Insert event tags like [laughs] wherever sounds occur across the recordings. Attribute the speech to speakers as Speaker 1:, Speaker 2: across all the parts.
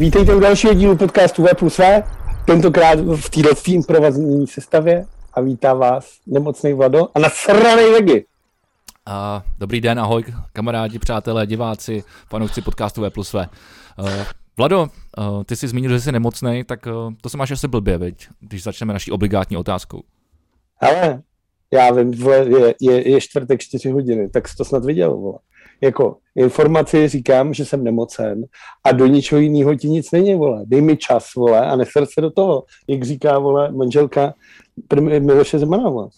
Speaker 1: Vítejte u dalšího dílu podcastu V plus V, tentokrát v této improvazní sestavě a vítá vás nemocný Vlado a nasranej Vegi.
Speaker 2: Uh, dobrý den, ahoj kamarádi, přátelé, diváci, fanoušci podcastu V plus V. Uh, Vlado, uh, ty jsi zmínil, že jsi nemocný, tak uh, to se máš asi blbě, viď? když začneme naší obligátní otázkou.
Speaker 1: Ale já vím, je, je, je čtvrtek 4 hodiny, tak jsi to snad viděl, vole jako informaci říkám, že jsem nemocen a do ničeho jiného ti nic není, vole. Dej mi čas, vole, a neser se do toho, jak říká, vole, manželka Miloše Zemana, vole.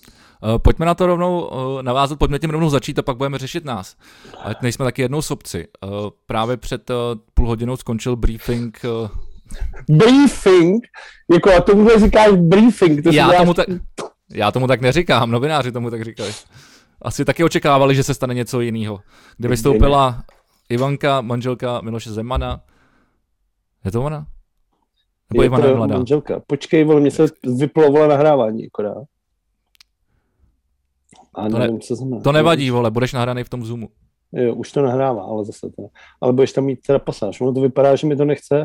Speaker 2: Uh, pojďme na to rovnou uh, navázat, pojďme tím rovnou začít a pak budeme řešit nás. Ať nejsme taky jednou sobci. Uh, právě před půl hodinou skončil briefing
Speaker 1: briefing? Jako a tomu říkáš briefing.
Speaker 2: To já, tomu ta, já tomu tak neříkám, novináři tomu tak říkají asi taky očekávali, že se stane něco jiného. Kdy vystoupila Ivanka, manželka Miloše Zemana. Je to ona?
Speaker 1: Nebo je Ivana je mladá? manželka. Počkej, vole, mě se vyplo, vole, nahrávání, akorát.
Speaker 2: A to, nevím, ne, co znamená. to nevadí, vole, budeš nahraný v tom Zoomu.
Speaker 1: Jo, už to nahrává, ale zase to. Ale budeš tam mít teda pasáž. Ono to vypadá, že mi to nechce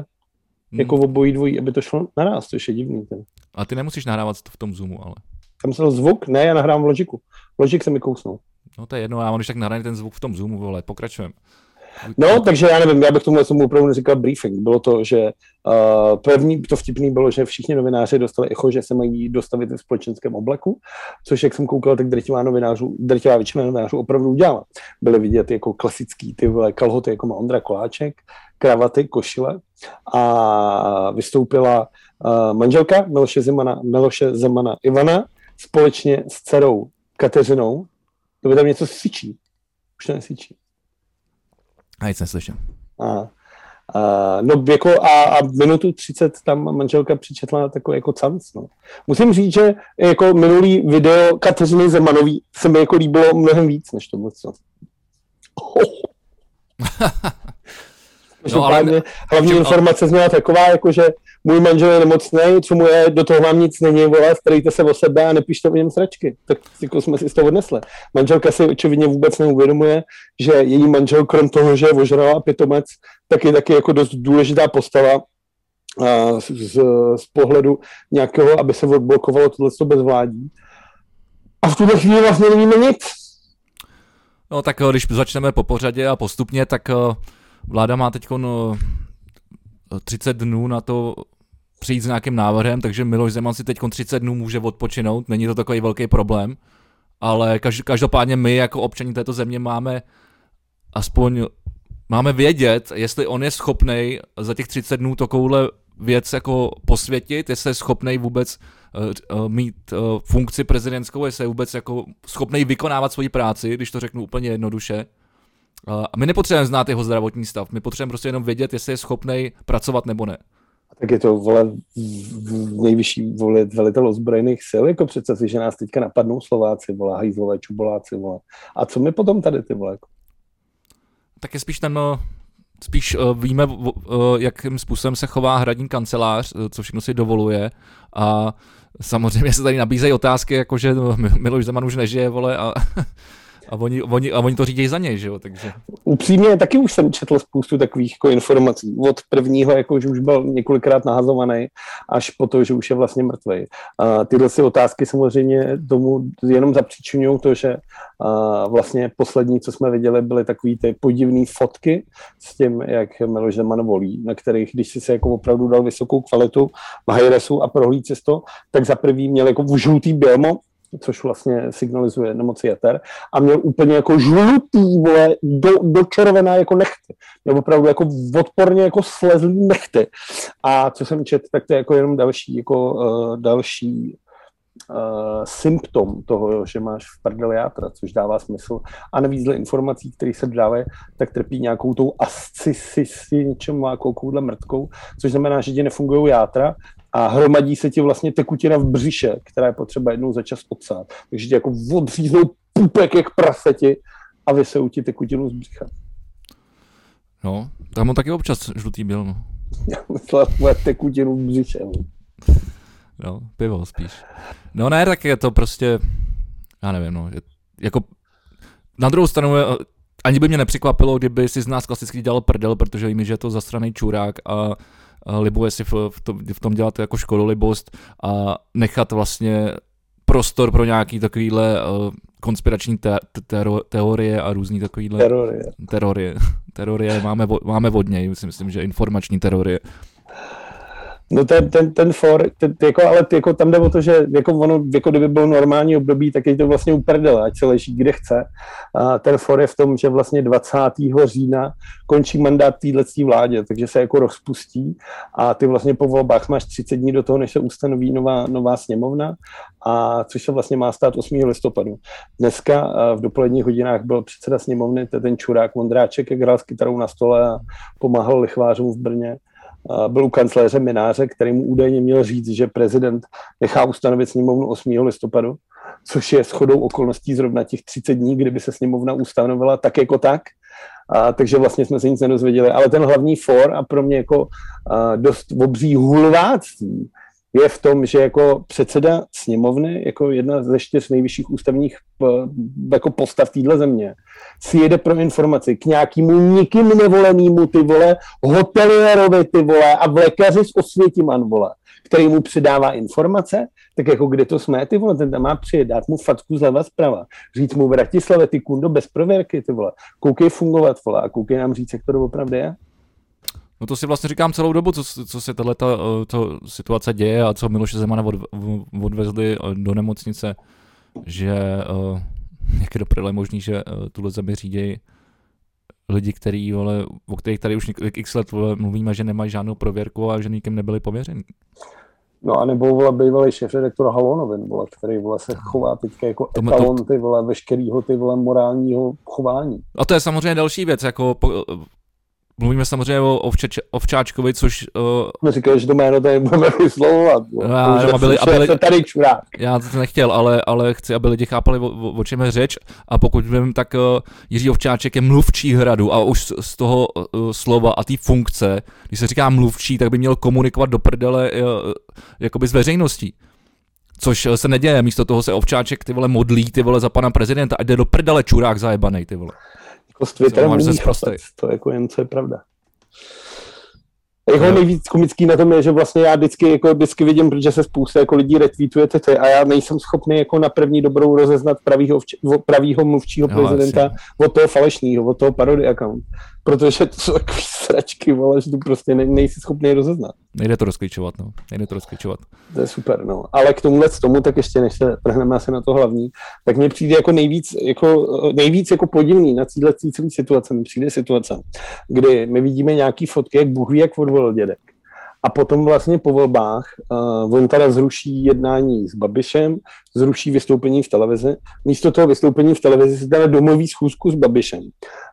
Speaker 1: hmm. jako obojí dvojí, aby to šlo naraz, to je divný. Ten.
Speaker 2: A ty nemusíš nahrávat v tom Zoomu, ale.
Speaker 1: Tam se zvuk? Ne, já nahrávám v Logiku. Logic se mi kousnul.
Speaker 2: No to je jedno, já mám když tak nahraný ten zvuk v tom Zoomu, vole, pokračujeme.
Speaker 1: No, takže já nevím, já bych tomu, tomu opravdu neříkal briefing. Bylo to, že uh, první, to vtipný bylo, že všichni novináři dostali echo, že se mají dostavit v společenském obleku, což jak jsem koukal, tak drtivá, novinářů, drtivá většina novinářů opravdu udělala. Byly vidět jako klasický ty vole kalhoty, jako má Ondra Koláček, kravaty, košile a vystoupila uh, manželka Miloše Zemana, Miloše Zemana Ivana společně s dcerou Kateřinou, to by tam něco svičí. Už to nesvičí.
Speaker 2: A nic neslyším.
Speaker 1: A, a, no jako a, a minutu 30 tam manželka přičetla takový jako canc, no. Musím říct, že jako minulý video Kateřiny Zemanový se mi jako líbilo mnohem víc, než to co. Oh. [laughs] no, ale... Hlavní informace zněla taková, jako že můj manžel je nemocný, co mu je, do toho vám nic není, vole, starejte se o sebe a nepíšte o něm sračky. Tak jako jsme si z toho odnesli. Manželka si očividně vůbec neuvědomuje, že její manžel, krom toho, že je ožrala pitomec, tak je taky jako dost důležitá postava a z, z, z, pohledu nějakého, aby se odblokovalo tohle bezvládí. A v tuhle chvíli vlastně nevíme nic.
Speaker 2: No tak eh, když začneme po pořadě a postupně, tak eh, vláda má teď 30 eh, dnů na to přijít s nějakým návrhem, takže Miloš Zeman si teď 30 dnů může odpočinout, není to takový velký problém, ale každopádně my jako občani této země máme aspoň máme vědět, jestli on je schopný za těch 30 dnů takovouhle věc jako posvětit, jestli je schopný vůbec uh, mít uh, funkci prezidentskou, jestli je vůbec jako schopný vykonávat svoji práci, když to řeknu úplně jednoduše. A my nepotřebujeme znát jeho zdravotní stav, my potřebujeme prostě jenom vědět, jestli je schopný pracovat nebo ne.
Speaker 1: Tak je to, vole, nejvyšší vole, velitel ozbrojených sil, jako přece si, že nás teďka napadnou Slováci, vole, hajzlové, čuboláci, vole. A co my potom tady, ty vole? Jako?
Speaker 2: Tak je spíš ten, no, spíš uh, víme, uh, jakým způsobem se chová hradní kancelář, uh, co všechno si dovoluje a samozřejmě se tady nabízejí otázky, jako že Miloš Zeman už nežije, vole, a [laughs] A oni, oni, a oni to řídí za něj, že jo? Takže...
Speaker 1: Upřímně, taky už jsem četl spoustu takových jako informací. Od prvního, jako, že už byl několikrát nahazovaný, až po to, že už je vlastně mrtvý. A tyhle si otázky samozřejmě tomu jenom zapříčinují to, že a vlastně poslední, co jsme viděli, byly takové ty podivné fotky s tím, jak Miloš Zeman volí, na kterých, když si se jako opravdu dal vysokou kvalitu v high a prohlíd to, tak za prvý měl jako v žlutý bělmo, což vlastně signalizuje nemoci jater, a měl úplně jako žlutý, vole, do, do červená jako nechty. Měl opravdu jako odporně jako slezlý nechty. A co jsem čet, tak to je jako jenom další, jako uh, další uh, symptom toho, že máš v prdeli játra, což dává smysl. A navíc dle informací, které se dávají, tak trpí nějakou tou ascisi, něčem nějakou mrtkou, což znamená, že ti nefungují játra a hromadí se ti vlastně tekutina v břiše, která je potřeba jednou za čas odsát. Takže ti jako odříznou pupek jak praseti a vysejou ti tekutinu z břicha.
Speaker 2: No, tam mám taky občas žlutý byl, no.
Speaker 1: Já myslel tekutinu v břiše. No.
Speaker 2: no, pivo spíš. No ne, tak je to prostě, já nevím, no, je, jako na druhou stranu, ani by mě nepřekvapilo, kdyby si z nás klasicky dělal prdel, protože víme, že je to zastraný čurák a libuje si v, v, tom, v tom dělat jako škololibost a nechat vlastně prostor pro nějaký takovýhle uh, konspirační te- te- teorie a různý takovýhle...
Speaker 1: Terorie. [laughs]
Speaker 2: Terorie. Terorie máme, vo- máme si myslím, že informační teorie.
Speaker 1: No ten, ten, ten for, ten, jako, ale jako tam jde o to, že jako ono, jako kdyby byl normální období, tak je to vlastně uprdele, ať se leží kde chce. A ten for je v tom, že vlastně 20. října končí mandát této vládě, takže se jako rozpustí a ty vlastně po volbách máš 30 dní do toho, než se ustanoví nová, nová sněmovna, a což se vlastně má stát 8. listopadu. Dneska v dopoledních hodinách byl předseda sněmovny, ten čurák Mondráček, jak hrál s kytarou na stole a pomáhal lichvářům v Brně byl u kancléře Mináře, který mu údajně měl říct, že prezident nechá ustanovit sněmovnu 8. listopadu, což je shodou okolností zrovna těch 30 dní, kdyby se sněmovna ustanovila tak jako tak. A, takže vlastně jsme se nic nedozvěděli. Ale ten hlavní for a pro mě jako a, dost obří hulváctví je v tom, že jako předseda sněmovny, jako jedna ze čtyř nejvyšších ústavních eh, jako postav téhle země, si jede pro informaci k nějakému nikým nevolenému ty vole, hotelierovi ty vole a v lékaři s osvětiman vole, který mu předává informace, tak jako kde to jsme, ty vole, ten tam má přijet, dát mu facku zleva zprava, říct mu Bratislave, ty kundo bez prověrky, ty vole, koukej fungovat, vole, a koukej nám říct, jak to opravdu je.
Speaker 2: No to si vlastně říkám celou dobu, co, co se tato to situace děje a co Miloše Zemana od, odvezli eh, do nemocnice, že uh, jak je doprve možný, že uh, tuhle zemi řídějí lidi, který, vole, o kterých tady už několik x let vole, mluvíme, že nemají žádnou prověrku a že nikým nebyli pověřeni.
Speaker 1: No a nebo vole bývalý šéf redaktor Halonovin, vole, který vole se chová teďka jako to, etalon ty vole veškerýho ty vole morálního chování.
Speaker 2: A to je samozřejmě další věc, jako po, Mluvíme samozřejmě o Ovčač, Ovčáčkovi, což...
Speaker 1: Uh, říkal, že to jméno tady budeme vyslovovat.
Speaker 2: No, já, jenom, aby, aby, tady čurák. Já to nechtěl, ale, ale chci, aby lidi chápali, o, o, čem je řeč. A pokud vím, tak uh, Jiří Ovčáček je mluvčí hradu a už z toho uh, slova a té funkce, když se říká mluvčí, tak by měl komunikovat do prdele uh, jakoby s veřejností. Což se neděje, místo toho se Ovčáček ty vole modlí ty vole za pana prezidenta a jde do prdele čurák zajebanej ty vole.
Speaker 1: Jako s Twitterem umí to jako jen co je pravda. Jako no. nejvíc komický na tom je, že vlastně já vždycky, jako vždycky vidím, protože se spousta jako lidí retweetuje ty a já nejsem schopný jako na první dobrou rozeznat pravýho, pravýho mluvčího no, prezidenta asi. od toho falešného, od toho parody account protože to jsou takové sračky, vole, že tu prostě ne, nejsi schopný rozeznat.
Speaker 2: Nejde to rozklíčovat, no. Nejde to rozklíčovat.
Speaker 1: To je super, no. Ale k tomuhle z tomu, tak ještě než se vrhneme asi na to hlavní, tak mně přijde jako nejvíc, jako, nejvíc jako podivný na cíle celé situace, mi přijde situace, kdy my vidíme nějaký fotky, jak Bůh ví, jak odvolil dědek. A potom vlastně po volbách uh, on teda zruší jednání s Babišem, zruší vystoupení v televizi. Místo toho vystoupení v televizi se teda domluví schůzku s Babišem.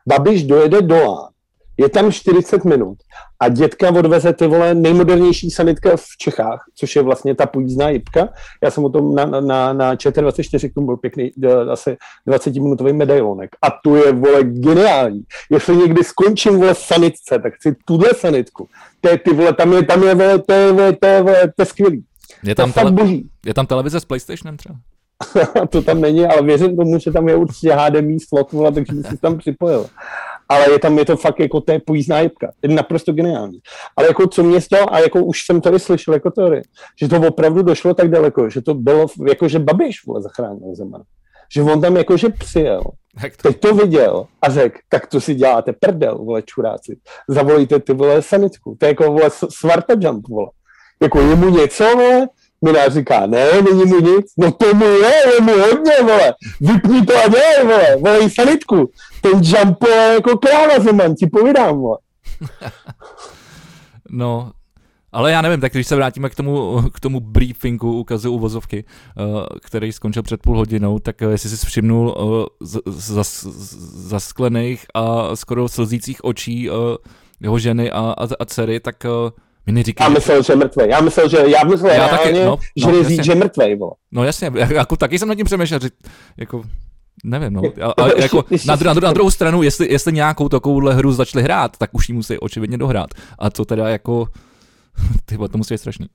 Speaker 1: Babiš dojede do Lán, je tam 40 minut a dětka odveze ty vole nejmodernější sanitka v Čechách, což je vlastně ta pojízdná jipka. Já jsem o tom na, na, na ČT24, k tomu byl pěkný eh, asi 20-minutový medailonek. A tu je, vole, geniální. Jestli někdy skončím, vole, sanitce, tak si tuhle sanitku. To je, ty vole, tam je, tam je, vole, to je, vole, to je, vole, to je skvělý.
Speaker 2: Je tam, tele- boží. je tam televize s PlayStationem třeba? [laughs]
Speaker 1: to tam není, ale věřím tomu, že tam je určitě HDMI slot, vole, takže bych si tam připojil ale je tam, je to fakt jako to je pojízdná jibka. Je naprosto geniální. Ale jako co mě to, a jako už jsem tady slyšel jako teorie, že to opravdu došlo tak daleko, že to bylo, jako že Babiš vole zachránil Zeman. Že on tam jakože přijel, to? teď to viděl a řekl, tak to si děláte prdel, vole čuráci. Zavolejte ty vole sanitku. To je jako vole svarta jump, vole. Jako je mu něco, vole, Minář říká, ne, není mu nic. No tomu je, je mu hodně, vole. Vypni to a dělej, vole. Volej sanitku. Ten jump je jako kráva Zeman, ti povídám, vole. [laughs]
Speaker 2: no, ale já nevím, tak když se vrátíme k tomu, k tomu briefingu ukazu uvozovky, uh, který skončil před půl hodinou, tak uh, jestli jsi všimnul uh, zasklených a skoro slzících očí jeho ženy a, a, a dcery, tak mi neříkej,
Speaker 1: já myslel, že je mrtvý. Já myslel, že já myslel já taky, no, že no, říct, že je mrtvý. Bo.
Speaker 2: No jasně, jako taky jsem nad tím přemýšlel, že jako Nevím, no. A, a [laughs] jako na, na, na druhou stranu, jestli, jestli nějakou takovouhle hru začali hrát, tak už ji musí očividně dohrát. A to teda jako, [laughs] ty to musí být strašný.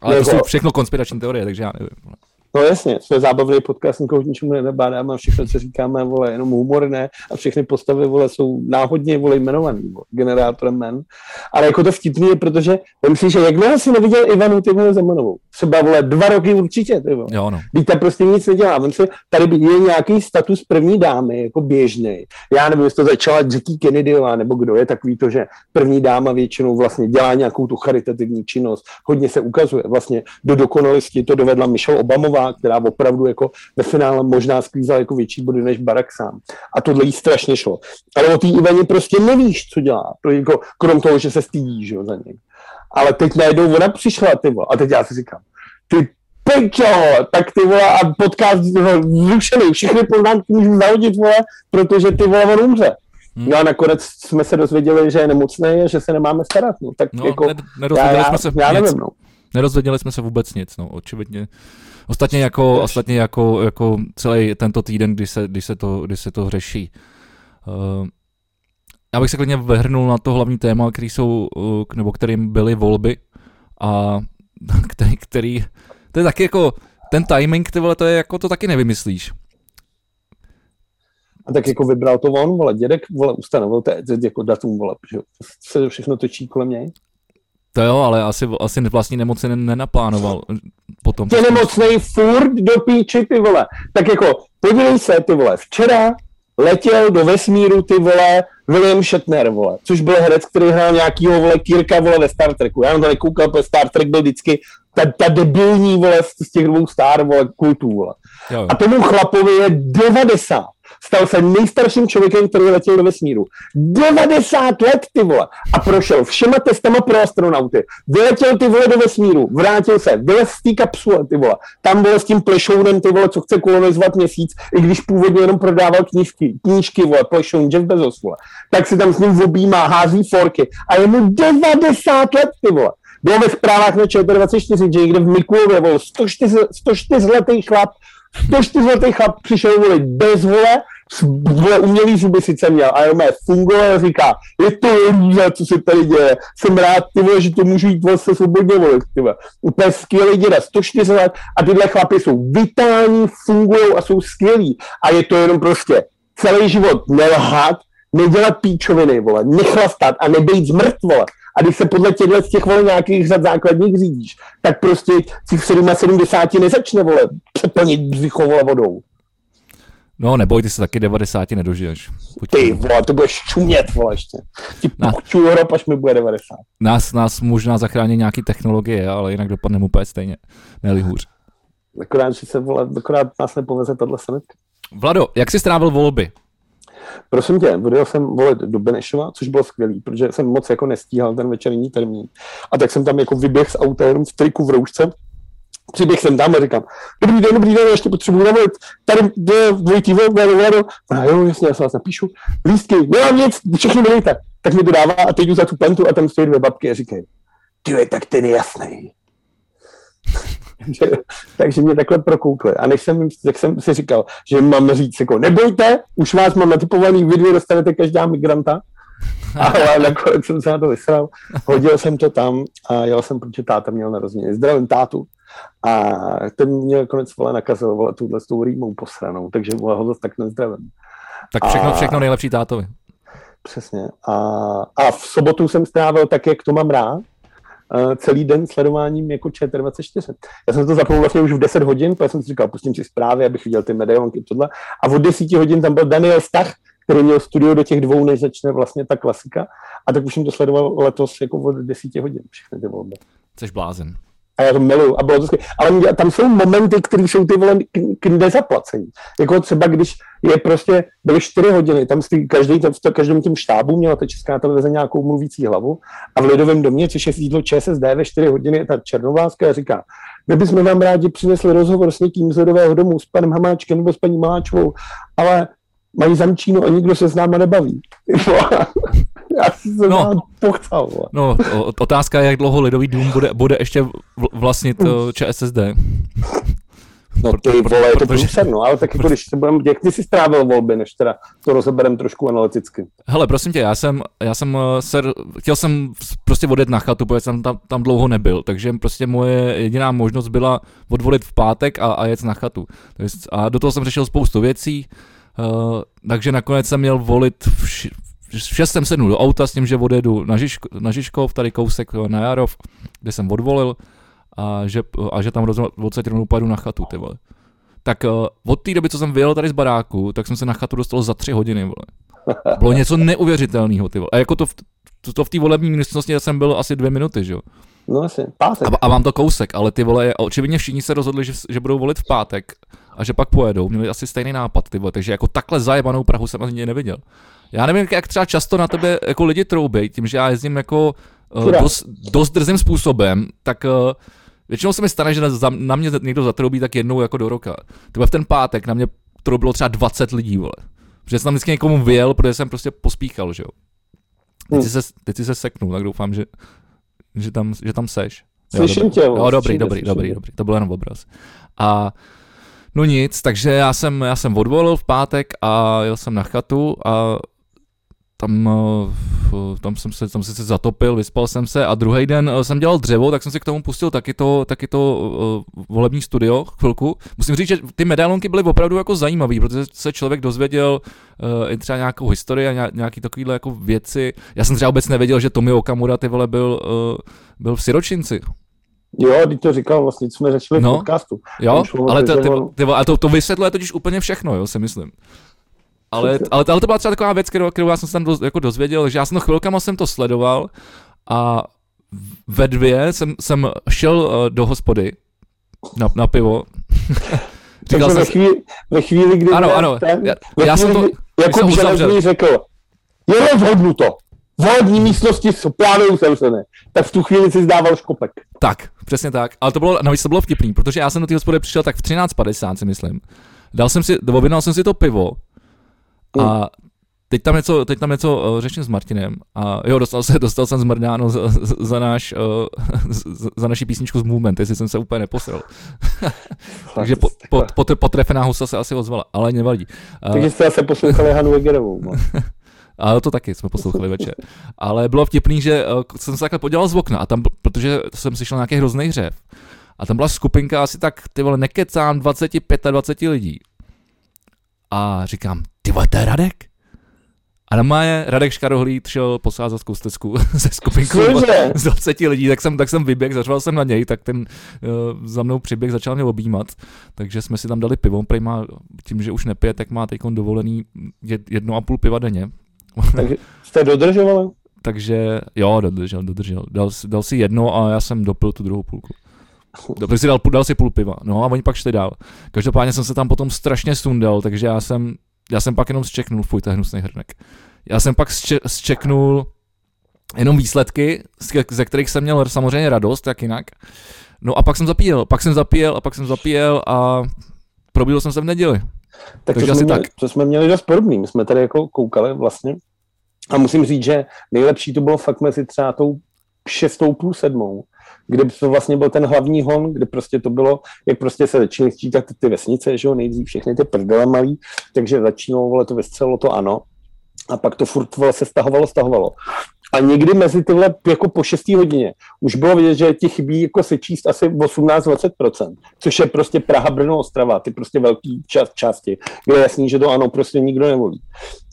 Speaker 2: Ale to jsou všechno konspirační teorie, takže já nevím.
Speaker 1: No jasně, jsme zábavný podcast, nikoho ničemu nenabádáme a všechno, co říkáme, vole, jenom humorné a všechny postavy, vole, jsou náhodně, vole, jmenovaný, vole, generátorem men. Ale jako to vtipný je, protože myslím, že jakmile si neviděl Ivanu ty vole Zemanovou, třeba, vole, dva roky určitě, ty vole.
Speaker 2: Jo, no.
Speaker 1: Teď prostě nic nedělá. Vem si, tady je nějaký status první dámy, jako běžný. Já nevím, jestli to začala Jackie Kennedyová, nebo kdo je takový to, že první dáma většinou vlastně dělá nějakou tu charitativní činnost, hodně se ukazuje. Vlastně do dokonalosti to dovedla Michelle Obamová, která opravdu jako ve finále možná sklízela jako větší body než Barack sám. A tohle jí strašně šlo. Ale o té Ivaně prostě nevíš, co dělá. To jako, krom toho, že se stydí že jo, za něj. Ale teď najednou ona přišla, ty vole, a teď já si říkám, ty pečo, tak ty vole, a podcast zrušený, všechny poznámky můžu zahodit, vole, protože ty vole, on umře. Hmm. No a nakonec jsme se dozvěděli, že je nemocný a že se nemáme starat. No, tak
Speaker 2: No,
Speaker 1: jako,
Speaker 2: ne- nedozvěděli
Speaker 1: já,
Speaker 2: jsme se
Speaker 1: já
Speaker 2: nic.
Speaker 1: nevím, no.
Speaker 2: Nerozvěděli jsme se vůbec nic, no, očividně. Ostatně jako, ostatně jako, jako celý tento týden, kdy se, kdy se, to, kdy se to řeší. Uh, já bych se klidně vrhnul na to hlavní téma, který jsou, uh, k- nebo kterým byly volby a [laughs] který, který, to je taky jako, ten timing, ty vole, to je jako, to taky nevymyslíš.
Speaker 1: A tak jako vybral to on, vole, dědek, vole, ustanovil to jako datum, vole, že se to všechno točí kolem něj.
Speaker 2: To jo, ale asi, asi vlastní nemoci ne- nenaplánoval potom.
Speaker 1: Tě nemocnej furt do píči, ty vole. Tak jako, podívej se, ty vole, včera letěl do vesmíru, ty vole, William Shatner, vole, což byl herec, který hrál nějakýho, vole, Kirka, vole, ve Star Treku. Já na to nekoukal, protože Star Trek byl vždycky ta, ta debilní, vole, z těch dvou Star, vole, kultů, vole.
Speaker 2: Jo.
Speaker 1: A tomu chlapovi je 90. Stal se nejstarším člověkem, který letěl do vesmíru. 90 let, ty vole. A prošel všema testama pro astronauty. Vyletěl ty vole do vesmíru, vrátil se, vylez z té kapsule, ty vole. Tam byl s tím plešounem, ty vole, co chce kolonizovat měsíc, i když původně jenom prodával knížky, knížky, vole, plešoun Jeff Bezos, vole. Tak si tam s ním objímá, hází forky. A je mu 90 let, ty vole. Bylo ve zprávách na ČT24, že někde v Mikulově, vole, 104, 104 letý chlap 104 letý chlap přišel volit bez vole, vole umělý zuby sice měl, a jenom fungoval a říká, je to růza, co se tady děje, jsem rád, ty vole, že to můžu jít vlastně svobodně volit, ty vole. Úplně skvělý děda, 104 let a tyhle chlapy jsou vitální, fungují a jsou skvělí a je to jenom prostě celý život nelhat, nedělat píčoviny, vole, nechlastat a nebejt zmrt, vole. A když se podle těchto z těch vole nějakých řad základních řídíš, tak prostě si v 77 nezačne, vole, přeplnit břicho, vole, vodou.
Speaker 2: No neboj, ty se taky 90 nedožiješ. Pojď.
Speaker 1: Ty, vole, to budeš čumět, vole, ještě. Ti pochču Evrop, až mi bude 90.
Speaker 2: Nás, nás možná zachrání nějaký technologie, ale jinak dopadneme úplně stejně. ne hůř.
Speaker 1: Akorát, že se, vole, akorát nás nepoveze tahle sanitka.
Speaker 2: Vlado, jak jsi strávil volby?
Speaker 1: Prosím tě, odjel jsem volit do Benešova, což bylo skvělý, protože jsem moc jako nestíhal ten večerní termín. A tak jsem tam jako vyběh z auta jenom v triku v roušce, přiběh jsem tam a říkám, dobrý den, dobrý den, ještě potřebuji navolit, tady jde dvojitý vlk, vlado, vlado. A jo, jasně, já se vás napíšu, lístky, nemám nic, všechno dejte. Tak mi to dává a teď jdu za tu pentu a tam stojí dvě babky a říkají, ty tak ten je jasný. Takže, takže mě takhle prokoukli. A než jsem, tak jsem si říkal, že mám říct, jako nebojte, už vás mám natypovaný, vy dvě dostanete každá migranta. [laughs] Ale nakonec jsem se na to vysral. Hodil jsem to tam a jel jsem, protože táta měl narozeniny. Zdravím tátu. A ten mě nakonec vole nakazil vole, tuhle s tou rýmou posranou, takže vole, ho zase tak nezdravím.
Speaker 2: Tak všechno,
Speaker 1: A-
Speaker 2: všechno nejlepší tátovi.
Speaker 1: Přesně. A, a v sobotu jsem strávil tak, jak to mám rád, celý den sledováním jako ČT24. Já jsem to zapnul vlastně už v 10 hodin, protože jsem si říkal, pustím si zprávy, abych viděl ty medailonky, tohle. A od 10 hodin tam byl Daniel Stach, který měl studio do těch dvou, než začne vlastně ta klasika. A tak už jsem to sledoval letos jako od 10 hodin, všechny ty volby.
Speaker 2: Jsi blázen.
Speaker 1: A já to miluju. A bylo to skvělé. Ale tam jsou momenty, které jsou ty vole k, nezaplacení. Jako třeba, když je prostě, byly čtyři hodiny, tam si každý, tam v to- každém tím štábu měla ta česká televize nějakou mluvící hlavu a v Lidovém domě, což je sídlo ČSSD, ve čtyři hodiny je ta Černovláska a říká, my bychom vám rádi přinesli rozhovor s někým z Lidového domu, s panem Hamáčkem nebo s paní Maláčovou, ale mají zamčíno a nikdo se s náma nebaví. [laughs] Já jsem se
Speaker 2: No.
Speaker 1: pochcal.
Speaker 2: No, otázka je, jak dlouho Lidový dům bude, bude ještě vl- vlastnit uh, ČSSD.
Speaker 1: No ty vole, je to průser, no, ale tak jako když se budeme, jak ty jsi strávil volby, než teda to rozeberem trošku analyticky.
Speaker 2: Hele, prosím tě, já jsem, já jsem eh, se, chtěl jsem prostě odjet na chatu, protože jsem tam, tam dlouho nebyl, takže prostě moje jediná možnost byla odvolit v pátek a, a jet na chatu. A do toho jsem řešil spoustu věcí, uh, takže nakonec jsem měl volit v, v 6 jsem sednul do auta s tím, že odjedu na, Žižko, na Žižkov, tady kousek na Jarov, kde jsem odvolil a že, a že tam odsaď rovnou půjdu na chatu, ty vole. Tak uh, od té doby, co jsem vyjel tady z baráku, tak jsem se na chatu dostal za tři hodiny, vole. Bylo něco neuvěřitelného, ty vole. A jako to, v, to, to v té volební místnosti jsem byl asi dvě minuty, že jo.
Speaker 1: No asi, pátek.
Speaker 2: A, a mám to kousek, ale ty vole, očividně všichni se rozhodli, že, že budou volit v pátek a že pak pojedou. Měli asi stejný nápad, ty vole, takže jako takhle zajebanou Prahu jsem ani neviděl. Já nevím, jak třeba často na tebe jako lidi troubí, tím, že já jezdím jako uh, dost, dost drzým způsobem, tak uh, Většinou se mi stane, že na, na mě někdo zatroubí tak jednou jako do roka. Tyba v ten pátek na mě troubilo třeba 20 lidí, vole. Protože jsem tam vždycky někomu vyjel, protože jsem prostě pospíchal, že jo. Teď, hmm. se, teď se seknul, tak doufám, že, že, tam, že tam seš.
Speaker 1: Slyším tě.
Speaker 2: Jo, dobrý, dobrý, dobrý, dobrý, to byl jenom obraz. A no nic, takže já jsem, já jsem odvolil v pátek a jel jsem na chatu a tam, eh, tam jsem se, tam se zatopil, vyspal jsem se a druhý den eh, jsem dělal dřevo, tak jsem si k tomu pustil taky to, taky to uh, volební studio chvilku. Musím říct, že ty medailonky byly opravdu jako zajímavé, protože se člověk dozvěděl uh, i třeba nějakou historii a nějaký takovýhle jako věci. Já jsem třeba vůbec nevěděl, že Tomi Okamura ty vole byl, uh, byl v Siročinci.
Speaker 1: Jo, když to říkal vlastně, co jsme řešili no, v podcastu.
Speaker 2: Jo, ale, to, ty, ty, ty, to, to vysvětluje totiž úplně všechno, jo, si myslím. Ale, ale, ale to byla třeba taková věc, kterou, kterou já jsem se tam do, jako dozvěděl, že já jsem to chvilkama jsem to sledoval a ve dvě jsem, jsem šel uh, do hospody na, na pivo. [laughs]
Speaker 1: Říkal jsem, ve, chvíli, ve chvíli, kdy
Speaker 2: ano, ano,
Speaker 1: ten, já, já jsem to, jako jsem řekl, je vhodnu to. Volební místnosti s plány uzavřené. Tak v tu chvíli si zdával škopek.
Speaker 2: Tak, přesně tak. Ale to bylo, navíc to bylo vtipný, protože já jsem do té hospody přišel tak v 13.50 si myslím. Dal jsem si, objednal jsem si to pivo a teď tam něco, teď tam něco uh, řeším s Martinem a jo, dostal, se, dostal jsem zmrdáno za, za, náš, uh, za naši písničku z Movement, jestli jsem se úplně neposral. [laughs] Takže po, po, po, potrefená husa se asi ozvala, ale nevadí.
Speaker 1: Takže jste se poslouchali Hanu Egerovou. No. [laughs]
Speaker 2: A to taky jsme poslouchali večer. Ale bylo vtipný, že uh, jsem se takhle podělal z okna a tam, protože jsem slyšel nějaký hrozný hřev. A tam byla skupinka asi tak, ty vole, nekecám, 25-20 lidí. A říkám, ty vole, to je Radek? A na má Radek Škarohlíd šel posázat koustecku [laughs] ze skupinkou z 20 lidí, tak jsem, tak jsem vyběh, zařval jsem na něj, tak ten uh, za mnou přiběh, začal mě objímat, takže jsme si tam dali pivo, prej má, tím, že už nepije, tak má teď dovolený jedno a půl piva denně. [laughs]
Speaker 1: Takže jste dodržovali?
Speaker 2: takže jo, dodržel, dodržel. Dal, dal si jedno a já jsem dopil tu druhou půlku. Dobře si dal, dal si půl piva, no a oni pak šli dál. Každopádně jsem se tam potom strašně sundal, takže já jsem, já jsem pak jenom zčeknul, fuj, to je hnusný hrnek. Já jsem pak zčeknul jenom výsledky, ze kterých jsem měl samozřejmě radost, jak jinak. No a pak jsem zapíjel, pak jsem zapíjel a pak jsem zapíjel a probíl jsem se v neděli.
Speaker 1: Tak Takže to, jsme měli, tak. to jsme měli dost podobný. My jsme tady jako koukali vlastně a musím říct, že nejlepší to bylo fakt mezi třeba tou šestou půl sedmou, kde to vlastně byl ten hlavní hon, kde prostě to bylo, jak prostě se začaly sčítat ty vesnice, že jo, nejdřív všechny ty prdele malý, takže začínalo, vole, to vystřelilo to ano, a pak to furt vole, se stahovalo, stahovalo. A někdy mezi tyhle jako po 6 hodině už bylo vidět, že ti chybí jako se číst asi 18-20%, což je prostě Praha, Brno, Ostrava, ty prostě velký čas, části, kde je jasný, že to ano prostě nikdo nevolí.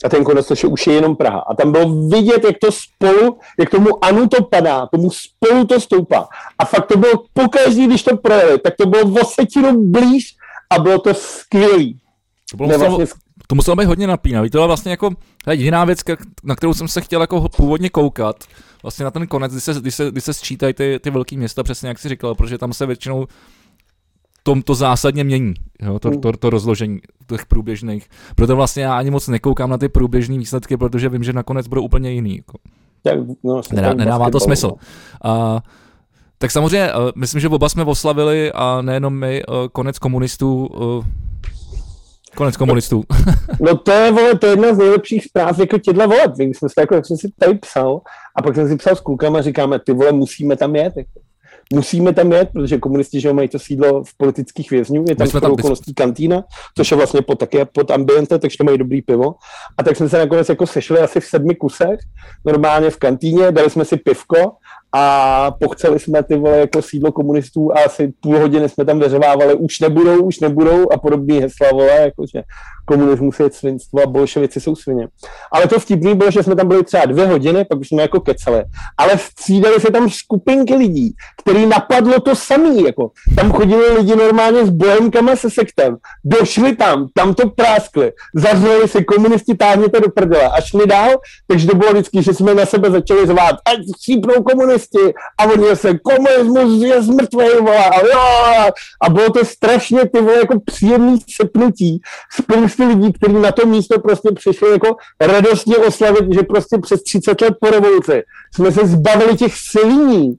Speaker 1: A ten konec to už je jenom Praha. A tam bylo vidět, jak to spolu, jak tomu anu to padá, tomu spolu to stoupá. A fakt to bylo pokaždý, když to projeli, tak to bylo o setinu blíž a bylo to skvělý.
Speaker 2: To bylo vlastně to muselo být hodně napínavý. To byla vlastně jako jediná věc, na kterou jsem se chtěl jako původně koukat. Vlastně na ten konec, kdy se, kdy se, kdy se sčítají ty, ty velké města, přesně jak jsi říkal, protože tam se většinou tom to zásadně mění, jo, to, to, to rozložení těch průběžných. Proto vlastně já ani moc nekoukám na ty průběžné výsledky, protože vím, že nakonec budou úplně jiný. Jako.
Speaker 1: Tak, no,
Speaker 2: Nedá, nedává to smysl. No. A, tak samozřejmě, eh, myslím, že oba jsme oslavili a nejenom my, eh, konec komunistů eh, Konec komunistů. [laughs]
Speaker 1: no to je, vole, to je jedna z nejlepších zpráv jako těhle voleb. My jsme si jako, jak jsem si tady psal, a pak jsem si psal s klukama a říkáme, ty vole, musíme tam jet. Jako. musíme tam jet, protože komunisti, že mají to sídlo v politických vězňů, je tam tam okolností kantýna, což je vlastně pod, také pod ambiente, takže mají dobrý pivo. A tak jsme se nakonec jako sešli asi v sedmi kusech, normálně v kantýně, dali jsme si pivko a pochceli jsme ty vole jako sídlo komunistů a asi půl hodiny jsme tam veřevávali, už nebudou, už nebudou a podobný hesla, vole, jakože komunismus je svinstvo a bolševici jsou svině. Ale to vtipný bylo, že jsme tam byli třeba dvě hodiny, pak už jsme jako kecali. Ale střídali se tam skupinky lidí, který napadlo to samý, jako. Tam chodili lidi normálně s bohemkama se sektem, došli tam, tam to práskli, zavřeli si komunisti, táhněte do prdele a šli dál, takže to bylo vždycky, že jsme na sebe začali zvát, ať šípnou komunisti a oni se, komunismus je zmrtvej, vole, a, jo, a bylo to strašně ty vole, jako příjemný sepnutí, spoustu lidí, kteří na to místo prostě přišli jako radostně oslavit, že prostě přes 30 let po revoluci jsme se zbavili těch sviní,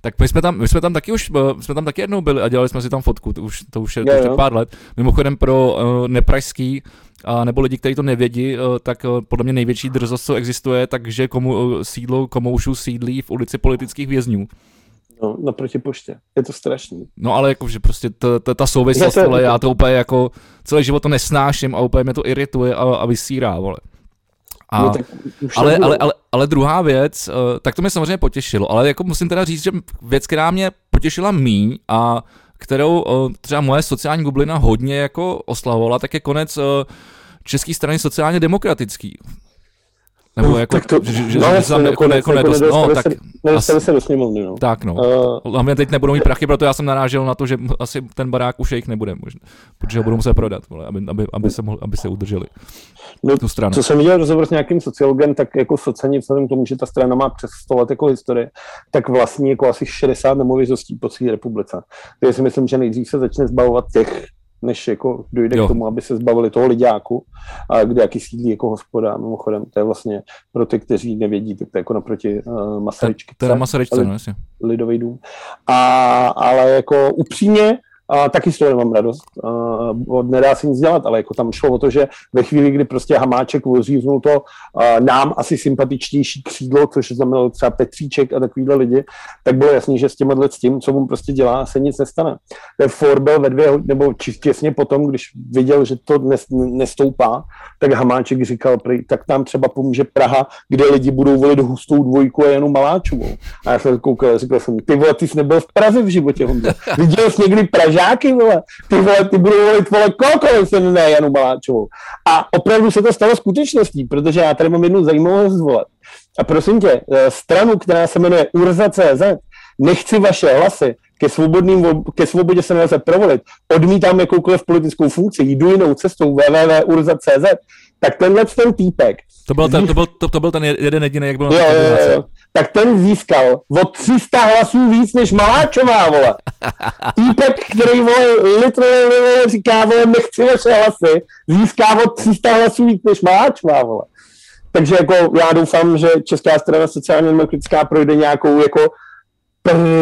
Speaker 2: tak my jsme tam, my jsme tam taky už, eh, jsme tam taky jednou byli a dělali jsme si tam fotku, to už, to už je, to už je pár let. Mimochodem pro uh, nepražský a nebo lidi, kteří to nevědí, uh, tak uh, podle mě největší drzost, co existuje, takže komu, uh, sídlo komoušů sídlí v ulici politických vězňů.
Speaker 1: No, naproti poště. Je to strašný.
Speaker 2: No ale jako, že prostě ta, ta, ta souvislost, ale já to úplně jako celý život to nesnáším a úplně mě to irituje a, a vysírá, vole. A, no, ale, ale, ale, ale druhá věc, tak to mě samozřejmě potěšilo, ale jako musím teda říct, že věc, která mě potěšila míň a kterou uh, třeba moje sociální bublina hodně jako oslavovala, tak je konec uh, české strany sociálně demokratický. Nebo no, jako, tak to, že, že, no, že tam jako, jako, jako nedost, no, tak,
Speaker 1: se, se do sněmovny, no.
Speaker 2: Tak no. Uh, Hlavně teď nebudou mít prachy, proto já jsem narážel na to, že asi ten barák už jejich nebude možná, protože ho budou muset prodat, vole, aby, aby, aby, se, mohl, aby se udrželi.
Speaker 1: No, tu stranu. Co jsem viděl rozhovor s nějakým sociologem, tak jako sociální vzhledem k tomu, že ta strana má přes 100 let jako historie, tak vlastně jako asi 60 nemovitostí po celé republice. Takže si myslím, že nejdřív se začne zbavovat těch než jako dojde jo. k tomu, aby se zbavili toho lidáku, a kde jaký sídlí jako hospoda. Mimochodem, to je vlastně pro ty, kteří nevědí, tak to je jako naproti uh, Masaryčky.
Speaker 2: Teda Masaryčce, no jasně.
Speaker 1: Lidový dům. A, ale jako upřímně, a taky z toho nemám radost. A, nedá se nic dělat, ale jako tam šlo o to, že ve chvíli, kdy prostě Hamáček rozříznul to a, nám asi sympatičtější křídlo, což znamenalo třeba Petříček a takovýhle lidi, tak bylo jasný, že s tím s tím, co mu prostě dělá, se nic nestane. Ten Forbel ve dvě, nebo těsně potom, když viděl, že to nestoupá, tak Hamáček říkal, tak tam třeba pomůže Praha, kde lidi budou volit hustou dvojku a jenom Maláčovou. A já jsem koukal, říkal jsem, ty vole, ty jsi nebyl v Praze v životě, Honzo. Viděl jsi někdy Pražáky, vole? Ty vole, ty budou volit, vole, koukal jsem ne Janu Maláčovou. A opravdu se to stalo skutečností, protože já tady mám jednu zajímavost zvolat. A prosím tě, eh, stranu, která se jmenuje Urza.cz, nechci vaše hlasy, ke, svobodným, ke svobodě se nelze provolit, odmítám jakoukoliv politickou funkci, jdu jinou cestou www.urza.cz, tak tenhle ten týpek.
Speaker 2: To byl ten, to byl, to, to byl ten jeden jediný, jak byl
Speaker 1: jo, jo, jo. Tak ten získal o 300 hlasů víc než Maláčová, vole. Týpek, který, vole, literálně říká, vole, nechci vaše hlasy, získá o 300 hlasů víc než Maláčová, vole. Takže jako já doufám, že Česká strana sociálně demokratická projde nějakou jako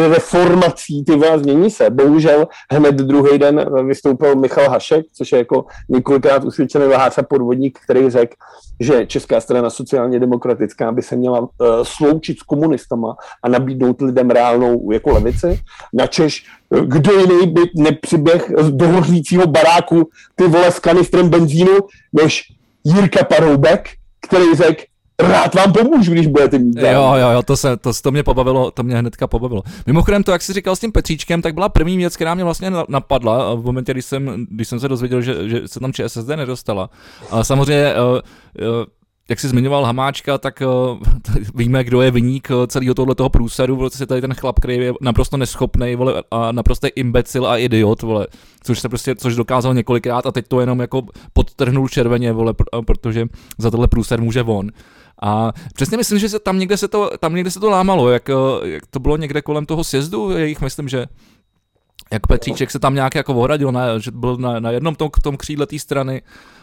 Speaker 1: reformací, ty vás změní se. Bohužel hned druhý den vystoupil Michal Hašek, což je jako několikrát usvědčený lhář a podvodník, který řekl, že Česká strana sociálně demokratická by se měla uh, sloučit s komunistama a nabídnout lidem reálnou jako levici. Načež kdo jiný by nepřiběh do hořícího baráku ty vole s kanistrem benzínu, než Jirka Paroubek, který řekl, rád vám pomůžu, když budete mít.
Speaker 2: Jo, jo, jo, to, se, to, to mě pobavilo, to mě hnedka pobavilo. Mimochodem to, jak jsi říkal s tím Petříčkem, tak byla první věc, která mě vlastně napadla v momentě, když jsem, když jsem se dozvěděl, že, že se tam ČSSD nedostala. Ale samozřejmě uh, uh, jak jsi zmiňoval Hamáčka, tak uh, [laughs] víme, kdo je vyník celého tohle toho průsedu, vole, je tady ten chlap, který je naprosto neschopný, vole, a naprosto imbecil a idiot, vole, což se prostě, což dokázal několikrát a teď to jenom jako podtrhnul červeně, vole, protože za tohle průser může von. A přesně myslím, že se tam někde se to, tam někde se to lámalo, jak, eh, jak to bylo někde kolem toho sjezdu jejich, myslím, že jak Petříček se tam nějak jako ohradil, na, že byl na, na jednom tom, tom křídle té strany.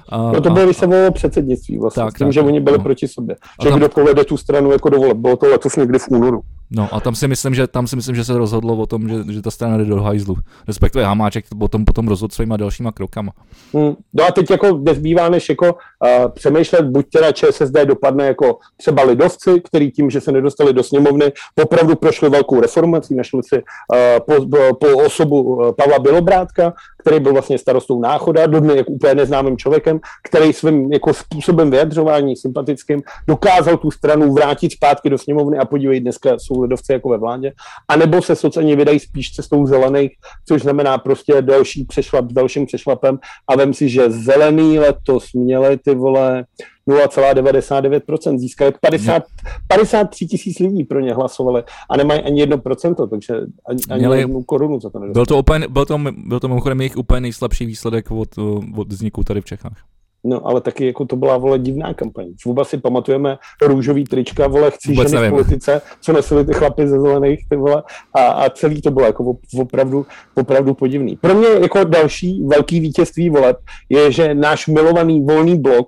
Speaker 1: A, no to bylo, když se předsednictví vlastně, tak, s tím, tak, že oni byli no. proti sobě. Že tam... kdo povede tu stranu jako dovolit, bylo to letos někdy v únoru.
Speaker 2: No a tam si myslím, že tam si myslím, že se rozhodlo o tom, že, že ta strana jde do hajzlu. Respektive Hamáček potom, potom rozhodl svýma dalšíma krokama.
Speaker 1: Hmm. No a teď jako nezbývá než jako uh, přemýšlet, buď teda ČSSD dopadne jako třeba lidovci, který tím, že se nedostali do sněmovny, opravdu prošli velkou reformací, našli si uh, po, po osobu uh, Pavla Bělobrátka, který byl vlastně starostou Náchoda, dodnes jako úplně neznámým člověkem, který svým jako způsobem vyjadřování sympatickým dokázal tu stranu vrátit zpátky do sněmovny a podívej, dneska jsou lidovci jako ve vládě, anebo se sociálně vydají spíš cestou zelených, což znamená prostě další přešlap s dalším přešlapem a vem si, že zelený letos měli ty vole 0,99%, získali 50, 53 tisíc lidí pro ně hlasovali a nemají ani 1%, takže ani, ani Měli, jednu korunu za to nedostali.
Speaker 2: Byl to, úplně, byl to, byl to mimochodem jejich úplně nejslabší výsledek od, od vzniku tady v Čechách.
Speaker 1: No, ale taky jako to byla, vole, divná kampaň. Vůbec si pamatujeme růžový trička, vole, chci Vůbec ženy nevím. v politice, co nosili ty chlapy ze zelených, ty vole, a, a celý to bylo jako opravdu, opravdu podivný. Pro mě jako další velký vítězství voleb je, že náš milovaný volný blok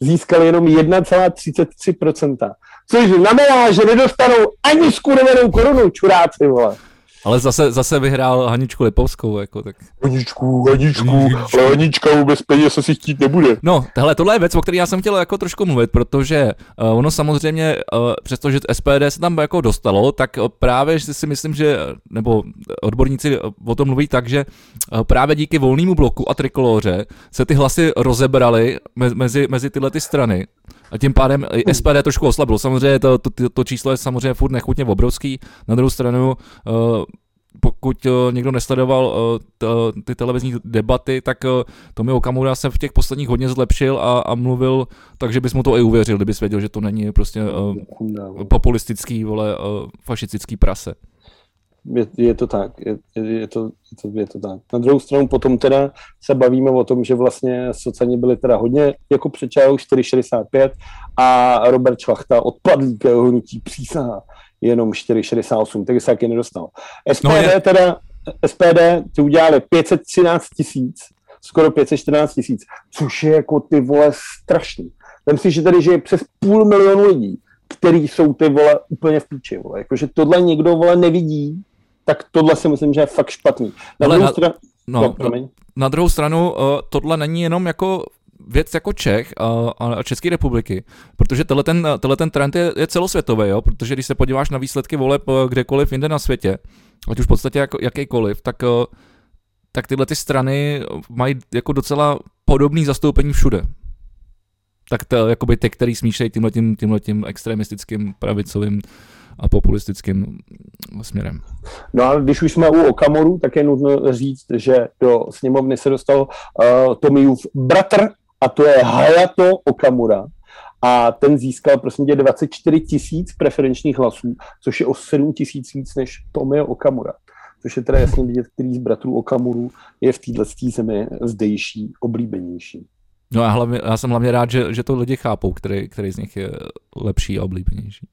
Speaker 1: získal jenom 1,33%. Což znamená, že nedostanou ani skurvenou korunu, čuráci, vole.
Speaker 2: Ale zase, zase vyhrál Haničku Lipovskou, jako tak.
Speaker 1: Haničku, Haničku, ale Hanička vůbec peněz asi chtít nebude.
Speaker 2: No, tohle, tohle je věc, o které já jsem chtěl jako trošku mluvit, protože uh, ono samozřejmě, uh, přestože SPD se tam jako dostalo, tak uh, právě si myslím, že, nebo odborníci o tom mluví tak, že uh, právě díky volnému bloku a trikoloře se ty hlasy rozebraly mezi, mezi tyhle ty strany a tím pádem SPD trošku oslabilo. Samozřejmě to, to, to, číslo je samozřejmě furt nechutně obrovský. Na druhou stranu, uh, pokud uh, někdo nesledoval t, ty televizní debaty, tak Tomi Okamura se v těch posledních hodně zlepšil a, a mluvil tak, že bys mu to i uvěřil, kdybys věděl, že to není prostě populistický, vole, fašistický prase
Speaker 1: je, je to tak, je, je, to, je, to, je to tak. Na druhou stranu potom teda se bavíme o tom, že vlastně sociální byli teda hodně jako přečáhu 4,65 a Robert Šlachta odpadl k hnutí přísaha jenom 4,68, takže se taky nedostal. SPD no je... teda, SPD ty udělali 513 tisíc, skoro 514 tisíc, což je jako ty vole strašný. Vem si, že tady že je přes půl milionu lidí, který jsou ty vole úplně v píči, vole. Jakože tohle někdo vole nevidí, tak tohle si myslím, že je fakt špatný. Na, druhou, na, stranu,
Speaker 2: no, no, na druhou stranu, uh, tohle není jenom jako věc jako Čech a, a České republiky, protože tenhle ten, tenhle ten trend je, je celosvětový, jo? protože když se podíváš na výsledky voleb eh, kdekoliv jinde na světě, ať už v podstatě jako, jakýkoliv, tak, eh, tak tyhle ty strany mají jako docela podobný zastoupení všude. Tak to, jakoby ty, který smíšejí tímhletím, tímhletím extremistickým pravicovým a populistickým směrem.
Speaker 1: No a když už jsme u Okamoru, tak je nutno říct, že do sněmovny se dostal uh, Tomijův bratr a to je Hayato Okamura. A ten získal prosím tě 24 tisíc preferenčních hlasů, což je o 7 tisíc víc než Tomio Okamura. Což je teda jasně vidět, který z bratrů Okamuru je v této zemi zdejší, oblíbenější.
Speaker 2: No a hlavně, já jsem hlavně rád, že, že to lidi chápou, který, který z nich je lepší a oblíbenější.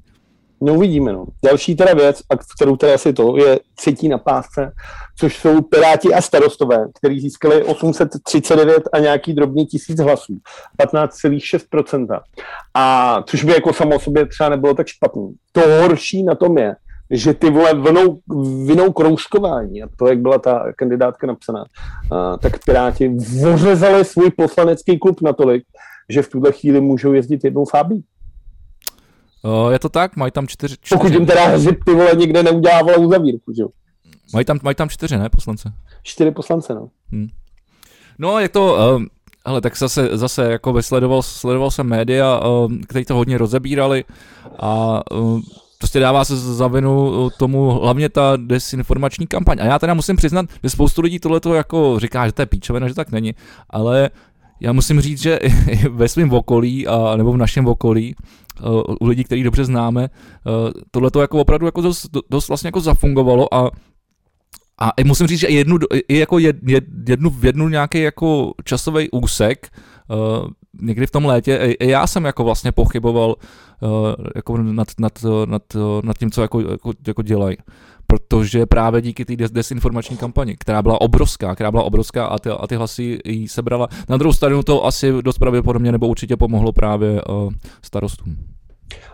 Speaker 1: No uvidíme, no. Další teda věc, a kterou teda asi to, je třetí na pásce, což jsou Piráti a starostové, kteří získali 839 a nějaký drobný tisíc hlasů, 15,6%. A což by jako samo sobě třeba nebylo tak špatný. To horší na tom je, že ty vole vnou, vinou kroužkování, a to, jak byla ta kandidátka napsaná, a, tak Piráti vořezali svůj poslanecký klub natolik, že v tuhle chvíli můžou jezdit jednou fábí.
Speaker 2: Uh, je to tak, mají tam čtyři, čtyři.
Speaker 1: Pokud jim teda Hřib ty vole nikde neudělával uzavírku, že jo?
Speaker 2: Mají tam, mají tam čtyři, ne, poslance?
Speaker 1: Čtyři poslance, no. Hmm.
Speaker 2: No, je to, uh, ale tak zase, zase jako sledoval, sledoval jsem média, uh, kteří to hodně rozebírali a uh, prostě dává se za vinu tomu hlavně ta desinformační kampaň. A já teda musím přiznat, že spoustu lidí tohle jako říká, že to je píčovina, že tak není, ale já musím říct, že [laughs] ve svém okolí, a, nebo v našem okolí, u lidí, který dobře známe, tohle to jako opravdu jako dost, dost vlastně jako zafungovalo a a musím říct, že jednu, i jako jed, jednu, v jednu nějaký jako časový úsek, uh, někdy v tom létě, já jsem jako vlastně pochyboval uh, jako nad, nad, nad, nad tím, co jako, jako, jako dělají protože právě díky té desinformační kampani, která byla obrovská, která byla obrovská a ty, a ty hlasy jí sebrala. Na druhou stranu to asi dost pravděpodobně nebo určitě pomohlo právě uh, starostům.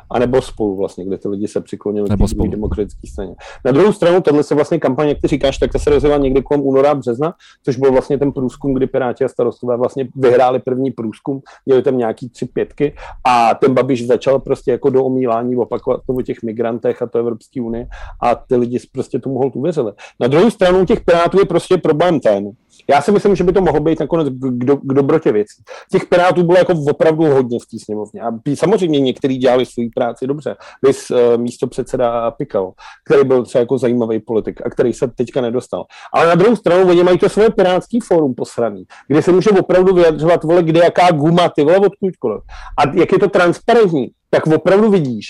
Speaker 1: A nebo spolu vlastně, kde ty lidi se přiklonili k té demokratické straně. Na druhou stranu, tohle se vlastně kampaně, jak ty říkáš, tak to se rozjela někdy kolem února března, což byl vlastně ten průzkum, kdy Piráti a starostové vlastně vyhráli první průzkum, měli tam nějaký tři pětky a ten Babiš začal prostě jako do omílání opakovat to o těch migrantech a to Evropské unie a ty lidi prostě tomu hold uvěřili. Na druhou stranu těch Pirátů je prostě problém ten, já si myslím, že by to mohlo být nakonec k, do, k dobrotě věcí. Těch pirátů bylo jako opravdu hodně v té sněmovně. A samozřejmě někteří dělali svou práci dobře. Vys uh, místo předseda Pikal, který byl třeba jako zajímavý politik a který se teďka nedostal. Ale na druhou stranu oni mají to svoje pirátský fórum posraný, kde se může opravdu vyjadřovat, vole, kde jaká guma, ty vole, odkudkoliv. A jak je to transparentní, tak opravdu vidíš,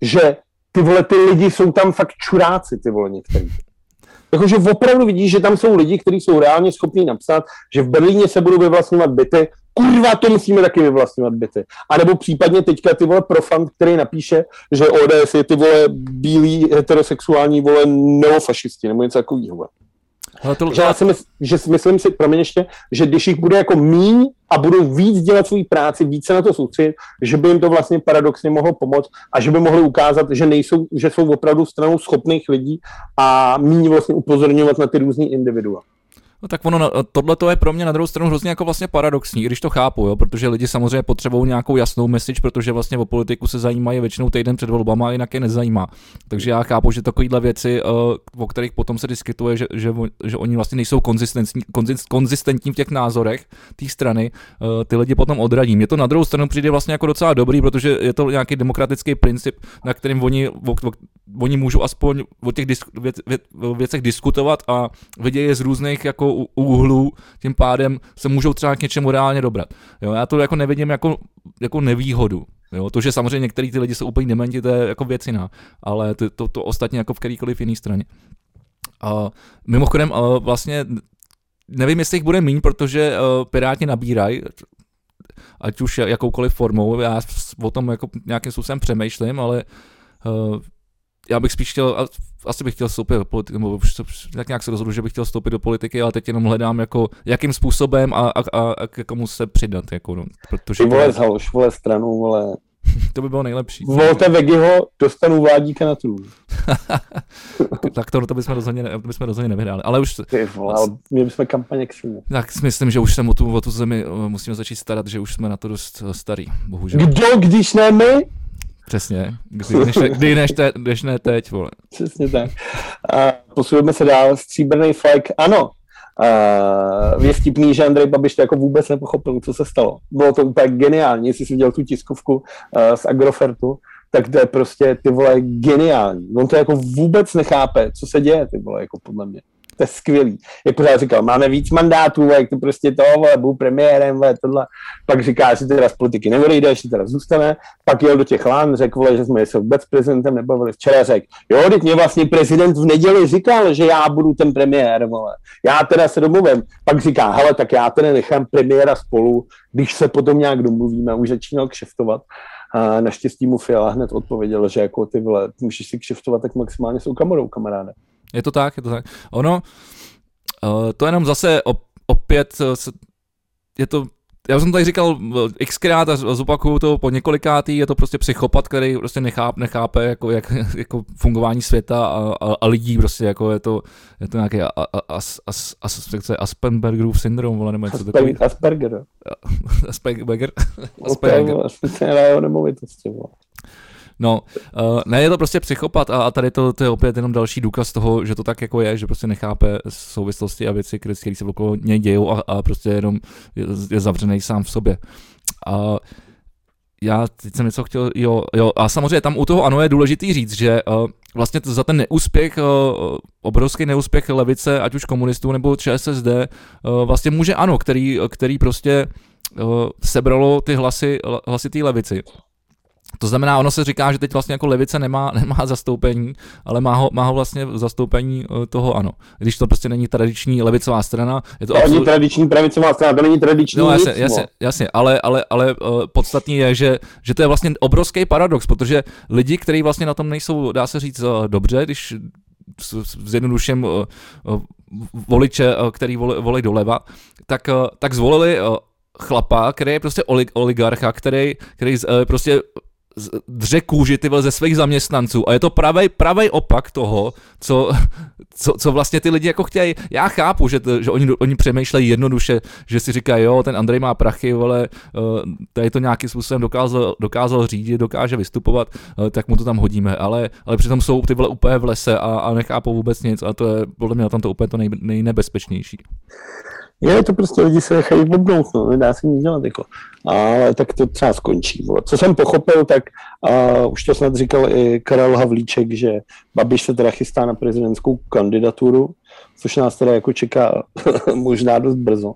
Speaker 1: že ty vole, ty lidi jsou tam fakt čuráci, ty vole, některý. Jakože opravdu vidíš, že tam jsou lidi, kteří jsou reálně schopní napsat, že v Berlíně se budou vyvlastňovat byty, kurva, to musíme taky vyvlastňovat byty. A nebo případně teďka ty vole profan, který napíše, že ODS je ty vole bílí heterosexuální vole neofašisti, nebo něco takového. Ale to... že já si mysl, že myslím si, promiň ještě, že když jich bude jako míň a budou víc dělat svou práci, více na to soustředit, že by jim to vlastně paradoxně mohlo pomoct a že by mohli ukázat, že nejsou, že jsou opravdu stranou schopných lidí a míň vlastně upozorňovat na ty různý individua.
Speaker 2: No tak ono, tohle to je pro mě na druhou stranu hrozně jako vlastně paradoxní, když to chápu, jo, protože lidi samozřejmě potřebují nějakou jasnou message, protože vlastně o politiku se zajímají většinou týden před volbama a jinak je nezajímá. Takže já chápu, že takovéhle věci, eh, o kterých potom se diskutuje, že, že, že oni vlastně nejsou konzistentní, konzistentní v těch názorech té strany, eh, ty lidi potom odradí. Mně to na druhou stranu přijde vlastně jako docela dobrý, protože je to nějaký demokratický princip, na kterým oni, oni můžou aspoň o těch věc, věc, věcech diskutovat a vidějí je z různých jako úhlů, tím pádem se můžou třeba k něčemu reálně dobrat. Jo, já to jako nevidím jako, jako nevýhodu. Jo, to, že samozřejmě některý ty lidi jsou úplně dementi, to je jako věc jiná, ale to, to, to ostatně jako v kterýkoliv jiný straně. A mimochodem vlastně nevím, jestli jich bude míň, protože Piráti nabírají, ať už jakoukoliv formou, já o tom jako nějakým způsobem přemýšlím, ale já bych spíš chtěl, asi bych chtěl vstoupit do politiky, nebo už tak nějak se rozhodl, že bych chtěl vstoupit do politiky, ale teď jenom hledám, jako, jakým způsobem a, a, a, a k komu se přidat. Jako, no,
Speaker 1: protože Ty vole, zhalož, vole stranu, vole. [laughs]
Speaker 2: to by bylo nejlepší.
Speaker 1: Volte Vegiho, dostanu vládíka na trůn. [laughs]
Speaker 2: tak to, to bychom rozhodně, to bychom rozhodně nevyhráli. Ale už...
Speaker 1: Ty vole, ale měli bychom kampaně k svým.
Speaker 2: Tak myslím, že už se o tu, o tu zemi musíme začít starat, že už jsme na to dost eh, starý, bohužel.
Speaker 1: Kdo, když ne my?
Speaker 2: Přesně, kdy než, kdy než, te, než ne teď, vole.
Speaker 1: Přesně tak. A posuneme se dál, stříbrný flag, ano, Uh, je vtipný, že Andrej Babiš to jako vůbec nepochopil, co se stalo. Bylo to úplně geniální, jestli jsi viděl tu tiskovku uh, z Agrofertu, tak to je prostě, ty vole, geniální. On to jako vůbec nechápe, co se děje, ty vole, jako podle mě to je skvělý. Jak pořád říkal, máme víc mandátů, jak to prostě to, vole, budu premiérem, vole, tohle. Pak říká, že teda z politiky neodejde, že teda zůstane. Pak jel do těch lán, řekl, vole, že jsme se vůbec prezidentem nebavili. Včera řekl, jo, teď mě vlastně prezident v neděli říkal, že já budu ten premiér, vole. Já teda se domluvím. Pak říká, hele, tak já teda nechám premiéra spolu, když se potom nějak domluvíme. Už začínal kšeftovat. A naštěstí mu Fiala hned odpověděl, že jako ty vole, můžeš si kšeftovat tak maximálně s kamerou, kamaráde.
Speaker 2: Je to tak, je to tak. Ono, uh, to jenom zase opět, uh, je to já jsem tady říkal eh, xkrát a zopakuju to po několikátý, je to prostě psychopat, který prostě nechápe, nechápe jako, jak, [laughs] jako fungování světa a, a, a, lidí, prostě jako je to, je to nějaký as, as, as, Aspergerův syndrom, vole, nebo něco
Speaker 1: takového. Asperger. [laughs]
Speaker 2: Asperger.
Speaker 1: Asperger. Asperger. nemovitosti, vole.
Speaker 2: No, uh, ne, je to prostě psychopat a, a tady to, to je opět jenom další důkaz toho, že to tak jako je, že prostě nechápe souvislosti a věci, které, se okolo něj dějou a, a prostě jenom je, je zavřený sám v sobě. A já teď jsem něco chtěl, jo, jo, a samozřejmě tam u toho ano je důležitý říct, že uh, vlastně za ten neúspěch, uh, obrovský neúspěch levice, ať už komunistů nebo ČSSD, uh, vlastně může ano, který, který prostě uh, sebralo ty hlasy, hlasy té levici. To znamená, ono se říká, že teď vlastně jako levice nemá, [laughs] nemá zastoupení, ale má ho, má ho vlastně zastoupení eh, toho ano. Když to prostě není tradiční levicová strana. Je to,
Speaker 1: to absolut... není tradiční pravicová strana, to není tradiční
Speaker 2: no, jasně, nic, jasně, jasně, ale, ale, ale uh, podstatný je, že, že to je vlastně obrovský paradox, protože lidi, kteří vlastně na tom nejsou, dá se říct, uh, dobře, když zjednoduším voliče, který volí, volí doleva, tak, tak zvolili chlapa, který je prostě oligarcha, který, který prostě dře kůži ty ze svých zaměstnanců a je to pravý, pravý opak toho, co, [laughs] co, co vlastně ty lidi jako chtějí. Já chápu, že, to, že oni, oni přemýšlejí jednoduše, že si říkají, jo, ten Andrej má prachy, ale uh, tady to nějakým způsobem dokázal, dokázal řídit, dokáže vystupovat, uh, tak mu to tam hodíme, ale, ale přitom jsou ty vole úplně v lese a, a nechápou vůbec nic a to je podle mě tam to úplně to nej, nejnebezpečnější.
Speaker 1: Je to prostě lidi se nechají obnout, no, nedá se nic dělat, jako. Ale tak to třeba skončí. Bo. Co jsem pochopil, tak uh, už to snad říkal i Karel Havlíček, že Babiš se teda chystá na prezidentskou kandidaturu, což nás teda jako čeká [laughs] možná dost brzo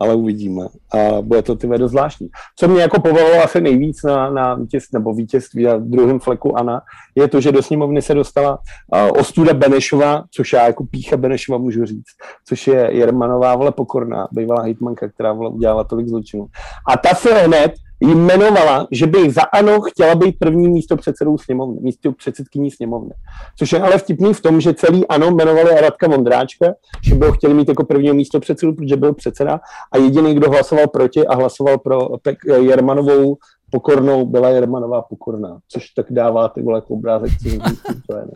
Speaker 1: ale uvidíme. A bude to ty dost zvláštní. Co mě jako povolilo asi nejvíc na, na vítězství, nebo vítězství na druhém fleku Ana, je to, že do sněmovny se dostala uh, ostuda Benešova, což já jako pícha Benešova můžu říct, což je Jermanová vole pokorná, bývalá hejtmanka, která vole udělala tolik zločinů. A ta se hned jmenovala, že by za ANO chtěla být první místo předsedou sněmovny, místo předsedkyní sněmovny. Což je ale vtipný v tom, že celý ANO jmenovali Radka Vondráčka, že by ho chtěli mít jako prvního místo předsedu, protože byl předseda a jediný, kdo hlasoval proti a hlasoval pro Pek- Jermanovou pokornou, byla Jermanová pokorná, což tak dává ty vole jako obrázek, co to je, ne?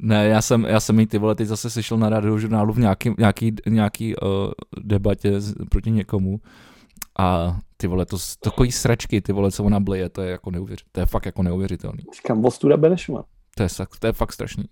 Speaker 2: Ne, já jsem, já jsem jí ty vole teď zase slyšel na rádiu žurnálu v nějaký, nějaký, nějaký uh, debatě proti někomu a ty vole, to takový sračky, ty vole, co ona blije, to je jako neuvěřitelné. To je fakt jako neuvěřitelný.
Speaker 1: Říkám, Vostuda Benešova.
Speaker 2: To je, to je fakt strašný.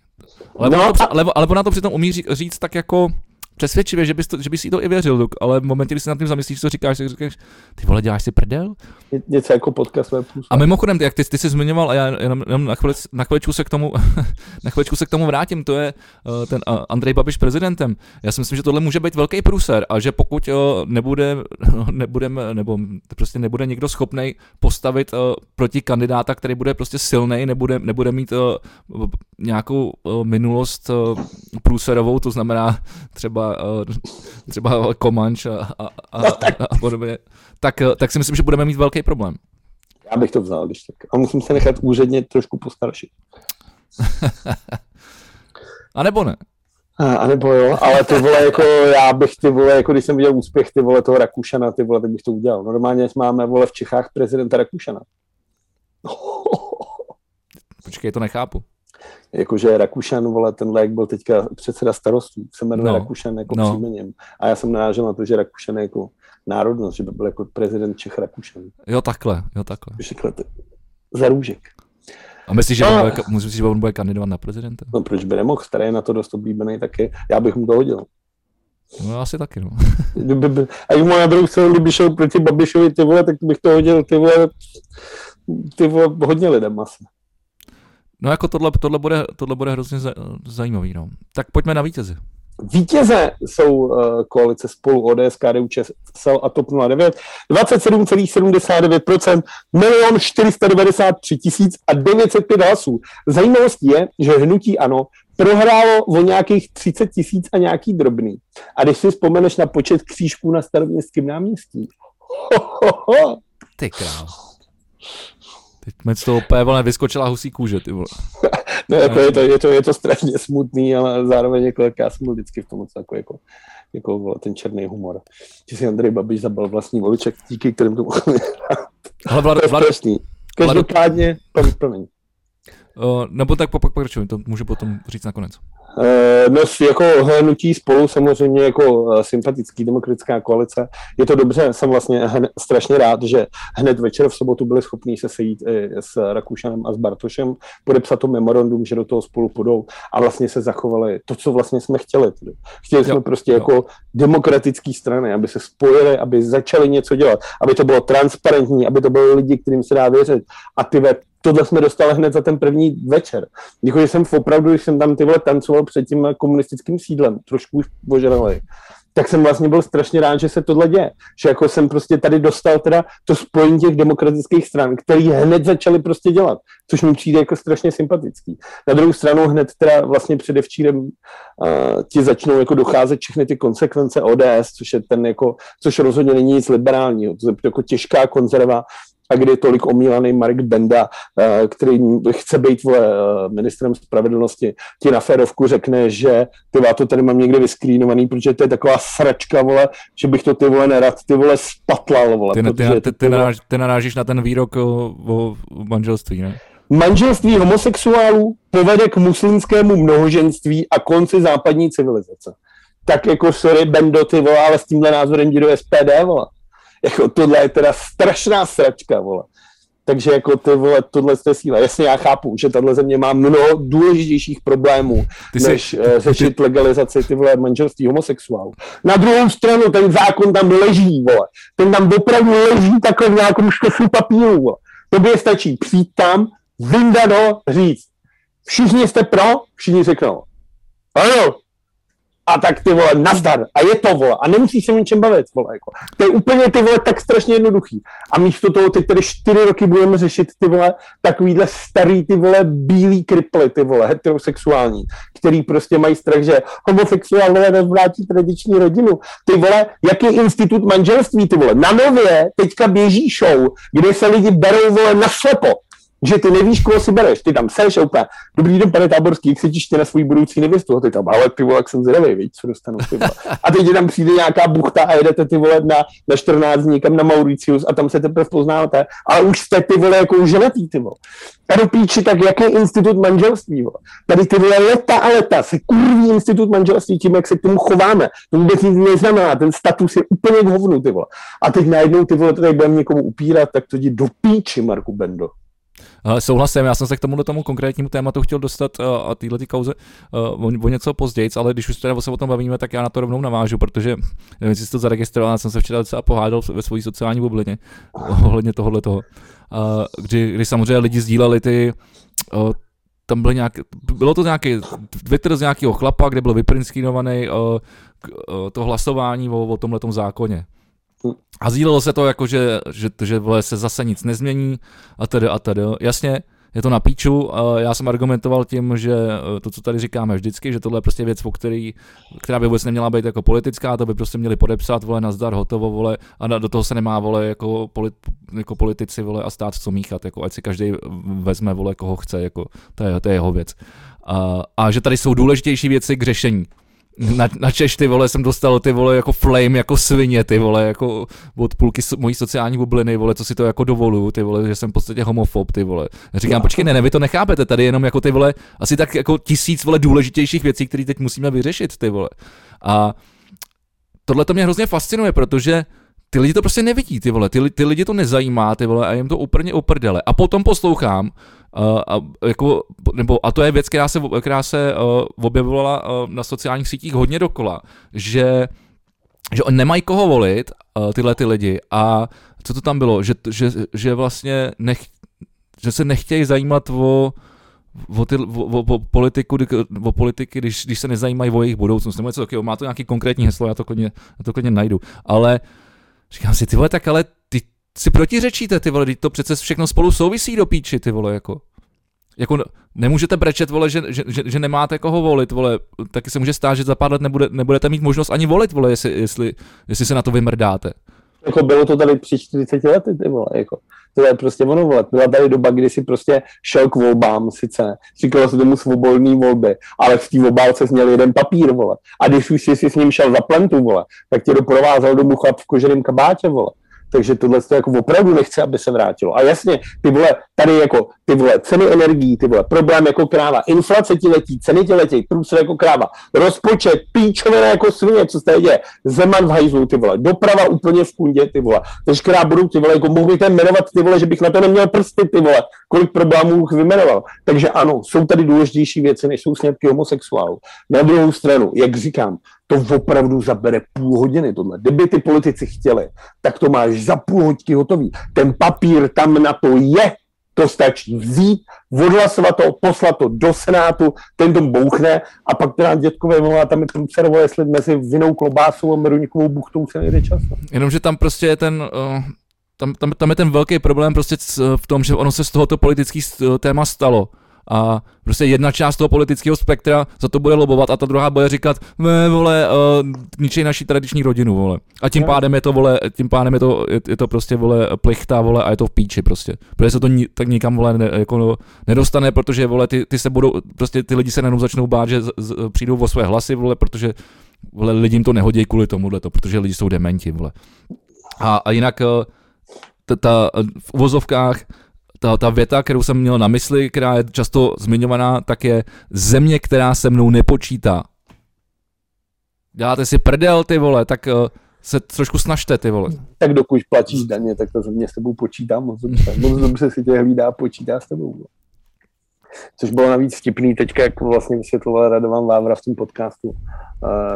Speaker 2: Ale, no, ona to, ale, ale ona to přitom umí říct tak jako, přesvědčivě, že bys, to, že bys jí to i věřil, ale v momentě, kdy si nad tím zamyslíš, co říkáš, tak říkáš, ty vole, děláš si prdel?
Speaker 1: Ně, něco jako podcast své
Speaker 2: A mimochodem, jak ty, ty jsi zmiňoval, a já jenom, jenom na, chvilič, na, chviličku se k tomu, [laughs] na chviličku se k tomu vrátím, to je uh, ten uh, Andrej Babiš prezidentem. Já si myslím, že tohle může být velký průser a že pokud uh, nebude, [laughs] nebudeme, nebo prostě nebude někdo schopný postavit uh, proti kandidáta, který bude prostě silný, nebude, nebude mít uh, nějakou uh, minulost uh, průserovou, to znamená třeba třeba, [laughs] třeba Comanche a, a, a, [laughs] no, tak. a podobně, tak, tak si myslím, že budeme mít velký problém.
Speaker 1: Já bych to vzal, když tak. A musím se nechat úředně trošku postaršit. [laughs]
Speaker 2: a nebo ne?
Speaker 1: A nebo jo, ale ty vole, jako já bych ty vole, jako když jsem viděl úspěch ty vole toho Rakušana, ty vole, tak bych to udělal. Normálně máme vole v Čechách prezidenta Rakušana.
Speaker 2: Počkej, to nechápu
Speaker 1: jakože Rakušan, vole, ten lék byl teďka předseda starostů, se jmenuje no. Rakušan jako no. příjmením. A já jsem narážel na to, že Rakušan je jako národnost, že by byl jako prezident Čech Rakušan.
Speaker 2: Jo, takhle, jo, takhle.
Speaker 1: Za růžek.
Speaker 2: A myslíš, že, no, on bude, myslíš, že on bude kandidovat na prezidenta?
Speaker 1: No proč by nemohl, starý na to dost oblíbený taky, já bych mu to hodil.
Speaker 2: No asi taky, no. [laughs]
Speaker 1: a jak moja druhou stranu, kdyby šel proti Babišovi, ty vole, tak bych to hodil, ty vole, ty vole, hodně lidem asi.
Speaker 2: No jako tohle, tohle, bude, tohle bude hrozně zajímavý. No. Tak pojďme na vítězi.
Speaker 1: Vítěze jsou uh, koalice spolu ODS, KDU, ČSL a TOP 09. 27,79%, milion 493 tisíc a 905 hlasů. Zajímavostí je, že hnutí ANO prohrálo o nějakých 30 tisíc a nějaký drobný. A když si vzpomeneš na počet křížků na staroměstském náměstí. Ho, ho, ho.
Speaker 2: Ty král. Teď mi z toho úplně vyskočila husí kůže, ty vole. [laughs]
Speaker 1: no, jako je, to, je, to, je to strašně smutný, ale zároveň jako, já jsem byl vždycky v tom jako, jako, jako vole, ten černý humor. Že si Andrej Babiš zabal vlastní voliček, díky kterým to mohl Ale Vlad, to je Vlad, Každopádně, promiň.
Speaker 2: Uh, nebo tak pokračujem, to můžu potom říct nakonec.
Speaker 1: Eh, no, jako hnutí spolu samozřejmě jako eh, sympatický demokratická koalice. Je to dobře, jsem vlastně hned, strašně rád, že hned večer v sobotu byli schopni se sejít i s Rakušanem a s Bartošem, podepsat to memorandum, že do toho spolu půjdou a vlastně se zachovali to, co vlastně jsme chtěli. Chtěli jo, jsme prostě jo. jako demokratický strany, aby se spojili, aby začali něco dělat, aby to bylo transparentní, aby to byly lidi, kterým se dá věřit. A ty tohle jsme dostali hned za ten první večer. Jako, že jsem opravdu, když jsem tam ty vole tancoval před tím komunistickým sídlem, trošku už požadali, tak jsem vlastně byl strašně rád, že se tohle děje. Že jako jsem prostě tady dostal teda to spojení těch demokratických stran, který hned začali prostě dělat, což mi přijde jako strašně sympatický. Na druhou stranu hned teda vlastně předevčírem uh, ti začnou jako docházet všechny ty konsekvence ODS, což je ten jako, což rozhodně není nic liberálního, to je jako těžká konzerva, a kdy je tolik omílaný Marek Benda, eh, který chce být vole, eh, ministrem spravedlnosti, ti na férovku řekne, že ty to tady mám někde vyskrínovaný, protože to je taková sračka, vole, že bych to ty vole nerad, ty vole spatlal, vole.
Speaker 2: Ty, ty, ty, ty, ty, naráž, ty narážíš na ten výrok o, o manželství, ne?
Speaker 1: Manželství homosexuálů povede k muslimskému mnohoženství a konci západní civilizace. Tak jako sorry, Bendo, ty vole, ale s tímhle názorem jdi do SPD, vole. Jako tohle je teda strašná sračka, vole. Takže jako ty vole, tohle je síla. Jasně, já chápu, že tahle země má mnoho důležitějších problémů, ty jsi, než uh, řešit ty... legalizaci ty vole manželství homosexuálů. Na druhou stranu ten zákon tam leží, vole. Ten tam opravdu leží takhle v nějakém štofu papíru, vole. Tobě stačí přijít tam, vyndat ho, říct, všichni jste pro, všichni řeknou, ano, a tak ty vole, nazdar. A je to, vole. A nemusíš se o ničem bavit, vole. Jako. To je úplně ty vole tak strašně jednoduchý. A místo toho teď tady čtyři roky budeme řešit ty vole takovýhle starý ty vole bílý kriply, ty vole heterosexuální, který prostě mají strach, že homosexuálové nezvrátí tradiční rodinu. Ty vole, jaký institut manželství, ty vole. Na nově teďka běží show, kde se lidi berou vole na slepo že ty nevíš, koho si bereš, ty tam seš úplně, dobrý den, pane Táborský, jak se těšte na svůj budoucí nevěstu, a ty tam, ale ty vole, jak jsem zvědavý, víš, co dostanu, ty vole. A teď tam přijde nějaká buchta a jedete ty vole na, na 14 dní někam na Mauricius a tam se teprve poznáte, ale už jste ty vole jako ženatý, ty vole. A do píči, tak jaký institut manželství, vole. Tady ty vole leta a leta se kurví institut manželství tím, jak se k tomu chováme. To vůbec nic neznamená, ten status je úplně k hovnu, ty vole. A teď najednou ty vole tady budeme někomu upírat, tak to jdi do píči, Marku Bendo.
Speaker 2: Uh, souhlasím, já jsem se k tomuhle tomu konkrétnímu tématu chtěl dostat uh, a téhle ty kauze uh, o, něco později, ale když už teda se o tom bavíme, tak já na to rovnou navážu, protože nevím, jestli jsi to zaregistroval, já jsem se včera docela pohádal ve své sociální bublině [laughs] ohledně tohohle toho, kdy, kdy samozřejmě lidi sdíleli ty tam byl nějak, bylo to nějaký Twitter z nějakého chlapa, kde byl vyprinskrinovaný uh, to hlasování o, o tomhle zákoně. A sdílelo se to jako, že, že, že vole, se zase nic nezmění a tedy a tedy. Jasně, je to na píču. Já jsem argumentoval tím, že e, to, co tady říkáme vždycky, že tohle je prostě věc, který, která by vůbec neměla být jako politická, to by prostě měli podepsat, vole, nazdar, hotovo, vole, a do toho se nemá, vole, jako, polit, jako politici, vole, a stát co míchat, jako, ať si každý vezme, vole, koho chce, jako, to je, to je jeho věc. A, a že tady jsou důležitější věci k řešení na, na Češ, ty vole, jsem dostal ty vole jako flame, jako svině, ty vole, jako od půlky so, mojí sociální bubliny, vole, co si to jako dovoluju, ty vole, že jsem v podstatě homofob, ty vole. Říkám, počkej, ne, ne, vy to nechápete, tady jenom jako ty vole, asi tak jako tisíc, vole, důležitějších věcí, které teď musíme vyřešit, ty vole. A tohle to mě hrozně fascinuje, protože ty lidi to prostě nevidí, ty vole, ty, ty lidi to nezajímá, ty vole, a jim to úplně oprdele. A potom poslouchám, a, jako, nebo, a to je věc, která se, která se uh, objevovala uh, na sociálních sítích hodně dokola, že že oni nemají koho volit, uh, tyhle ty lidi, a co to tam bylo, že, že, že vlastně nech, že se nechtějí zajímat o, o, ty, o, o, politiku, o politiky, když, když se nezajímají o jejich budoucnost, nebo něco takového, má to nějaký konkrétní heslo, já to klidně, já to klidně najdu, ale říkám si, ty vole, tak ale si protiřečíte, ty vole, to přece všechno spolu souvisí do píči, ty vole, jako. Jako nemůžete brečet, vole, že, že, že, že nemáte koho volit, vole, taky se může stát, že za pár let nebude, nebudete mít možnost ani volit, vole, jestli, jestli, jestli se na to vymrdáte.
Speaker 1: Jako bylo to tady při 40 lety, ty vole, jako. To je prostě ono, vole. Byla tady doba, kdy si prostě šel k volbám, sice, říkalo se tomu svobodný volby, ale v té obálce měl jeden papír, vole. A když už jsi si s ním šel za plentu, vole, tak tě doprovázel domů chlap v koženém kabátě, vole takže tohle to jako opravdu nechce, aby se vrátilo. A jasně, ty vole, tady jako ty vole, ceny energií, ty vole, problém jako kráva, inflace ti letí, ceny ti letí, průsed jako kráva, rozpočet, píčové jako svině, co se tady děje, zeman v hajzlu, ty vole, doprava úplně v kundě, ty vole, veškerá budou, ty vole, jako mohl bych jmenovat, ty vole, že bych na to neměl prsty, ty vole, kolik problémů bych vymenoval. Takže ano, jsou tady důležitější věci, než jsou snědky homosexuálů. Na druhou stranu, jak říkám, to opravdu zabere půl hodiny tohle. Kdyby ty politici chtěli, tak to máš za půl hodiny hotový. Ten papír tam na to je, to stačí vzít, odhlasovat to, poslat to do Senátu, ten to bouchne a pak teda dětkové volá tam je průcerovo, jestli mezi vinou klobásou a meruňkovou buchtou se nejde čas.
Speaker 2: Jenomže tam prostě je ten, uh, tam, tam, tam je ten velký problém prostě v tom, že ono se z tohoto politický téma stalo a prostě jedna část toho politického spektra za to bude lobovat a ta druhá bude říkat, ne, vole, uh, ničej naší tradiční rodinu, vole. A tím pádem je to, vole, tím pádem je to, je, je to prostě, vole, plichta, vole, a je to v píči prostě. Protože se to ni, tak nikam, vole, ne, jako no, nedostane, protože, vole, ty, ty se budou, prostě ty lidi se najednou začnou bát, že z, z, přijdou o své hlasy, vole, protože vole, lidím to nehodí kvůli tomuhle, protože lidi jsou dementi, vole. A, a jinak uh, ta, ta, v uvozovkách ta, ta věta, kterou jsem měl na mysli, která je často zmiňovaná, tak je země, která se mnou nepočítá. Děláte si prdel, ty vole, tak uh, se trošku snažte, ty vole.
Speaker 1: Tak dokud platíš daně, tak ta země s tebou počítá moc dobře. [laughs] Moc dobře si tě hlídá, počítá s tebou. Vole. Což bylo navíc vtipný teďka, jak vlastně vysvětloval Radovan Vávra v tom podcastu.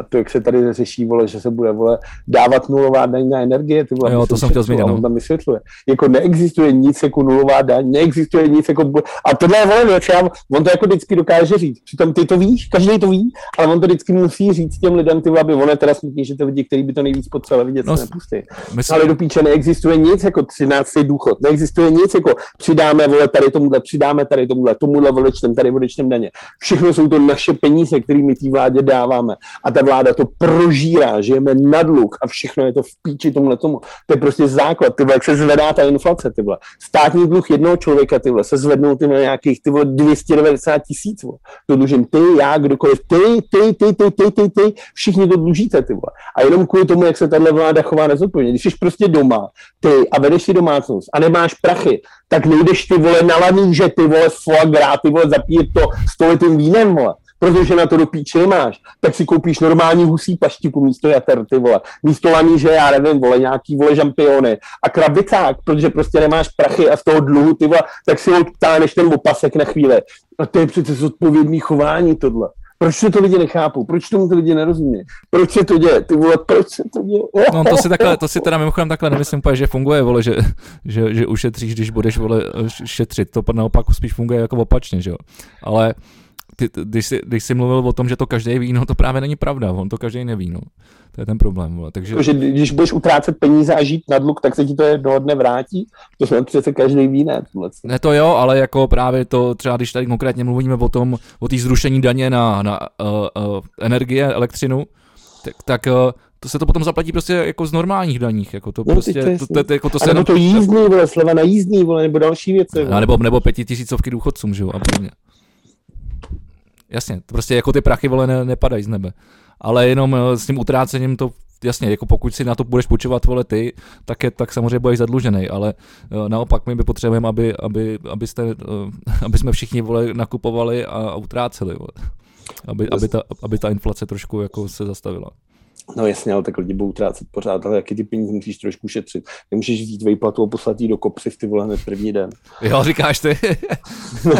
Speaker 1: To, jak se tady řeší, vole, že se bude vole, dávat nulová daň na energie, ty vole,
Speaker 2: jo, to jsem chtěl zmínit.
Speaker 1: On no. tam vysvětluje. Jako neexistuje nic jako nulová daň, neexistuje nic jako... A tohle je vole, věc, já, on to jako vždycky dokáže říct. Přitom ty to víš, každý to ví, ale on to vždycky musí říct těm lidem, ty vole, aby on je teda smutný, že ty lidi, kteří by to nejvíc potřebovali vidět, no, se nepustí. Myslím... Ale do píče neexistuje nic jako 13. důchod, neexistuje nic jako přidáme, vole, tady tomuhle, přidáme tady tomuhle, tomuhle voličtem, tady voličtem daně. Všechno jsou to naše peníze, které my té vládě dáváme a ta vláda to prožírá, žijeme na dluh a všechno je to v píči tomhle tomu. To je prostě základ, tyhle, jak se zvedá ta inflace, tyhle. Státní dluh jednoho člověka, tyhle, se zvednou ty nějakých tyhle 290 tisíc, to dlužím ty, já, kdokoliv, ty, ty, ty, ty, ty, ty, ty, všichni to dlužíte, tyhle. A jenom kvůli tomu, jak se tahle vláda chová nezodpovědně. Když jsi prostě doma, ty a vedeš si domácnost a nemáš prachy, tak nejdeš ty vole na že ty vole foie gras, ty vole zapít to stolitým vínem, vole protože na to do píči nemáš, tak si koupíš normální husí paštiku místo jater, ty vole. Místo že já nevím, vole, nějaký vole žampiony a krabicák, protože prostě nemáš prachy a z toho dluhu, ty vole, tak si ho než ten opasek na chvíli. A to je přece zodpovědný chování tohle. Proč se to lidi nechápou? Proč tomu ty lidi nerozumí? Proč se to děje? Ty vole, proč se to děje?
Speaker 2: No to si, takhle, to si teda mimochodem takhle nemyslím že funguje, vole, že, že, že ušetříš, když budeš vole, šetřit. To naopak spíš funguje jako opačně, že jo. Ale ty, když, jsi, když jsi mluvil o tom, že to každý ví, no to právě není pravda, on to každý neví, no. To je ten problém. Vole. Takže...
Speaker 1: Že když budeš utrácet peníze a žít na dluh, tak se ti to jednoho dne vrátí. To se přece každý ví, ne?
Speaker 2: Ne to jo, ale jako právě to, třeba když tady konkrétně mluvíme o tom, o té zrušení daně na, na uh, uh, energie, elektřinu, tak, tak uh, to se to potom zaplatí prostě jako z normálních daních, jako to no, prostě, to, to, to, jako to
Speaker 1: se... Nebo to jízdný, vole, sleva na jízdný, vole, nebo další věci.
Speaker 2: A nebo, nebo pětitisícovky důchodcům, že jo, a podobně. Jasně, prostě jako ty prachy, vole, ne, nepadají z nebe. Ale jenom eh, s tím utrácením to jasně, jako pokud si na to budeš počívat vole ty, tak, je, tak samozřejmě budeš zadlužený, ale uh, naopak my by potřebujeme, aby, aby, abyste, uh, [laughs] aby jsme všichni vole nakupovali a, a utráceli, vole. Aby, aby, ta, aby ta inflace trošku jako se zastavila.
Speaker 1: No jasně, ale tak lidi budou utrácet pořád, ale jaký ty peníze musíš trošku šetřit. Nemůžeš vzít výplatu a poslat jí do kopři v ty vole hned první den.
Speaker 2: Jo, říkáš ty. [laughs]
Speaker 1: no,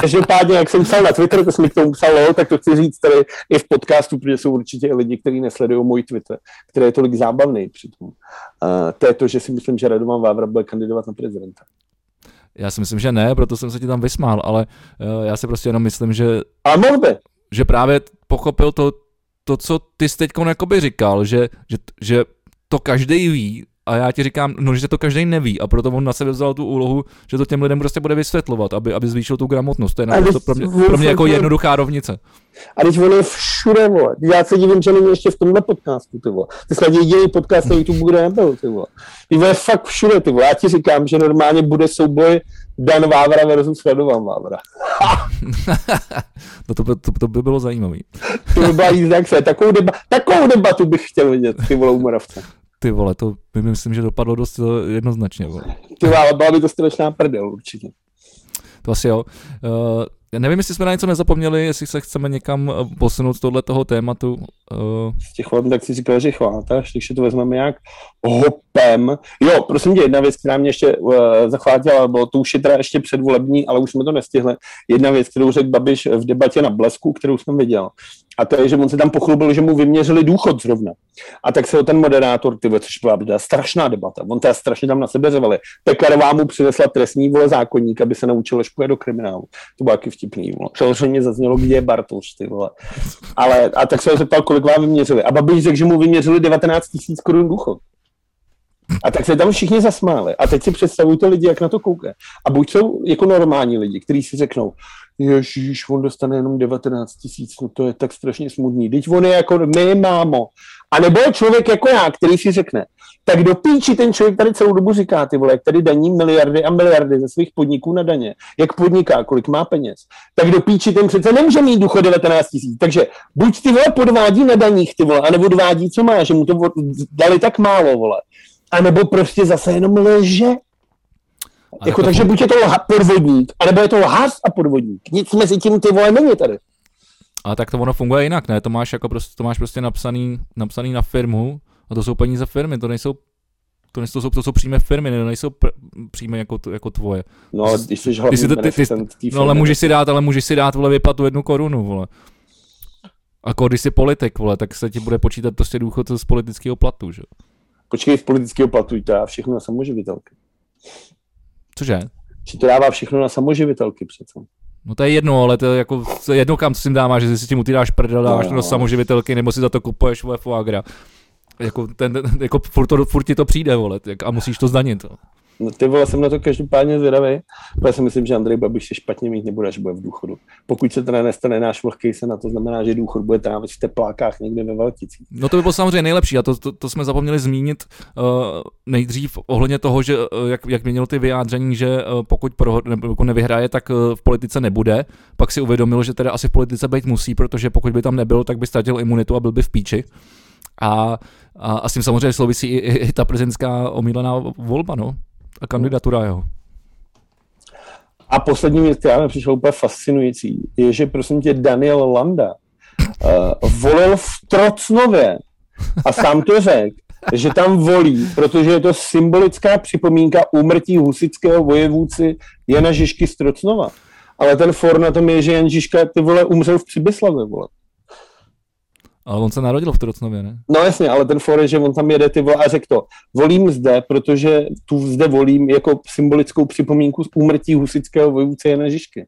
Speaker 1: každopádně, jak jsem psal na Twitter, to jsem mi k tomu psal, tak to chci říct tady i v podcastu, protože jsou určitě lidi, kteří nesledují můj Twitter, který je tolik zábavný přitom. Uh, to je to, že si myslím, že Radovan Vávra bude kandidovat na prezidenta.
Speaker 2: Já si myslím, že ne, proto jsem se ti tam vysmál, ale uh, já si prostě jenom myslím, že...
Speaker 1: A mohl by.
Speaker 2: Že právě pochopil to, to, co ty jsi teď říkal, že, že, že to každý ví, a já ti říkám, no, že to každý neví a proto on na sebe vzal tu úlohu, že to těm lidem prostě bude vysvětlovat, aby, aby zvýšil tu gramotnost. To je naprosto pro mě, pro mě jako jednoduchá rovnice.
Speaker 1: A když on je všude, vole. Já se divím, že není ještě v tomhle podcastu, ty vole. Ty snad jediný podcast na YouTube bude nebyl, ty vole. Ty vole, fakt všude, ty vole. Já ti říkám, že normálně bude souboj Dan Vávra versus Radovan Vávra. [laughs]
Speaker 2: no to, by, to, to, by bylo zajímavé.
Speaker 1: to by byla jízda, jak se. Takovou, deba, takovou debatu bych chtěl vidět, ty vole, u Moravce.
Speaker 2: Ty vole, to by myslím, že dopadlo dost jednoznačně. Vole.
Speaker 1: Ty vole, byla by to strašná prdel určitě.
Speaker 2: To asi jo. Uh, já nevím, jestli jsme na něco nezapomněli, jestli se chceme někam eh, posunout z tohle toho tématu.
Speaker 1: Uh... Z těch tak si říkal, že chvátáš, takže to vezmeme nějak hopem. Jo, prosím tě, jedna věc, která mě ještě uh, zachvátila, bylo to už je teda ještě předvolební, ale už jsme to nestihli. Jedna věc, kterou řekl Babiš v debatě na Blesku, kterou jsem viděl. A to je, že on se tam pochlubil, že mu vyměřili důchod zrovna. A tak se ho ten moderátor, ty což byla strašná debata, on teda strašně tam na sebe řevali. Pekarová mu přinesla trestní vole zákonník, aby se naučil ještě do kriminálu. To bylo taky vtipný. Vole. Samozřejmě zaznělo, kde je Bartoš, ty vole. Ale, a tak se ho zeptal, kolik vám vyměřili. A Babiš řekl, že mu vyměřili 19 tisíc korun důchod. A tak se tam všichni zasmáli. A teď si představujte lidi, jak na to koukají. A buď jsou jako normální lidi, kteří si řeknou, Ježíš, on dostane jenom 19 tisíc, no to je tak strašně smutný. Teď on je jako my, mámo. A nebo je člověk jako já, který si řekne, tak do píči ten člověk tady celou dobu říká, ty vole, jak tady daní miliardy a miliardy ze svých podniků na daně, jak podniká, kolik má peněz, tak do píči ten přece nemůže mít důchod 19 tisíc. Takže buď ty vole podvádí na daních, ty vole, anebo odvádí, co má, že mu to dali tak málo, vole. A nebo prostě zase jenom lže. Jako, jako takže buď je to podvodník, anebo je to lhář a podvodník. Nic mezi tím ty vole není tady.
Speaker 2: Ale tak to ono funguje jinak, ne? To máš jako prostě, to máš prostě napsaný, napsaný na firmu a to jsou peníze firmy, to nejsou to, nejsou, to, jsou, to jsou přímé firmy, ne, nejsou pr, přímé jako, jako tvoje.
Speaker 1: No, ale když jsi hlavní ty, ty, ty, ty,
Speaker 2: No, ale můžeš si dát, ale můžeš si dát, vole, vyplatu jednu korunu, vole. A když jsi politik, vole, tak se ti bude počítat prostě důchod z politického platu, že?
Speaker 1: Počkej, z politického platu to dá všechno na samoživitelky.
Speaker 2: Cože?
Speaker 1: Či to dává všechno na samoživitelky přece.
Speaker 2: No to je jedno, ale to je jako to je jedno, kam si dáváš, že si tím utíráš prdel, dáš no, no. samoživitelky, nebo si za to kupuješ vole foagra. Jako, ten, jako furt, to, furt ti to přijde, vole, a musíš to zdanit.
Speaker 1: No ty vole, jsem na to každopádně zvědavý, já si myslím, že Andrej Babiš se špatně mít nebude, až bude v důchodu. Pokud se teda nestane náš vlhký se na to znamená, že důchod bude trávit v teplákách někde ve Velticích.
Speaker 2: No to by bylo samozřejmě nejlepší a to, to, to jsme zapomněli zmínit uh, nejdřív ohledně toho, že uh, jak, jak měnilo ty vyjádření, že uh, pokud pro, ne, jako nevyhraje, tak uh, v politice nebude. Pak si uvědomil, že teda asi v politice být musí, protože pokud by tam nebyl, tak by ztratil imunitu a byl by v píči. A, a, a s tím samozřejmě souvisí i, i, i ta prezidentská omílená volba, no a kandidatura jeho.
Speaker 1: A poslední věc, která mi přišla úplně fascinující, je, že prosím tě Daniel Landa uh, volil v Trocnově a sám to řekl, že tam volí, protože je to symbolická připomínka úmrtí husického vojevůci Jana Žižky z Trocnova. Ale ten for na tom je, že Jan Žižka ty vole umřel v Přibyslavě, vole.
Speaker 2: Ale on se narodil v Trocnově, ne?
Speaker 1: No jasně, ale ten for je, že on tam jede ty vole a řekl to. Volím zde, protože tu zde volím jako symbolickou připomínku z úmrtí husického vojvůdce Jana Žižky.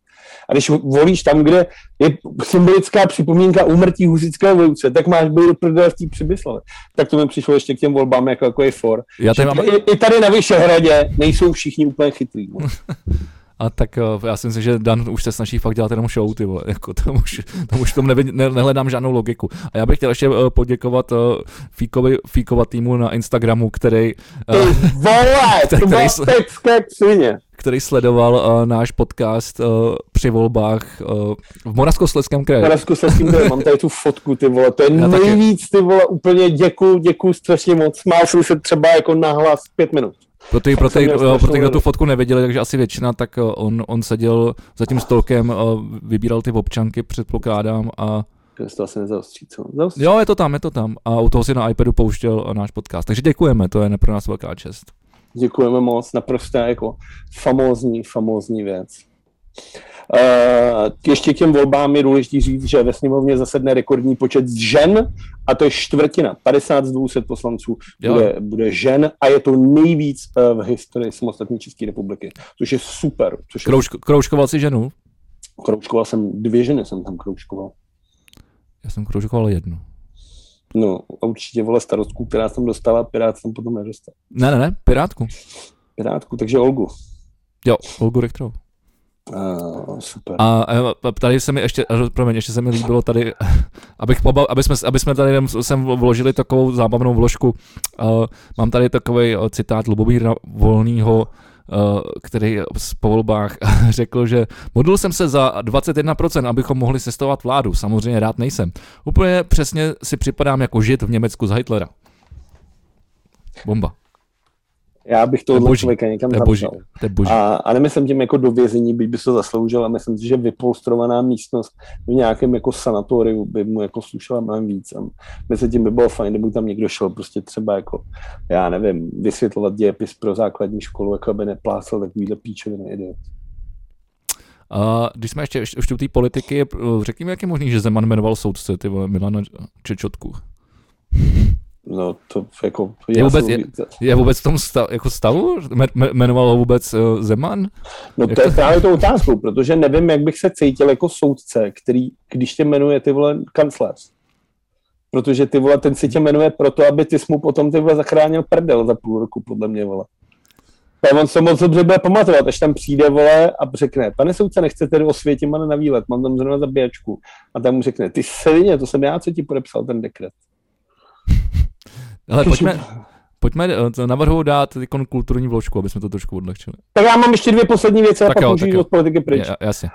Speaker 1: A když volíš tam, kde je symbolická připomínka úmrtí husického vojvůdce, tak máš být prdel v Přibyslave. Tak to mi přišlo ještě k těm volbám jako, jako je for. Já tady mám... i, I tady na Vyšehradě nejsou všichni úplně chytrý. [laughs]
Speaker 2: A tak eh, já si myslím, že Dan už se snaží fakt dělat jenom show, ty vole. [laughs] Jako, tam už, tam už tom nevi, ne, nehledám žádnou logiku. A já bych chtěl ještě uh, poděkovat uh, Fíkovi, Fíkova týmu na Instagramu, který...
Speaker 1: Ty vole, [laughs] který, který,
Speaker 2: který sledoval uh, náš podcast uh, při volbách uh, v Moravskoslezském kraji.
Speaker 1: V Moravskoslezském kraji, mám tady tu fotku, ty vole, to je já nejvíc, ty vole, úplně děkuju, děkuju strašně moc. Smál jsem se třeba jako nahlas pět minut.
Speaker 2: Pro ty, pro ty, pro ty, kdo tu fotku neviděli, takže asi většina, tak on, on seděl za tím stolkem, vybíral ty občanky, předpokládám, a
Speaker 1: to asi nezaostří, co?
Speaker 2: Zaostří. Jo, je to tam, je to tam. A u toho si na iPadu pouštěl náš podcast. Takže děkujeme, to je pro nás velká čest.
Speaker 1: Děkujeme moc, naprosto jako famózní, famózní věc. Uh, ještě k těm volbám je důležité říct, že ve sněmovně zasedne rekordní počet žen a to je čtvrtina. 50 z 200 poslanců bude, bude žen a je to nejvíc uh, v historii samostatní České republiky, což je super. Což je...
Speaker 2: Kroužkoval si ženu?
Speaker 1: Kroužkoval jsem, dvě ženy jsem tam kroužkoval.
Speaker 2: Já jsem kroužkoval jednu.
Speaker 1: No, a určitě vole starostku, která jsem dostala, Pirát jsem potom nedostal.
Speaker 2: Ne, ne, ne, Pirátku.
Speaker 1: Pirátku, takže Olgu.
Speaker 2: Jo, Olgu Rektorovou.
Speaker 1: Super.
Speaker 2: A, a tady se mi ještě, promiň, ještě se mi líbilo tady, [laughs] abych pobav, aby, jsme, aby jsme tady sem vložili takovou zábavnou vložku. Uh, mám tady takový uh, citát Lubomíra Volného, uh, který po volbách [laughs] řekl, že modlil jsem se za 21%, abychom mohli sestovat vládu. Samozřejmě rád nejsem. Úplně přesně si připadám jako žid v Německu z Hitlera. Bomba.
Speaker 1: Já bych toho člověka někam
Speaker 2: to boží, to boží.
Speaker 1: A, a nemyslím tím jako do vězení, byť by se zasloužil, a myslím si, že vypolstrovaná místnost v nějakém jako sanatoriu by mu jako slušela mnohem víc. A myslím, tím by bylo fajn, kdyby tam někdo šel prostě třeba jako, já nevím, vysvětlovat dějepis pro základní školu, jako aby neplácal takovýhle píčoviny idiot.
Speaker 2: A když jsme ještě, ještě u té politiky, řekni mi, jak je možný, že Zeman jmenoval soudce, ty vole, Milana Čečotku.
Speaker 1: No to jako...
Speaker 2: Je vůbec, je, je vůbec v tom stav, jako stavu? Jmenoval ho vůbec uh, Zeman?
Speaker 1: No to je právě to otázkou, protože nevím, jak bych se cítil jako soudce, který, když tě jmenuje ty vole kancléř. Protože ty vole, ten si tě jmenuje proto, aby ty jsi mu potom ty vole zachránil prdel za půl roku, podle mě, vole. on se moc dobře bude pamatovat, až tam přijde, vole, a řekne, pane soudce, nechce tedy osvětit mana na výlet, mám tam zrovna zabíjačku. A tam mu řekne, ty svině, to jsem já, co ti podepsal ten dekret.
Speaker 2: Ale pojďme, pojďme eh, navrhu dát kulturní vložku, aby jsme to trošku odlehčili.
Speaker 1: Tak já mám ještě dvě poslední věci a pak můžu jít od politiky pryč.
Speaker 2: Ja, jasně.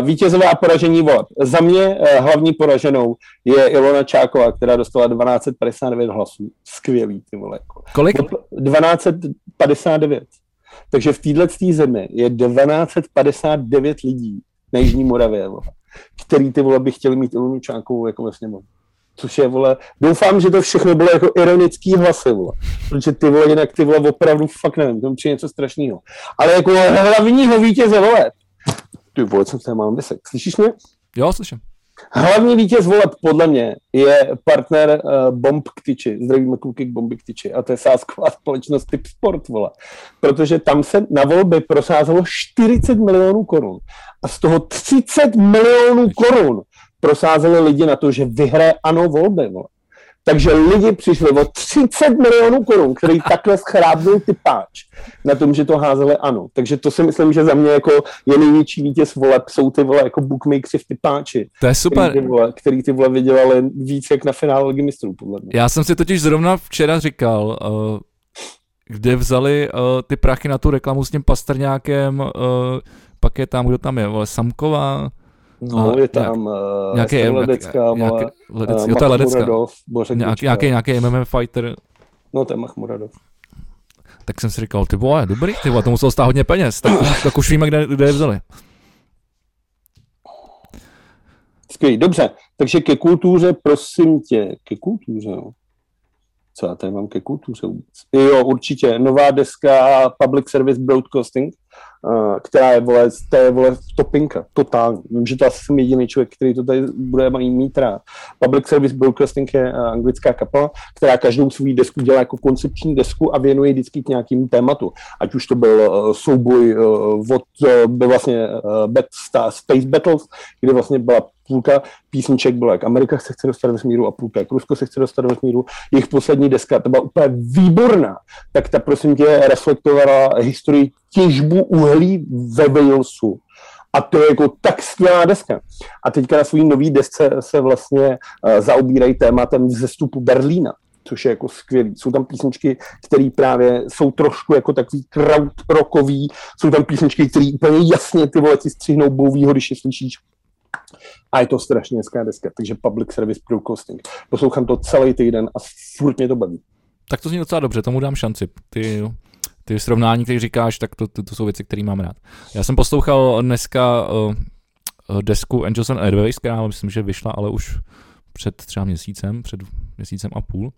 Speaker 1: Uh, vítězové a poražení voleb. Za mě uh, hlavní poraženou je Ilona Čáková, která dostala 1259 hlasů. Skvělý, ty vole. Jako.
Speaker 2: Kolik?
Speaker 1: 1259. Takže v této zemi je 1259 lidí na Jižní Moravě, vole, který ty vole by chtěli mít Ilonu Čákovou jako ve sněmovně což je, vole, doufám, že to všechno bylo jako ironický hlasy, vole, protože ty vole, jinak ty vole opravdu fakt nevím, to je něco strašného. Ale jako hlavního vítěze, vole, ty vole, co se mám vysek, slyšíš mě?
Speaker 2: Jo, slyším.
Speaker 1: Hlavní vítěz voleb podle mě je partner uh, Bomb Ktyči, zdravíme kluky k Bomby Ktyči, a to je sásková společnost Typ Sport, vole. Protože tam se na volby prosázelo 40 milionů korun a z toho 30 milionů korun prosázeli lidi na to, že vyhraje ano volby. Vole. Takže lidi přišli o 30 milionů korun, který takhle schrábnul typáč na tom, že to házeli ano. Takže to si myslím, že za mě jako je největší vítěz voleb, jsou ty vole jako bookmakers v typáči.
Speaker 2: To je super.
Speaker 1: Který ty vole, který ty vole vydělali víc jak na finále ligy mistrů, podle mě.
Speaker 2: Já jsem si totiž zrovna včera říkal, uh, kde vzali uh, ty prachy na tu reklamu s tím pastrňákem, uh, pak je tam, kdo tam je, vole, Samková,
Speaker 1: No, je tam uh, nějaký, Ledecká, nějaký,
Speaker 2: ledec, uh, jo, to je Ledecká. Nějaký, nějaký, nějaký MMA fighter.
Speaker 1: No, to je Mahmuradov.
Speaker 2: Tak jsem si říkal, ty vole, dobrý, ty vole, to muselo stát hodně peněz, tak, tak už víme, kde, kde je vzali.
Speaker 1: Skvělý, dobře, takže ke kultuře, prosím tě, ke kultuře, jo. Co já tady mám ke kultuře vůbec? Jo, určitě, nová deska Public Service Broadcasting, Uh, která je, vole, to je, vole, topinka, totální. Vím, že to asi jsem jediný člověk, který to tady bude mít rád. Public Service Broadcasting je uh, anglická kapela, která každou svou desku dělá jako koncepční desku a věnuje vždycky k nějakým tématu. Ať už to byl uh, souboj od, byl vlastně uh, Space Battles, kde vlastně byla půlka písniček byla, jak Amerika se chce dostat do vesmíru a půlka, jak Rusko se chce dostat do vesmíru. Jejich poslední deska, ta byla úplně výborná, tak ta prosím tě reflektovala historii těžbu uhlí ve Walesu. A to je jako tak skvělá deska. A teďka na svý nový desce se vlastně uh, zaobírají tématem vzestupu Berlína což je jako skvělý. Jsou tam písničky, které právě jsou trošku jako takový crowd rockový, jsou tam písničky, které úplně jasně ty vole ti střihnou bouvýho, když je slyšíš. A je to strašně hezká deska, takže Public Service Broadcasting. Poslouchám to celý týden a furt mě to baví.
Speaker 2: Tak to zní docela dobře, tomu dám šanci. Ty, ty srovnání, které říkáš, tak to, to, to jsou věci, které mám rád. Já jsem poslouchal dneska uh, desku Angels and Airways, která myslím, že vyšla, ale už před třeba měsícem, před měsícem a půl.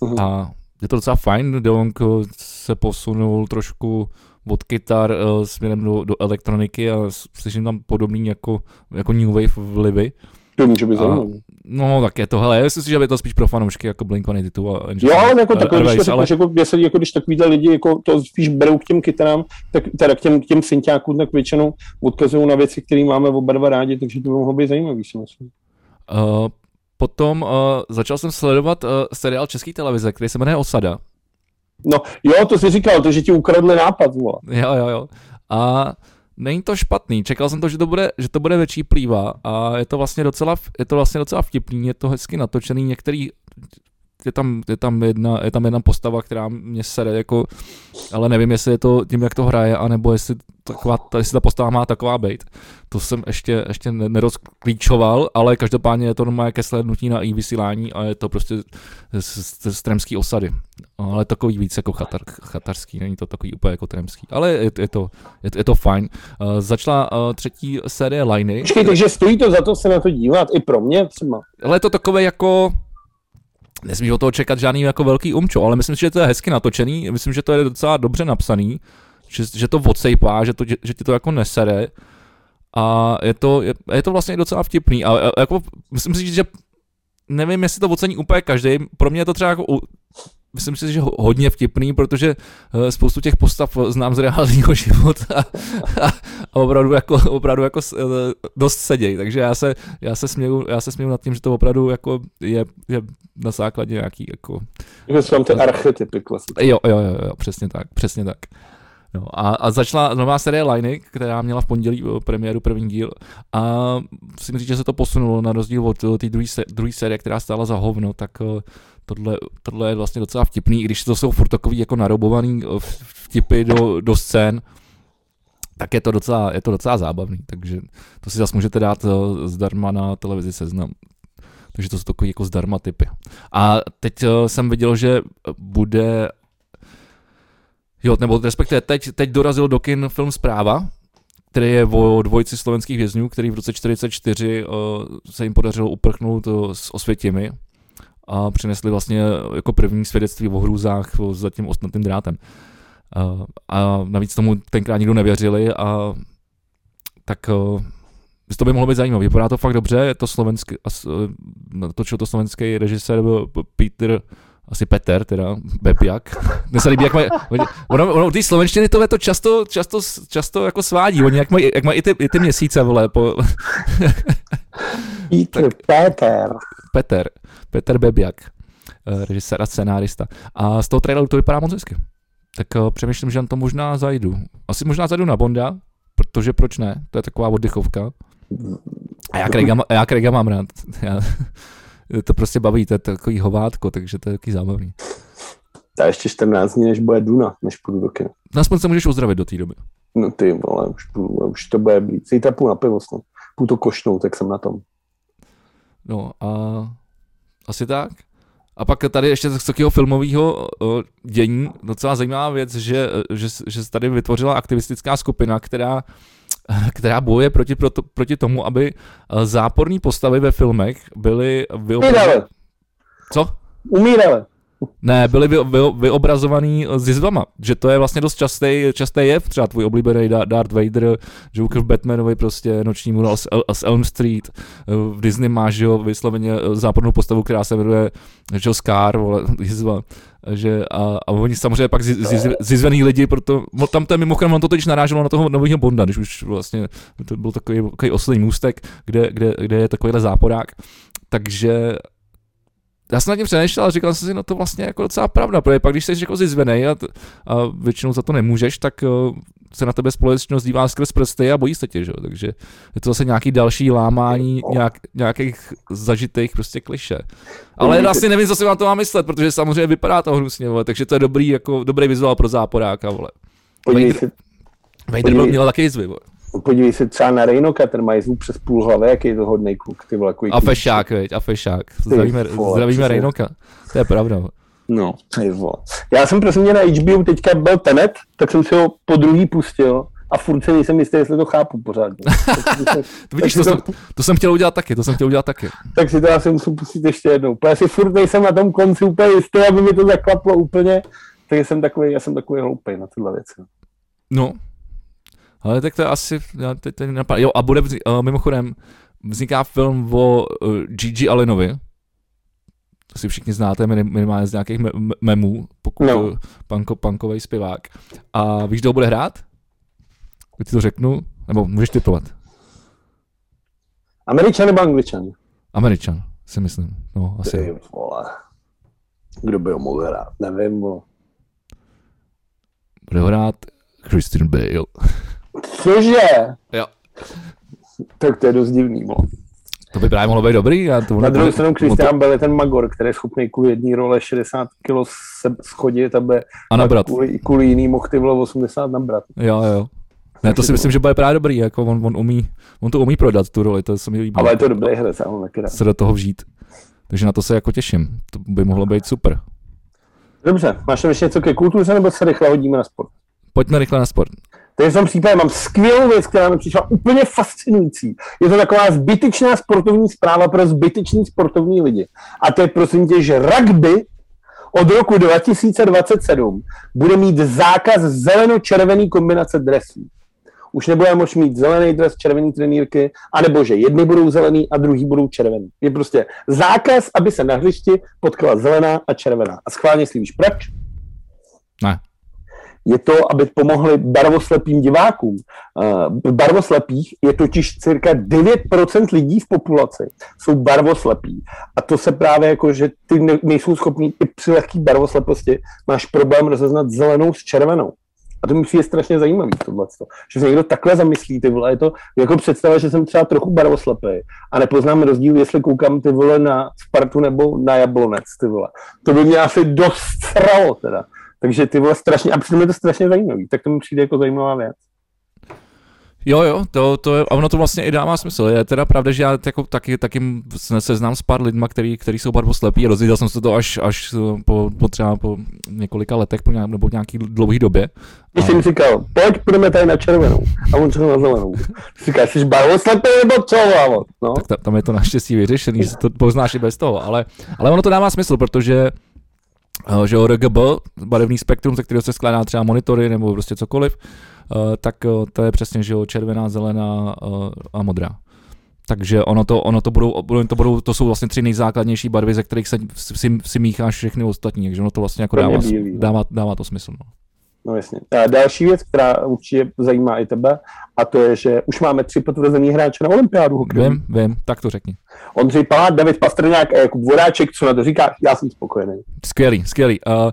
Speaker 2: Uh-huh. A je to docela fajn, Delong se posunul trošku od kytar uh, směrem do, do elektroniky a slyším tam podobný jako, jako New Wave vlivy.
Speaker 1: To může být zajímavý.
Speaker 2: No, tak je to, hele, myslím si, že by to spíš pro fanoušky jako Blink-182 a
Speaker 1: Jo, ale jako takový, když to ale... jako, jestli, jako když takovýhle lidi jako to spíš berou k těm kytarám, tak teda k těm, k těm synťákům, tak většinou odkazují na věci, které máme oba dva rádi, takže to by mohlo být zajímavý, si myslím.
Speaker 2: Uh, potom uh, začal jsem sledovat uh, seriál České televize, který se jmenuje Osada.
Speaker 1: No jo, to jsi říkal, to, že ti ukradli nápad. Vole.
Speaker 2: Jo, jo, jo. A není to špatný. Čekal jsem to, že to bude, že to bude větší plýva a je to vlastně docela, je to vlastně docela vtipný, je to hezky natočený, některý je tam, je tam, jedna, je tam jedna postava, která mě sere, jako, ale nevím, jestli je to tím, jak to hraje, anebo jestli, taková, jestli ta postava má taková být. To jsem ještě, ještě nerozklíčoval, ale každopádně je to normálně ke slednutí na i vysílání a je to prostě z, z, z tremský osady. Ale takový víc jako chatar, chatarský, není to takový úplně jako tremský. Ale je, je, to, je, je to fajn. Uh, začala uh, třetí série Liney.
Speaker 1: Počkej, takže stojí to za to se na to dívat i pro mě třeba.
Speaker 2: Ale je to takové jako nesmíš od toho čekat žádný jako velký umčo, ale myslím si, že to je hezky natočený, myslím, že to je docela dobře napsaný, že, že to odsejpá, že, to, že, že ti to jako nesere. A je to, je, je to vlastně docela vtipný. A, a jako myslím si, že nevím, jestli to ocení úplně každý, pro mě je to třeba jako myslím si, že hodně vtipný, protože eh, spoustu těch postav znám z reálného [laughs] života a, a, opravdu jako, opravdu jako eh, dost seděj, takže já se, já se směju, já se směju nad tím, že to opravdu jako je, je na základě nějaký jako...
Speaker 1: Jako jsou tam ty archetypy klasické.
Speaker 2: Jo, jo, jo, jo, přesně tak, přesně tak. No, a, a začala nová série Liney, která měla v pondělí eh, premiéru první díl a si myslím, že se to posunulo na rozdíl od té druhé série, která stála za hovno, tak uh, tohle, tohle je vlastně docela vtipný, i když to jsou furt takový jako narobovaný vtipy do, do scén, tak je to, docela, je to docela zábavný, takže to si zase můžete dát zdarma na televizi seznam. Takže to jsou takové jako zdarma typy. A teď jsem viděl, že bude Jo, nebo respektive teď, teď dorazil do kin film Zpráva, který je o dvojici slovenských vězňů, který v roce 1944 uh, se jim podařilo uprchnout uh, s Osvětimi a přinesli vlastně jako první svědectví o hrůzách za tím ostnatým drátem. A navíc tomu tenkrát nikdo nevěřili a tak uh, to by mohlo být zajímavé. Vypadá to fakt dobře, je to slovenský, uh, natočil to slovenský režisér Peter asi Peter, teda, Bepiak. Mně se líbí, jak mají, ono, ono, ty slovenštiny tohle to často, často, často jako svádí, oni jak mají, jak mají i, ty, i ty měsíce, vole, po... [laughs]
Speaker 1: Peter, Peter.
Speaker 2: Peter, Peter Bebiak, eh, režisér a scenárista. A z toho traileru to vypadá moc hezky. Tak uh, přemýšlím, že na to možná zajdu. Asi možná zajdu na Bonda, protože proč ne? To je taková oddychovka. A já Craiga, já Craiga mám rád. Já, to prostě baví, to je takový hovátko, takže to je takový zábavný.
Speaker 1: Ta ještě 14 dní, než bude Duna, než půjdu do kina.
Speaker 2: No, aspoň se můžeš uzdravit do té doby.
Speaker 1: No ty vole, už, půjdu, už to bude blít. Zítra půjdu na pivo snad. Půjdu to košnout, tak jsem na tom.
Speaker 2: No a asi tak. A pak tady ještě z takového filmového dění docela zajímavá věc, že, že, že se tady vytvořila aktivistická skupina, která [laughs] která bojuje proti, proti, proti tomu, aby eh, záporní postavy ve filmech byly
Speaker 1: vyobrazeny.
Speaker 2: Co?
Speaker 1: Umírali.
Speaker 2: Ne, byly vy, vy, vyobrazovaný s jizvama, že to je vlastně dost častý, častý jev, třeba tvůj oblíbený Darth Vader, Joker v Batmanovi prostě noční mural z, z Elm Street, eh, v Disney máš jo, vysloveně eh, zápornou postavu, která se jmenuje Joe Scar, vole, [laughs] jizva, že a, a oni samozřejmě pak zizvený lidi, proto, tam je mimochodem, on to totiž naráželo na toho nového Bonda, když už vlastně to byl takový, takový oslý můstek, kde, kde, kde je takovýhle záporák, takže já jsem nad tím přemýšlel a říkal jsem si, no to vlastně jako docela pravda, protože pak když jsi jako zizvený a, a většinou za to nemůžeš, tak uh, se na tebe společnost dívá skrz prsty a bojí se tě, že? takže je to zase nějaký další lámání nějak, nějakých zažitých prostě kliše. Ale vlastně nevím, co si na to mám myslet, protože samozřejmě vypadá to hnusně, vole, takže to je dobrý, jako, dobrý vizuál pro záporáka, vole. Vader, Vader byl měl taky jizvy, vole.
Speaker 1: Podívej se třeba na Rejnoka, ten má zvuk přes půl hlavy, jaký je to hodný kluk, ty vole,
Speaker 2: A fešák, veď, a fešák. Zdravíme, vole, zdravíme Rejnoka. To je pravda.
Speaker 1: No, ty vole. Já jsem prosím mě na HBO teďka byl Tenet, tak jsem si ho po druhý pustil a furt se nejsem jistý, jestli to chápu pořádně. [laughs]
Speaker 2: to vidíš, to, to, jsem, to jsem chtěl udělat taky, to jsem chtěl udělat taky.
Speaker 1: Tak si to asi musím pustit ještě jednou. Já si furt nejsem na tom konci úplně jistý, aby mi to zaklaplo úplně, takže jsem takový, já jsem takový hloupý na tyhle věci.
Speaker 2: No, ale tak to je asi, já teď, teď napadá. Jo, a bude, uh, mimochodem, vzniká film o uh, Gigi Allenovi, si všichni znáte minimálně z nějakých me- memů, pokud no. panko, pankový zpěvák. A víš, kdo bude hrát? Když ti to řeknu, nebo můžeš typovat.
Speaker 1: Američan nebo Angličan?
Speaker 2: Američan, si myslím. No, asi.
Speaker 1: Ty vole. Kdo by ho mohl hrát? Nevím, bo.
Speaker 2: Bude hrát Christian Bale.
Speaker 1: Cože?
Speaker 2: Jo.
Speaker 1: Tak to je dost divný, mo.
Speaker 2: To by právě mohlo být dobrý. Já to
Speaker 1: Na druhou stranu Christian byl ten magor, který je schopný kvůli jedné role 60 kg se schodit, aby
Speaker 2: a nabrat.
Speaker 1: Kvůli, kvůli jiný mohl ty 80 nabrat.
Speaker 2: Jo, jo. Ne, to si myslím, že bude právě dobrý, jako on, on, umí, on to umí prodat, tu roli, to se mi líbí.
Speaker 1: Ale je to dobrý herec, já mám taky
Speaker 2: Se do toho vžít. Takže na to se jako těším. To by mohlo být super.
Speaker 1: Dobře, máš tam ještě něco ke kultuře, nebo se rychle hodíme na sport?
Speaker 2: Pojďme rychle na sport.
Speaker 1: Takže v tom případě mám skvělou věc, která mi přišla úplně fascinující. Je to taková zbytečná sportovní zpráva pro zbytečný sportovní lidi. A to je prosím tě, že rugby od roku 2027 bude mít zákaz zeleno-červený kombinace dresů. Už nebude moct mít zelený dres, červený trenýrky, anebo že jedny budou zelený a druhý budou červený. Je prostě zákaz, aby se na hřišti potkala zelená a červená. A schválně si víš proč?
Speaker 2: Ne
Speaker 1: je to, aby pomohli barvoslepým divákům. V barvoslepých je totiž cirka 9% lidí v populaci jsou barvoslepí. A to se právě jako, že ty nejsou schopní i při lehké barvosleposti máš problém rozeznat zelenou s červenou. A to mi přijde strašně zajímavý, tohle. Že se někdo takhle zamyslí, ty vole, je to jako představa, že jsem třeba trochu barvoslepý a nepoznám rozdíl, jestli koukám ty vole na Spartu nebo na Jablonec, ty vole. To by mě asi dost sralo, teda. Takže ty vole strašně, a přitom je to strašně zajímavý, tak to mi přijde jako zajímavá věc.
Speaker 2: Jo, jo, to, to je, a ono to vlastně i dává smysl. Je teda pravda, že já jako taky, taky se znám s pár lidma, který, který jsou barvoslepí. Rozvěděl jsem se to až, až po, po, třeba po několika letech po nějak, nebo nějaký dlouhé době.
Speaker 1: Když jsem říkal, pojď, půjdeme tady na červenou. A on řekl na zelenou. Ty říkáš, jsi barvoslepý nebo co,
Speaker 2: No? Tak tam je to naštěstí vyřešený, že to poznáš i bez toho. Ale, ale ono to dává smysl, protože Eh, že RGB, barevný spektrum, ze kterého se skládá třeba monitory nebo prostě cokoliv, eh, tak eh, to je přesně, že jo, červená, zelená a modrá. Takže ono to, ono to budou, to budou, to jsou vlastně tři nejzákladnější barvy, ze kterých se si, si mícháš všechny ostatní, takže ono to vlastně jako dává, dává, dává to smysl. No.
Speaker 1: No jasně. A další věc, která určitě zajímá i tebe, a to je, že už máme tři potvrzený hráče na olympiádu
Speaker 2: hokejový. Vím, vím, tak to řekni.
Speaker 1: Ondřej Palát, David Pastrňák a Jakub Voráček, co na to říkáš? Já jsem spokojený.
Speaker 2: Skvělý, skvělý. Uh,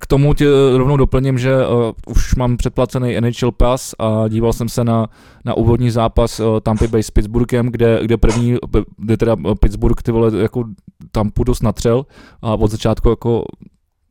Speaker 2: k tomu tě rovnou doplním, že uh, už mám předplacený NHL Pass a díval jsem se na, na úvodní zápas uh, Tampa Bay s Pittsburghem, kde, kde první, kde teda Pittsburgh ty vole jako tam dost natřel a od začátku jako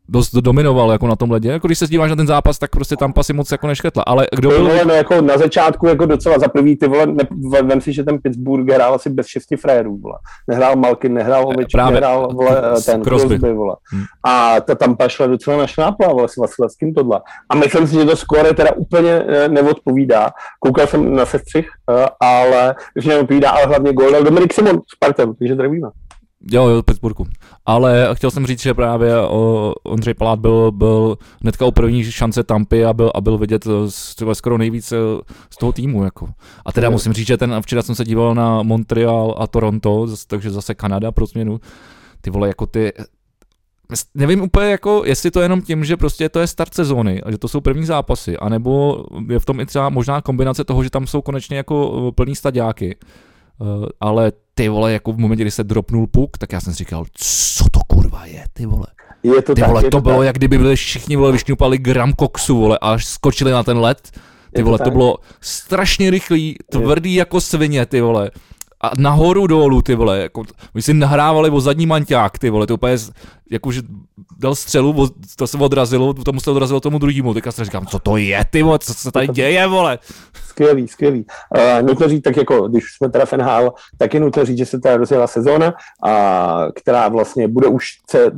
Speaker 2: dost dominoval jako na tom ledě. Jako když se díváš na ten zápas, tak prostě tam pasy moc jako nešketla. Ale kdo
Speaker 1: byl... Vole, no, jako na začátku jako docela za prvý ty vole, ne, vem si, že ten Pittsburgh hrál asi bez šesti frérů, vole. Nehrál Malkin, nehrál Oveček, nehrál vole, ten Crosby, Crosby vole. Hmm. A ta tam šla docela našlápla, vole, s Vasilevským tohle. A myslím si, že to skóre teda úplně eh, neodpovídá. Koukal jsem na sestřih, eh, ale že neodpovídá, ale hlavně gól Dominik Simon s Partem, takže zdravíme.
Speaker 2: Jo, jo, Pittsburghu. Ale chtěl jsem říct, že právě o, Ondřej Palát byl, byl hnedka u první šance Tampy a byl, a byl vidět třeba skoro nejvíc e, z toho týmu. Jako. A teda musím říct, že ten, včera jsem se díval na Montreal a Toronto, takže zase Kanada pro změnu. Ty vole, jako ty, nevím úplně jako, jestli to je jenom tím, že prostě to je start sezóny a že to jsou první zápasy, anebo je v tom i třeba možná kombinace toho, že tam jsou konečně jako plný staďáky Uh, ale ty vole, jako v momentě, kdy se dropnul puk, tak já jsem si říkal, co to kurva je, ty vole.
Speaker 1: Je to
Speaker 2: ty
Speaker 1: tak,
Speaker 2: vole,
Speaker 1: je
Speaker 2: to,
Speaker 1: to
Speaker 2: bylo,
Speaker 1: tak.
Speaker 2: jak kdyby byli všichni vole, vyšňupali gram koksu, vole, a až skočili na ten led. Ty je vole, to, to bylo strašně rychlý, tvrdý je. jako svině, ty vole a nahoru dolů, ty vole, jako, my si nahrávali o zadní manťák, ty vole, to úplně, jakože dal střelu, to se odrazilo, to se odrazilo tomu druhému, teďka si říkám, co to je, ty vole, co se tady děje, vole.
Speaker 1: Skvělý, skvělý. Uh, nutno říct, tak jako, když jsme teda v NHL, tak je nutno říct, že se teda rozjela sezóna, a, která vlastně bude už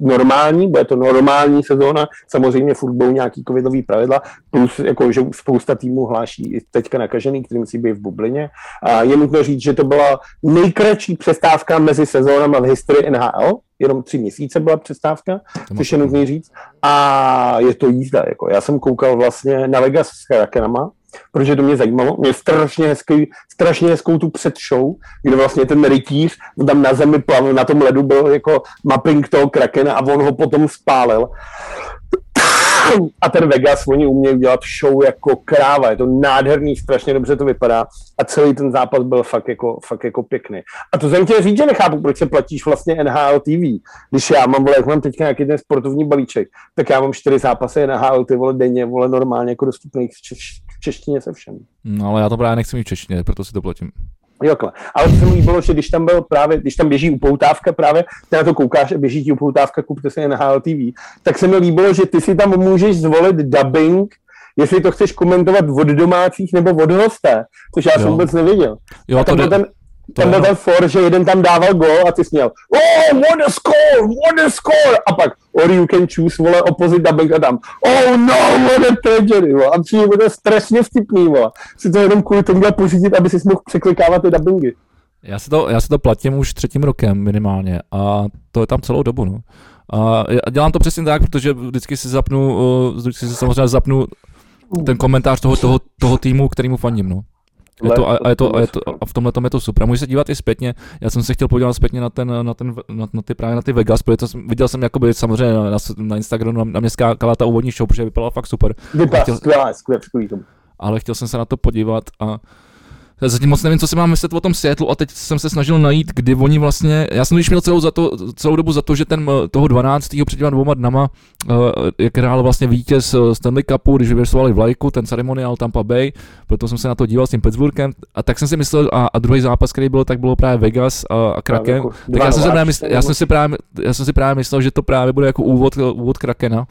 Speaker 1: normální, bude to normální sezóna, samozřejmě furt budou nějaký covidový pravidla, plus jako, že spousta týmů hláší i teďka nakažený, který musí být v bublině. A je nutno říct, že to byla nejkratší přestávka mezi sezónama v historii NHL, jenom tři měsíce byla přestávka, což je nutný říct. A je to jízda. Jako. Já jsem koukal vlastně na Vegas s Krakenama, protože to mě zajímalo. Mě strašně, hezký, strašně hezkou tu předshow, kde vlastně ten rytíř tam na zemi plavil, na tom ledu byl jako mapping toho Krakena a on ho potom spálil [coughs] a ten Vegas, oni umějí udělat show jako kráva, je to nádherný, strašně dobře to vypadá a celý ten zápas byl fakt jako, fakt jako pěkný. A to jsem chtěl říct, že nechápu, proč se platíš vlastně NHL TV, když já mám, vole, jak mám teďka nějaký ten sportovní balíček, tak já mám čtyři zápasy NHL, ty vole denně, vole normálně jako dostupných v, v češtině se všem.
Speaker 2: No ale já to právě nechci mít v češtině, proto si to platím.
Speaker 1: Jokle. Ale co se mi líbilo, že když tam byl právě, když tam běží upoutávka právě, ty na to koukáš a běží ti upoutávka, kupte si na HLTV, tak se mi líbilo, že ty si tam můžeš zvolit dubbing, jestli to chceš komentovat od domácích nebo od hosté, což já jo. jsem vůbec nevěděl.
Speaker 2: Jo,
Speaker 1: a tam
Speaker 2: to
Speaker 1: byl ten, ten byl ten for, že jeden tam dával gol a ty směl, oh, what a score, what a score, a pak, or you can choose, vole, opposite dubbing a tam, oh no, what a tragedy, vole. a přijde bude strašně vtipný, vole. Si to jenom kvůli tomu pořídit, aby si mohl překlikávat ty dubbingy.
Speaker 2: Já si, to, já si to platím už třetím rokem minimálně a to je tam celou dobu, no. A dělám to přesně tak, protože vždycky si zapnu, vždycky si samozřejmě zapnu ten komentář toho, toho, toho týmu, kterýmu fandím, no. Je to, a, a, je to, a, je to, a v tomhle tom je to super. Můžeš se dívat i zpětně. Já jsem se chtěl podívat zpětně na, ten, na, ten, na, na ty právě na ty Vegas, protože to jsem, viděl jsem jakoby samozřejmě na, na Instagramu, na, na mě skákala ta úvodní show, protože vypadala fakt super.
Speaker 1: Vypadá skvělá, skvělá, skvělý
Speaker 2: Ale chtěl jsem se na to podívat a zatím moc nevím, co si mám myslet o tom Seattle a teď jsem se snažil najít, kdy oni vlastně, já jsem když měl celou, za to, celou dobu za to, že ten toho 12. před těma dvouma dnama, uh, jak hrál vlastně vítěz Stanley Cupu, když vyvěsovali vlajku, ten ceremoniál Tampa Bay, proto jsem se na to díval s tím Pittsburghem a tak jsem si myslel, a, a druhý zápas, který byl, tak bylo právě Vegas a, a Kraken, jako tak já jsem, si právě myslel, já, jsem si právě, já jsem si právě myslel, že to právě bude jako úvod, úvod Krakena,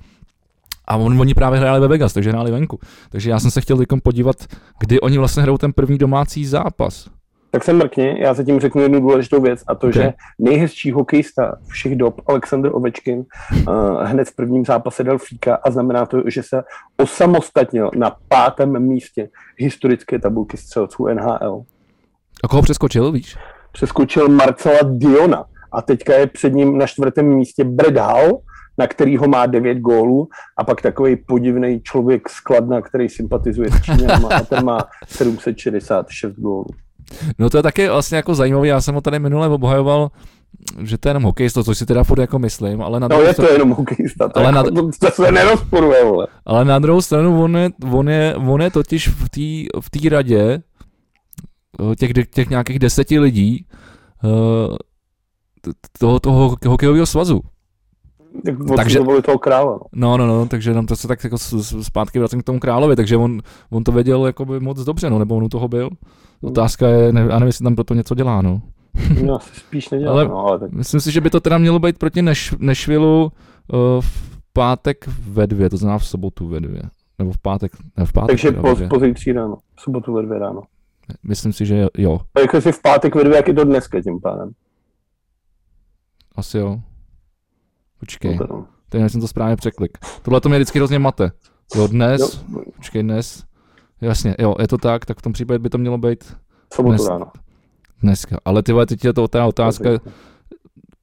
Speaker 2: a on, oni právě hráli ve Vegas, takže hráli venku. Takže já jsem se chtěl podívat, kdy oni vlastně hrajou ten první domácí zápas.
Speaker 1: Tak se mrkni, já se tím řeknu jednu důležitou věc a to, okay. že nejhezčí hokejista všech dob, Alexander Ovečkin, uh, hned v prvním zápase dal fíka a znamená to, že se osamostatnil na pátém místě historické tabulky střelců NHL.
Speaker 2: A koho přeskočil, víš?
Speaker 1: Přeskočil Marcela Diona a teďka je před ním na čtvrtém místě Brad Hall, na kterýho má 9 gólů a pak takový podivný člověk skladna, který sympatizuje s Číňanama a ten má 766 gólů.
Speaker 2: No to je taky vlastně jako zajímavé, já jsem ho tady minule obhajoval, že to je jenom hokejista, což si teda furt jako myslím, ale na
Speaker 1: No je to jenom hokejista, to, ale jako, na, to se nerozporuje, vole.
Speaker 2: Ale na druhou stranu on je, on je, on je totiž v té v tý radě eh, těch, těch nějakých deseti lidí uh, toho, toho hokejového svazu.
Speaker 1: Tak takže, to toho krále.
Speaker 2: No. no, no, no, takže nám to se tak jako zpátky vracím k tomu královi, takže on, on to věděl jako by moc dobře, no, nebo on u toho byl. Otázka je, ne, já nevím, jestli tam proto něco dělá, no.
Speaker 1: no, spíš nedělá, ale, no, ale tak...
Speaker 2: myslím si, že by to teda mělo být proti Neš, Nešvilu uh, v pátek ve dvě, to znamená v sobotu ve dvě. Nebo v pátek, ne v pátek.
Speaker 1: Takže po, pozítří ráno, v sobotu ve dvě ráno.
Speaker 2: Myslím si, že jo.
Speaker 1: A jako si v pátek ve dvě, jak je to dneska tím pádem.
Speaker 2: Asi jo. Počkej, teď jsem to správně překlik. Tohle to mě vždycky hrozně mate. Jo, dnes, jo. počkej, dnes, jasně, jo, je to tak, tak v tom případě by to mělo být
Speaker 1: dnes, ráno.
Speaker 2: Dneska, ale ty vole, teď je to ta otázka,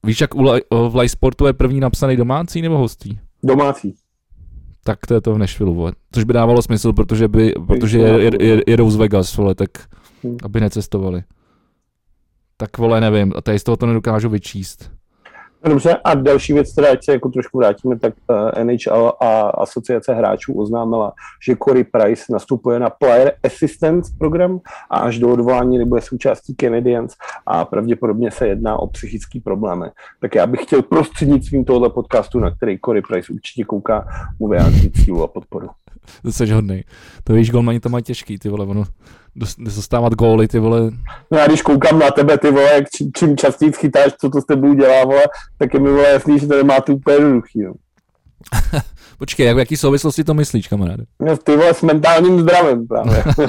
Speaker 2: víš, jak u, v Live Sportu je první napsaný domácí nebo hostí?
Speaker 1: Domácí.
Speaker 2: Tak to je to v Nashville, vole. Což by dávalo smysl, protože, by, protože je, je, jedou z Vegas, vole, tak hmm. aby necestovali. Tak vole, nevím, a tady z toho to nedokážu vyčíst.
Speaker 1: Dobře, a další věc, která se jako trošku vrátíme, tak eh, NHL a asociace hráčů oznámila, že Corey Price nastupuje na Player Assistance program a až do odvolání nebude součástí Canadiens a pravděpodobně se jedná o psychické problémy. Tak já bych chtěl prostřednictvím tohoto podcastu, na který Corey Price určitě kouká, mu vyjádřit sílu a podporu.
Speaker 2: To hodnej. To víš, golmani to mají těžký, ty vole, ono dostávat góly, ty vole.
Speaker 1: No já když koukám na tebe, ty vole, jak čím, čím častěji chytáš, co to s tebou dělá, vole, tak je mi vole jasný, že to nemá tu úplně jednoduchý, no. [laughs]
Speaker 2: Počkej, jak, v jaký souvislosti to myslíš, kamaráde?
Speaker 1: No ty vole s mentálním zdravím právě. [laughs]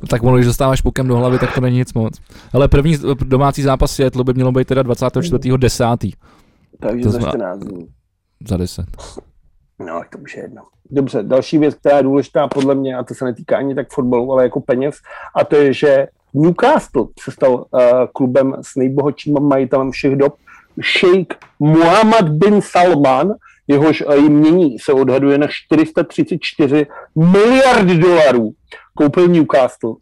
Speaker 2: no, tak ono, když dostáváš pukem do hlavy, tak to není nic moc. Ale první domácí zápas Seattle by mělo být teda 24.10.
Speaker 1: Takže to za 14 dní.
Speaker 2: Za 10.
Speaker 1: No, to už je jedno. Dobře, další věc, která je důležitá podle mě, a to se netýká ani tak fotbalu, ale jako peněz, a to je, že Newcastle se stal uh, klubem s nejbohatším majitelem všech dob. Sheikh Muhammad bin Salman, jehož uh, jmění se odhaduje na 434 miliard dolarů, koupil Newcastle. Uh,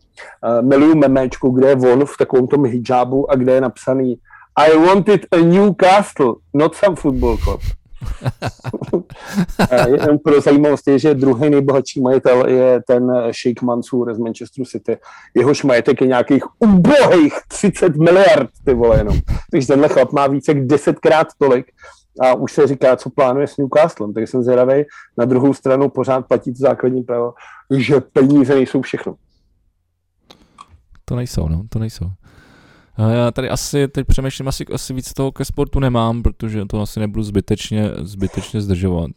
Speaker 1: miluju memečku, kde je on v takovém tom hijabu a kde je napsaný I wanted a Newcastle, not some football club. [laughs] Pro zajímavost je, že druhý nejbohatší majitel je ten Sheikh Mansour z Manchesteru City. Jehož majetek je nějakých ubohých 30 miliard, ty vole jenom. Takže tenhle chlap má více jak desetkrát tolik a už se říká, co plánuje s Newcastlem. Takže jsem zvědavý. Na druhou stranu pořád platí to základní právo, že peníze nejsou všechno.
Speaker 2: To nejsou, no, to nejsou. Já tady asi, teď přemýšlím, asi, asi víc toho ke sportu nemám, protože to asi nebudu zbytečně, zbytečně zdržovat.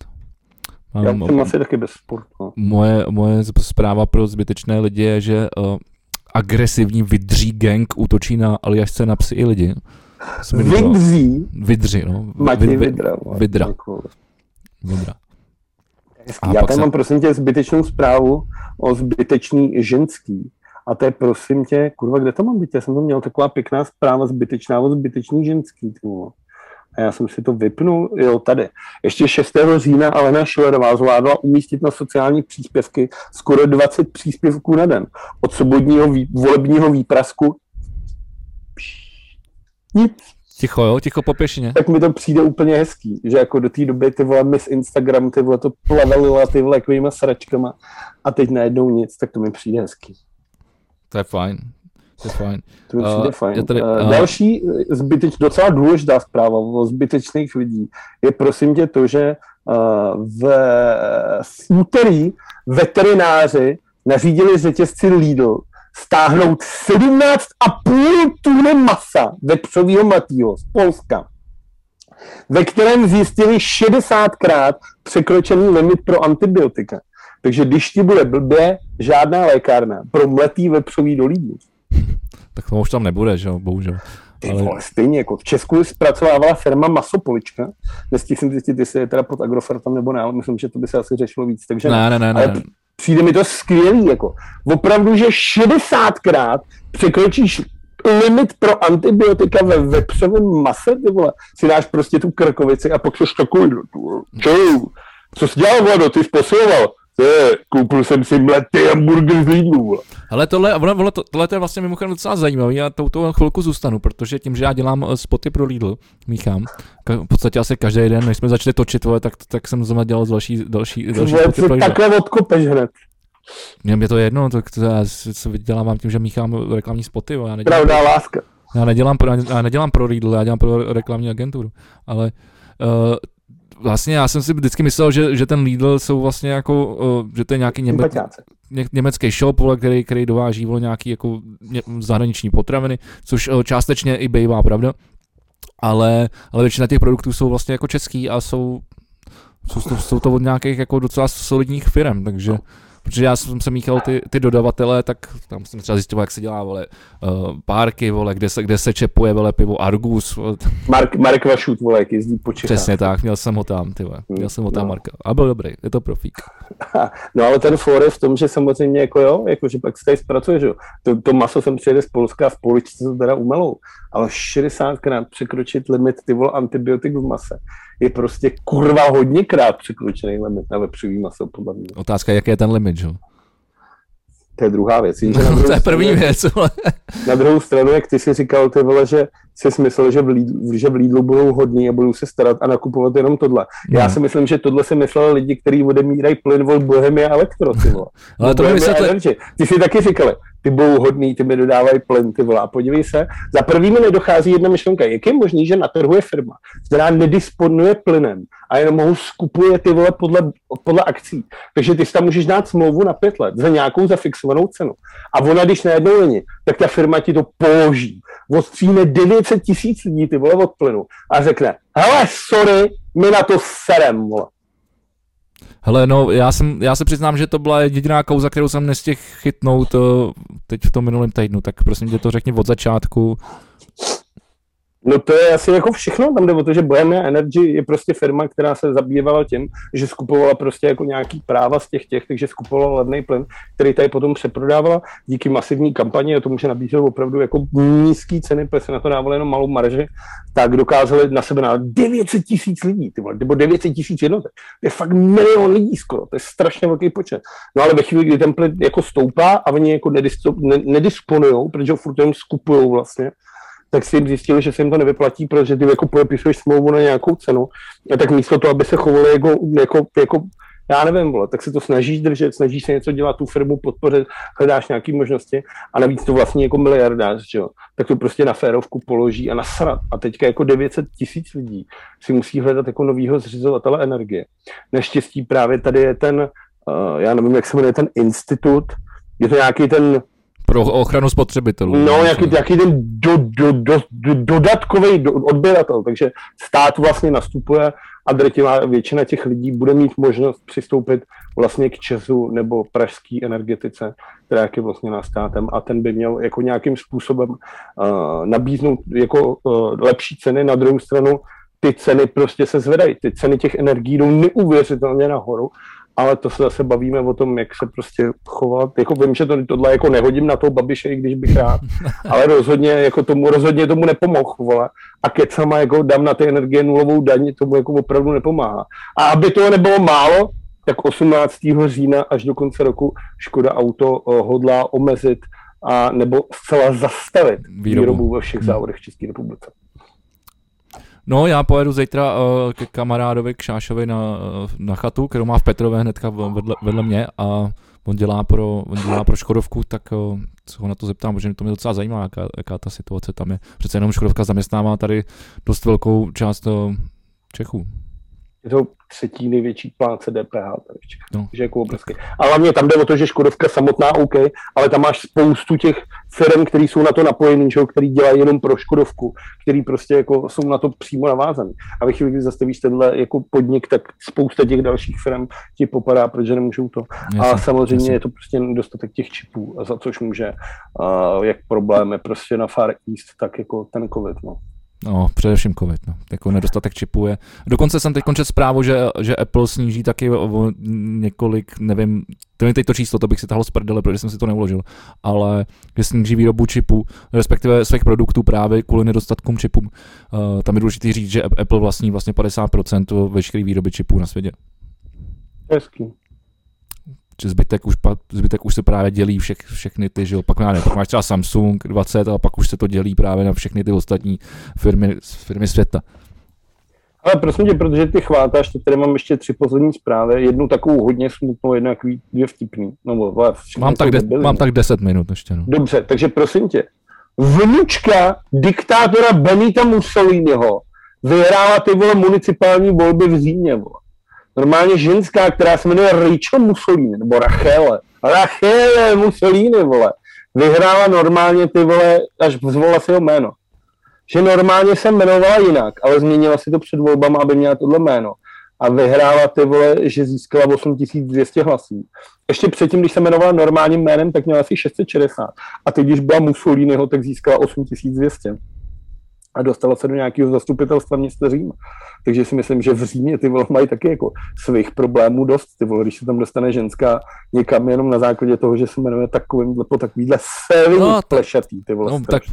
Speaker 1: Mám, Já jsem asi taky bez sportu. No.
Speaker 2: Moje, moje zpráva pro zbytečné lidi je, že uh, agresivní vydří gang útočí na aliašce na psy i lidi.
Speaker 1: Vydří?
Speaker 2: Vydři, no.
Speaker 1: Matěj Vidra.
Speaker 2: Vidra. Vidra.
Speaker 1: Já se... mám prosím tě zbytečnou zprávu o zbytečný ženský. A to je prosím tě, kurva, kde to mám být? Já jsem to měl taková pěkná zpráva zbytečná od zbytečný ženský. Tvo. A já jsem si to vypnul, jo, tady. Ještě 6. října Alena Šilerová zvládla umístit na sociální příspěvky skoro 20 příspěvků na den. Od sobotního vý, volebního výprasku nic.
Speaker 2: Ticho, jo, ticho po pěšině.
Speaker 1: Tak mi to přijde úplně hezký, že jako do té doby ty vole Miss Instagram, ty vole to plavelila ty vole takovýma sračkama a teď najednou nic, tak to mi přijde hezký.
Speaker 2: To je fajn. To je fajn.
Speaker 1: To je uh, fajn. Tady, uh, Další zbyteč, docela důležitá zpráva o zbytečných lidí je prosím tě to, že uh, v, v úterý veterináři nařídili řetězci Lidl stáhnout 17,5 tuny masa vepřového matýho z Polska, ve kterém zjistili 60krát překročený limit pro antibiotika. Takže když ti bude blbě, žádná lékárna pro mletý vepřový do Lidlu. [laughs]
Speaker 2: Tak to už tam nebude, že jo, bohužel.
Speaker 1: Ty ale... vole, stejně jako v Česku zpracovávala firma Masopolička. Nestihl jsem zjistit, jestli je teda pod Agrofertem nebo ne, ale myslím, že to by se asi řešilo víc. Takže
Speaker 2: ne, ne, ne, ne
Speaker 1: přijde mi to skvělý, jako. Opravdu, že 60krát překročíš limit pro antibiotika ve vepřovém mase, ty vole. Si dáš prostě tu krkovici a pak se takový, čau, co jsi dělal, Vlado, ty jsi posiloval. Je, koupil jsem si mletý hamburger z Lidlu.
Speaker 2: Ale tohle, tohle, tohle je vlastně mimochodem docela zajímavý, já touto chvilku zůstanu, protože tím, že já dělám eh, spoty pro Lidl, míchám, v podstatě asi každý den, než jsme začali točit, vole, tak, tak jsem zrovna dělal další, další, další
Speaker 1: spoty pro Lidl. Takhle odkopeš hned.
Speaker 2: Mně je to jedno, tak to já se vydělávám tím, že míchám reklamní spoty. Já
Speaker 1: nedělám, Pravda, láska.
Speaker 2: Já nedělám, pro, já nedělám pro Lidl, já dělám pro reklamní agenturu. Ale uh, vlastně já jsem si vždycky myslel, že, že ten Lidl jsou vlastně jako, uh, že to je nějaký něme, ně, německý shop, vole, který, který dováží vole, nějaký jako ně, zahraniční potraviny, což uh, částečně i bývá, pravda. Ale, ale většina těch produktů jsou vlastně jako český a jsou, jsou, to, jsou to od nějakých jako docela solidních firm, takže protože já jsem se míchal ty, ty dodavatele, tak tam jsem třeba zjistil, jak se dělá, vole, uh, párky, vole, kde se, kde se čepuje, vole, pivo Argus. Vole.
Speaker 1: Mark, Mark Vašut, vole, jak jezdí po Čechách.
Speaker 2: Přesně tak, měl jsem ho tam, ty vole, měl jsem ho tam no. Marka. A byl dobrý, je to profík. [laughs]
Speaker 1: No ale ten for je v tom, že samozřejmě jako jo, jako že pak se tady zpracuje, že jo. To, to maso jsem přijede z Polska a v poličce to teda umelou, ale 60krát překročit limit ty vole antibiotik v mase je prostě kurva hodněkrát překročený limit na vepřový maso, podle mě.
Speaker 2: Otázka, jaký je ten limit, že?
Speaker 1: To je druhá věc.
Speaker 2: Jenže [laughs] no, to je první věc.
Speaker 1: na druhou stranu, jak ty si říkal, ty vole, že si myslel, že v, Lidlu, že v Lidlu budou hodní a budou se starat a nakupovat jenom tohle. No. Já si myslím, že tohle si myslel lidi, kteří odemírají plyn od Bohemia Elektro, ty vole. [laughs]
Speaker 2: Ale to vysvětli...
Speaker 1: Ty si taky říkali, ty budou hodný, ty mi dodávají plyn, ty vole. A podívej se, za prvý mi nedochází jedna myšlenka. Jak je možný, že na trhu je firma, která nedisponuje plynem a jenom ho skupuje ty vole podle, podle akcí. Takže ty si tam můžeš dát smlouvu na pět let za nějakou zafixovanou cenu. A ona, když najednou není, tak ta firma ti to položí. Odstříne 900 tisíc lidí ty vole od plynu a řekne, hele, sorry, my na to serem, vole.
Speaker 2: Hele, no, já, jsem, já se přiznám, že to byla jediná kauza, kterou jsem nestihl chytnout uh, teď v tom minulém týdnu, tak prosím tě to řekni od začátku.
Speaker 1: No to je asi jako všechno, tam jde o to, že Bohemia Energy je prostě firma, která se zabývala tím, že skupovala prostě jako nějaký práva z těch těch, takže skupovala levný plyn, který tady potom přeprodávala díky masivní kampani a to může nabízet opravdu jako nízké ceny, protože se na to dávalo jenom malou marži, tak dokázali na sebe na 900 tisíc lidí, ty vole, nebo 900 tisíc jednotek. To je fakt milion lidí skoro, to je strašně velký počet. No ale ve chvíli, kdy ten plyn jako stoupá a oni jako nedisponují, protože ho furt jenom skupují vlastně, tak si jim zjistili, že se jim to nevyplatí, protože ty jako podepisuješ smlouvu na nějakou cenu, a tak místo toho, aby se chovali jako, jako, jako já nevím, vole, tak se to snažíš držet, snažíš se něco dělat, tu firmu podpořit, hledáš nějaké možnosti a navíc to vlastně jako miliardář, že jo, tak to prostě na férovku položí a nasrat. A teďka jako 900 tisíc lidí si musí hledat jako novýho zřizovatele energie. Naštěstí právě tady je ten, uh, já nevím, jak se jmenuje ten institut, je to nějaký ten
Speaker 2: pro ochranu spotřebitelů.
Speaker 1: No, jaký, jaký ten do, do, do, do, dodatkový do, odběratel, takže stát vlastně nastupuje a drtivá většina těch lidí bude mít možnost přistoupit vlastně k Česu nebo pražské energetice, která je vlastně na státem a ten by měl jako nějakým způsobem uh, nabíznout jako uh, lepší ceny, na druhou stranu ty ceny prostě se zvedají, ty ceny těch energií jdou neuvěřitelně nahoru ale to se zase bavíme o tom, jak se prostě chovat. Jako vím, že to, tohle jako nehodím na toho babiše, i když bych rád, [laughs] ale rozhodně jako tomu, rozhodně tomu nepomohl, vole. A kecama jako dám na ty energie nulovou daň, tomu jako opravdu nepomáhá. A aby toho nebylo málo, tak 18. října až do konce roku Škoda Auto uh, hodlá omezit a nebo zcela zastavit výrobu, výrobu ve všech závodech v České republice.
Speaker 2: No, já pojedu zítra uh, ke kamarádovi, k Šášovi na, uh, na chatu, kterou má v Petrově hnedka vedle, vedle mě a on dělá pro, on dělá pro Škodovku, tak se ho na to zeptám, protože to mě docela zajímá, jaká, jaká ta situace tam je. Přece jenom Škodovka zaměstnává tady dost velkou část Čechů.
Speaker 1: Je to třetí největší plánce DPH tady v Čechách, no. že jako obrovský. A hlavně tam jde o to, že Škodovka samotná OK, ale tam máš spoustu těch firm, které jsou na to napojený, že, který dělají jenom pro Škodovku, který prostě jako jsou na to přímo navázaný. A ve chvíli, kdy zastavíš tenhle jako podnik, tak spousta těch dalších firm ti popadá, protože nemůžou to. Jasně, a samozřejmě jasně. je to prostě nedostatek těch čipů, za což může uh, jak problémy prostě na Far East, tak jako ten COVID. No.
Speaker 2: No, především COVID, no. Jako nedostatek čipů je. Dokonce jsem teď končil zprávu, že, že Apple sníží taky o několik, nevím, to je teď to číslo, to bych si tahlo z prdele, protože jsem si to neuložil, ale že sníží výrobu čipů, respektive svých produktů právě kvůli nedostatkům čipů. Uh, tam je důležité říct, že Apple vlastní vlastně 50% veškeré výroby čipů na světě.
Speaker 1: Hezký
Speaker 2: že zbytek už, zbytek už se právě dělí všech, všechny ty, že jo, pak, ne, pak máš třeba Samsung 20 a pak už se to dělí právě na všechny ty ostatní firmy, firmy světa.
Speaker 1: Ale prosím tě, protože ty chvátáš, ty tady mám ještě tři poslední zprávy, jednu takovou hodně smutnou, jednu takový dvě vtipný. No,
Speaker 2: mám, tak de, mám tak deset minut ještě. No.
Speaker 1: Dobře, takže prosím tě, vnučka diktátora Benita Mussoliniho vyhrála ty vole municipální volby v Římě, vole normálně ženská, která se jmenuje Rachel Mussolini, nebo Rachele. Rachele Mussolini, vole. Vyhrála normálně ty vole, až zvolila si ho jméno. Že normálně se jmenovala jinak, ale změnila si to před volbama, aby měla tohle jméno. A vyhrála ty vole, že získala 8200 hlasů. Ještě předtím, když se jmenovala normálním jménem, tak měla asi 660. A teď, když byla Mussoliniho, tak získala 8200 a dostala se do nějakého zastupitelstva města Říma. Takže si myslím, že v Římě ty vole mají taky jako svých problémů dost, ty vole, když se tam dostane ženská někam jenom na základě toho, že se jmenuje takovým, po takovýhle sérii no, plešatý, ty vole, no, tak,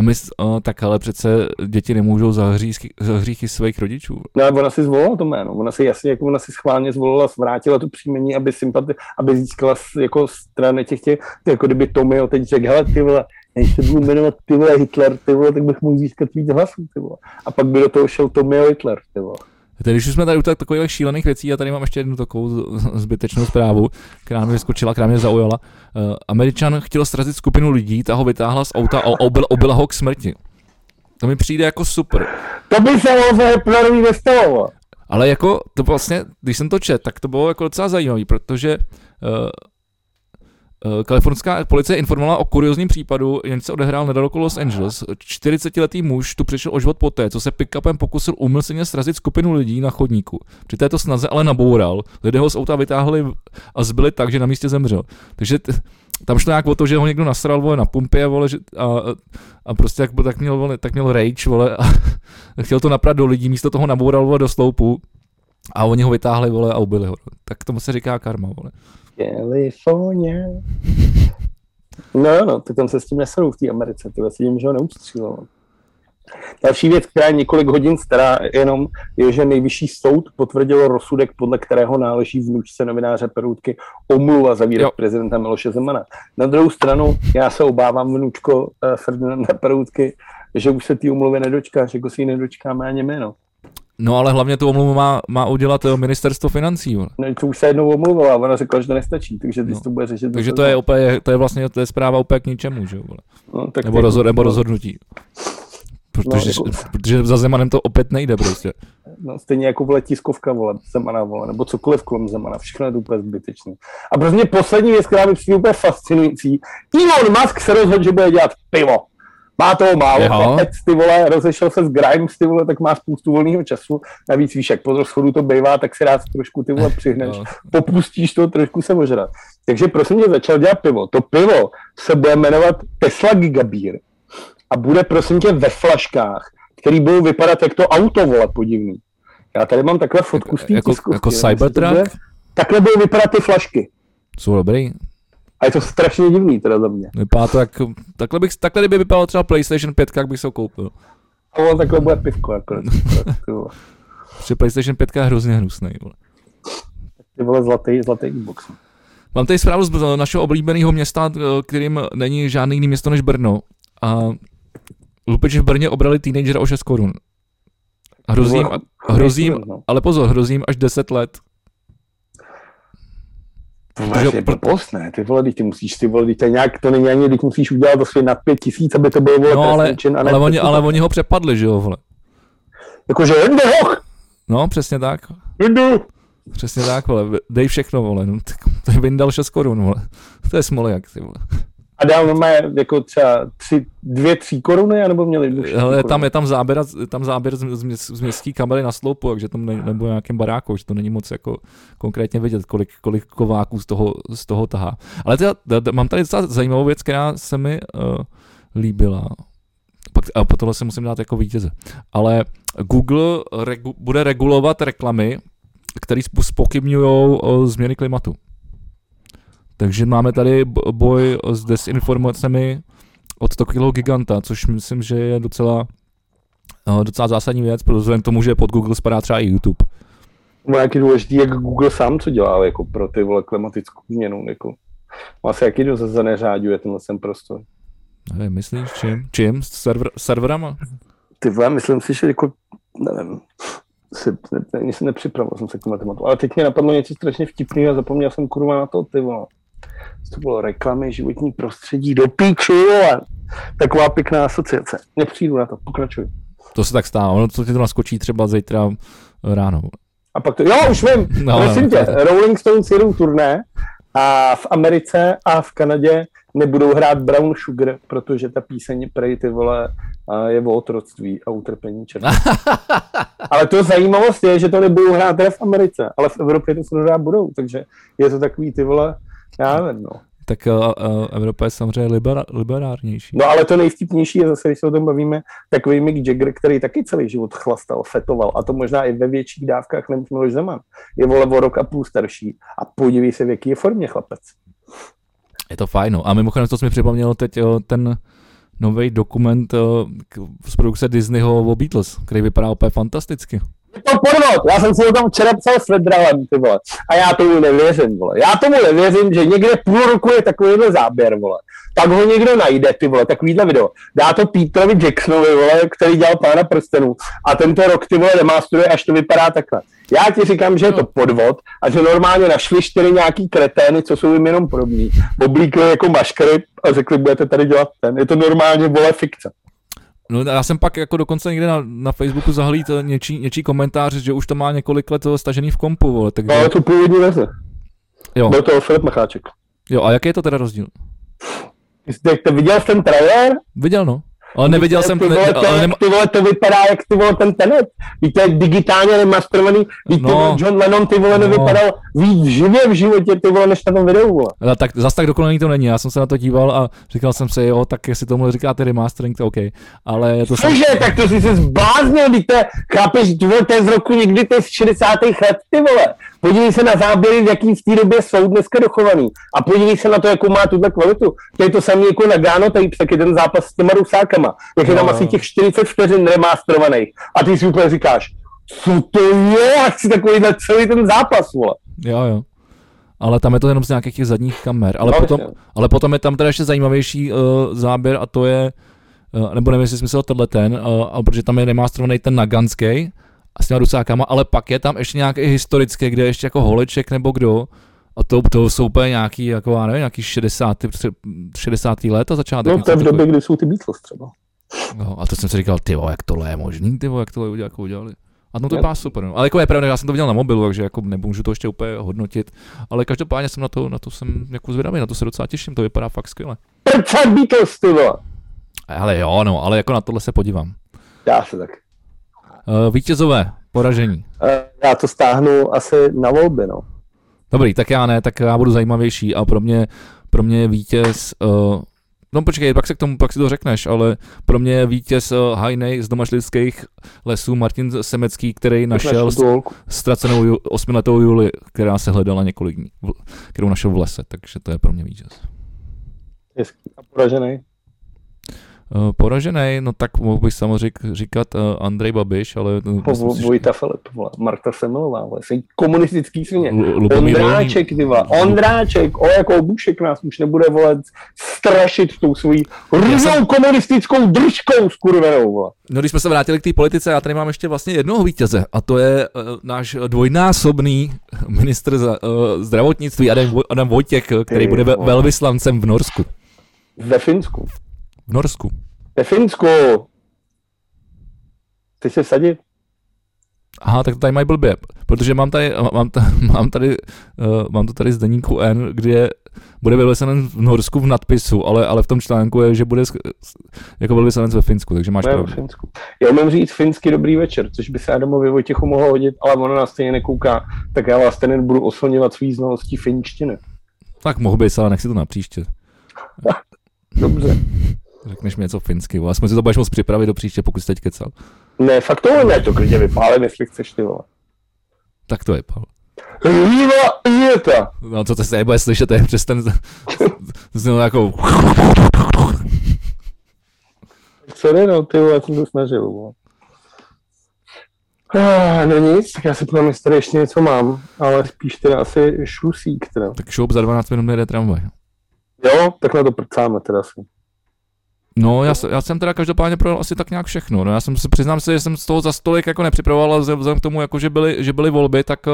Speaker 2: a my, o, tak ale přece děti nemůžou za, hříchy, za hříchy svých rodičů.
Speaker 1: No ona si zvolila to jméno, ona si jasně, jako ona si schválně zvolila, vrátila to příjmení, aby sympati, aby získala jako strany těch těch, jako kdyby Tomio teď řekl, hele ty vole, než se budu jmenovat ty vole Hitler, ty vole, tak bych mohl získat víc hlasů, ty vole. A pak by do toho šel Tomio Hitler, ty vole.
Speaker 2: Tedy, když jsme tady u takových šílených věcí, já tady mám ještě jednu takovou zbytečnou zprávu, která mě vyskočila, která mě zaujala. Uh, Američan chtěl srazit skupinu lidí, ta ho vytáhla z auta a obil, obila ho k smrti. To mi přijde jako super.
Speaker 1: To by se o Hitlerovi nestalo.
Speaker 2: Ale jako to vlastně, když jsem to čet, tak to bylo jako docela zajímavé, protože uh, Eh, kalifornská policie informovala o kuriozním případu, jen se odehrál nedaleko Los Angeles. 40-letý muž tu přišel o život poté, co se pick-upem pokusil umyslně srazit skupinu lidí na chodníku. Při této snaze ale naboural. Lidé ho z auta vytáhli a zbyli tak, že na místě zemřel. Takže t- tam šlo nějak o to, že ho někdo nasral vole, na pumpě vole, že, a, a, prostě tak, tak, měl, vole, tak měl rage vole, a [laughs] chtěl to naprat do lidí, místo toho naboural vole, do sloupu a oni ho vytáhli vole, a ubili ho. Tak tomu se říká karma. Vole.
Speaker 1: California. No, no, tak tam se s tím nesadou v té Americe, ty se tím, že ho neustřílelo. Další věc, která je několik hodin stará, jenom je, že nejvyšší soud potvrdil rozsudek, podle kterého náleží vnučce novináře Peroutky omluva za výrok prezidenta Miloše Zemana. Na druhou stranu, já se obávám vnučko eh, Ferdinanda Peroutky, že už se té umluvy nedočká, že si ji nedočkáme ani my, no.
Speaker 2: No ale hlavně tu omluvu má, má udělat eh, ministerstvo financí. No,
Speaker 1: to už se jednou omluvala, ona řekla, že to nestačí, takže ty no. to bude řešit.
Speaker 2: Takže to je, úplně, to je vlastně to je zpráva úplně k ničemu, že jo? No, tak nebo, rozhod, nebo rozhodnutí. Protože, no, jako... [laughs] protože za Zemanem to opět nejde prostě.
Speaker 1: No, stejně jako vole tiskovka, vole, Zemana, vole, nebo cokoliv kolem Zemana, všechno je to úplně zbytečné. A prostě poslední věc, která mi přijde úplně fascinující, Elon Musk se rozhodl, že bude dělat pivo má toho málo, teď ty vole, rozešel se s Grimes, ty vole, tak má spoustu volného času, navíc víš, jak po rozchodu to bývá, tak si rád trošku ty vole [laughs] přihneš, popustíš to, trošku se ožrat. Takže prosím mě začal dělat pivo. To pivo se bude jmenovat Tesla Gigabeer a bude prosím tě ve flaškách, který budou vypadat jak to auto, vole, podivný. Já tady mám takhle fotku z té
Speaker 2: jako, jako Cybertruck?
Speaker 1: Takhle budou vypadat ty flašky.
Speaker 2: Jsou dobrý.
Speaker 1: A je to strašně divný teda za mě.
Speaker 2: Vypadá to jak, takhle, bych, takhle kdyby vypadalo třeba PlayStation 5, jak bych se ho koupil.
Speaker 1: No, takhle bude pivko jako.
Speaker 2: Protože PlayStation 5 je hrozně hnusný. Vole.
Speaker 1: Ty vole zlatý, zlatý box.
Speaker 2: Mám tady zprávu z našeho oblíbeného města, kterým není žádný jiný město než Brno. A lupeči v Brně obrali teenagera o 6 korun. Hrozím, hrozím, ale pozor, hrozím až 10 let.
Speaker 1: Protože je blbost, ne, ty vole, ty musíš, ty vole, to nějak, to není ani, když musíš udělat to svě nad pět tisíc, aby to bylo, vole,
Speaker 2: no, ale, čin, ale, oni, ale oni ho přepadli, že jo, vole.
Speaker 1: Jakože jde hoch!
Speaker 2: No, přesně tak.
Speaker 1: Jdu!
Speaker 2: Přesně tak, vole, dej všechno, vole, no, to je vyndal 6 korun, vole. [laughs] To je smolejak, ty vole.
Speaker 1: A dál normálně jako třeba tři, dvě, tři koruny, anebo měli
Speaker 2: Ale tam je tam záběr, tam záběr z, z, z městské kamery na sloupu, takže tam ne, nebo nějakým baráku, že to není moc jako konkrétně vidět, kolik, kolik kováků z toho, z toho tahá. Ale teda, mám tady docela zajímavou věc, která se mi uh, líbila. Pak, a po tohle se musím dát jako vítěze. Ale Google regu, bude regulovat reklamy, které spochybňují uh, změny klimatu. Takže máme tady boj s desinformacemi od Tokyo Giganta, což myslím, že je docela, eh, docela zásadní věc, protože k tomu, že pod Google spadá třeba i YouTube.
Speaker 1: No jak je důležitý, jak Google sám co dělá jako pro ty vole klimatickou změnu. Jako. Vlastně jaký to zase neřáďuje tenhle sem prostor.
Speaker 2: Nevím, myslíš čím? Čím? Server, serverama?
Speaker 1: Ty vole, myslím si, že jako, nevím, si, ne, jsem nepřipravil jsem se k tomu tématu, ale teď mě napadlo něco strašně vtipného a zapomněl jsem kurva na to, ty vole to bylo reklamy, životní prostředí, do píči, vole. Taková pěkná asociace. Nepřijdu na to, pokračuj.
Speaker 2: To se tak stává, ono to ti to naskočí třeba zítra ráno.
Speaker 1: A pak to, jo, už vím, [laughs] no, prosím no, tě, to... Rolling Stones jedou turné a v Americe a v Kanadě nebudou hrát Brown Sugar, protože ta píseň prej ty vole je o otroctví a utrpení černých. [laughs] ale to zajímavost je, že to nebudou hrát teda v Americe, ale v Evropě to se budou, takže je to takový ty vole já nevím, no.
Speaker 2: Tak uh, uh, Evropa je samozřejmě libera, liberárnější.
Speaker 1: No ale to nejvtipnější je zase, když se o tom bavíme, takový Mick Jagger, který taky celý život chlastal, fetoval, a to možná i ve větších dávkách než Miloš Zeman. Je vole o rok a půl starší a podívej se, v jaký je formě chlapec.
Speaker 2: Je to fajn, no. A mimochodem to mi připomnělo teď ten nový dokument z produkce Disneyho o Beatles, který vypadá úplně fantasticky.
Speaker 1: Je to podvod, já jsem si o tom včera psal s Vedralem, ty vole. A já tomu nevěřím, vole. Já tomu nevěřím, že někde půl roku je takovýhle záběr, vole. Tak ho někdo najde, ty vole, takovýhle video. Dá to Peterovi Jacksonovi, vole, který dělal pána prstenů. A tento rok, ty vole, demástruje, až to vypadá takhle. Já ti říkám, že je to podvod a že normálně našli čtyři nějaký kretény, co jsou jim jenom podobní. Oblíkli jako maškary a řekli, budete tady dělat ten. Je to normálně, vole, fikce.
Speaker 2: No já jsem pak jako dokonce někde na, na Facebooku zahlít něčí, něčí komentář, že už to má několik let stažený v kompu, vole, takže...
Speaker 1: No, ale to původní verze. Jo. Byl to Filip Macháček.
Speaker 2: Jo, a jaký je to teda rozdíl?
Speaker 1: Jste, jste viděl ten trailer?
Speaker 2: Viděl, no. Ale neviděl jsem...
Speaker 1: Ty vole,
Speaker 2: ne, ale
Speaker 1: nem... ty vole, to vypadá jak ty vole ten tenet. Víte, digitálně remasterovaný. Víte, no, John Lennon ty vole no. nevypadal víc živě v životě ty vole, než na tom videu. Vole.
Speaker 2: No, tak zas tak dokonalý to není. Já jsem se na to díval a říkal jsem si, jo, tak jestli tomu říkáte remastering, to OK. Ale je to
Speaker 1: Cože, jsem... tak to jsi se zbláznil, víte, chápeš, ty vole, to je z roku někdy, to je z 60. let, ty vole. Podívej se na záběry, v jaký v té době jsou dneska dochovaný. A podívej se na to, jakou má tuto kvalitu. To je to samé jako na Gano Tapes, tak je ten zápas s těma rusákama. Jak je tam no. asi těch 40 vteřin remasterovaných. A ty si úplně říkáš, co to je, jak si takový celý ten zápas, vole.
Speaker 2: Jo, jo. Ale tam je to jenom z nějakých těch zadních kamer. Ale, no, potom, ale potom je tam teda ještě zajímavější uh, záběr a to je, uh, nebo nevím, jestli smysl tohle ten, uh, protože tam je remasterovaný ten Naganský, s těma rusákama, ale pak je tam ještě nějaký historický, kde je ještě jako holeček nebo kdo, a to, to jsou úplně nějaký, jako, já nevím, nějaký 60. 60. let a začátek.
Speaker 1: No to je v době, kdy jsou ty Beatles třeba.
Speaker 2: No, a to jsem si říkal, ty jak tohle je možný, ty jak tohle udělali, jako udělali. A no to vypadá super. No. Ale jako je pravda, já jsem to viděl na mobilu, takže jako nemůžu to ještě úplně hodnotit. Ale každopádně jsem na to, na to jsem jako zvědavý, na to se docela těším, to vypadá fakt skvěle.
Speaker 1: Prčat Beatles, ty
Speaker 2: Ale jo, no, ale jako na tohle se podívám.
Speaker 1: Já se tak.
Speaker 2: Uh, vítězové, poražení.
Speaker 1: Uh, já to stáhnu asi na volby, no.
Speaker 2: Dobrý, tak já ne, tak já budu zajímavější a pro mě, pro mě je vítěz, uh, no počkej, pak se k tomu, pak si to řekneš, ale pro mě je vítěz uh, Hajnej z domašlických lesů Martin Semecký, který našel ztracenou osmiletou Juli, která se hledala několik dní, kterou našel v lese, takže to je pro mě vítěz.
Speaker 1: Hezký. A poražený?
Speaker 2: Uh, poražený, no tak mohl bych samozřejmě říkat uh, Andrej Babiš, ale...
Speaker 1: Po, Vojta Filip, Marta Semilová, vole, jsi komunistický svině. Ondráček, ty Ondráček, o jako Bušek nás už nebude volet strašit tou svojí jsem... komunistickou držkou skurvenou.
Speaker 2: No když jsme se vrátili k té politice, já tady mám ještě vlastně jednoho vítěze a to je uh, náš dvojnásobný ministr za, uh, zdravotnictví Adam, Adam Vojtěch, který bude ve, velvyslancem v Norsku.
Speaker 1: Ve Finsku.
Speaker 2: V Norsku.
Speaker 1: Ve Finsku. Ty se sadit?
Speaker 2: Aha, tak to tady mají blbě, protože mám tady, mám, tady, [laughs] mám tady, uh, mám to tady z deníku N, kde bude velvyslanec v Norsku v nadpisu, ale, ale v tom článku je, že bude jako velvyslanec ve Finsku, takže máš pravdu.
Speaker 1: Finsku. Já umím říct finsky dobrý večer, což by se Adamovi Vojtěchu mohlo hodit, ale ono nás stejně nekouká, tak já vás ten budu oslňovat svý znalostí finštiny.
Speaker 2: Tak mohl bys, ale nech si to na příště. [laughs]
Speaker 1: Dobře.
Speaker 2: Řekneš mi něco finsky, aspoň si to budeš moc připravit do příště, pokud jsi teď kecal.
Speaker 1: Ne, fakt to ne, to klidně vypálím, jestli chceš ty vole.
Speaker 2: Tak to vypál.
Speaker 1: Líva jeta.
Speaker 2: No co to se nebude slyšet, to je přes ten, [laughs] zněl jako...
Speaker 1: Sorry, no, ty vole, jsem to snažil, vole. Ah, no nic, tak já si podívám, jestli tady ještě něco mám, ale spíš teda asi šlusík teda.
Speaker 2: Tak šup za 12 minut jede tramvaj.
Speaker 1: Jo, tak na to prcáme teda si.
Speaker 2: No, já, já jsem teda každopádně projel asi tak nějak všechno. No, já jsem se přiznám se, že jsem z toho za stolik jako nepřipravoval, ale vzhledem k tomu, jako, že, byly, že byly volby, tak uh,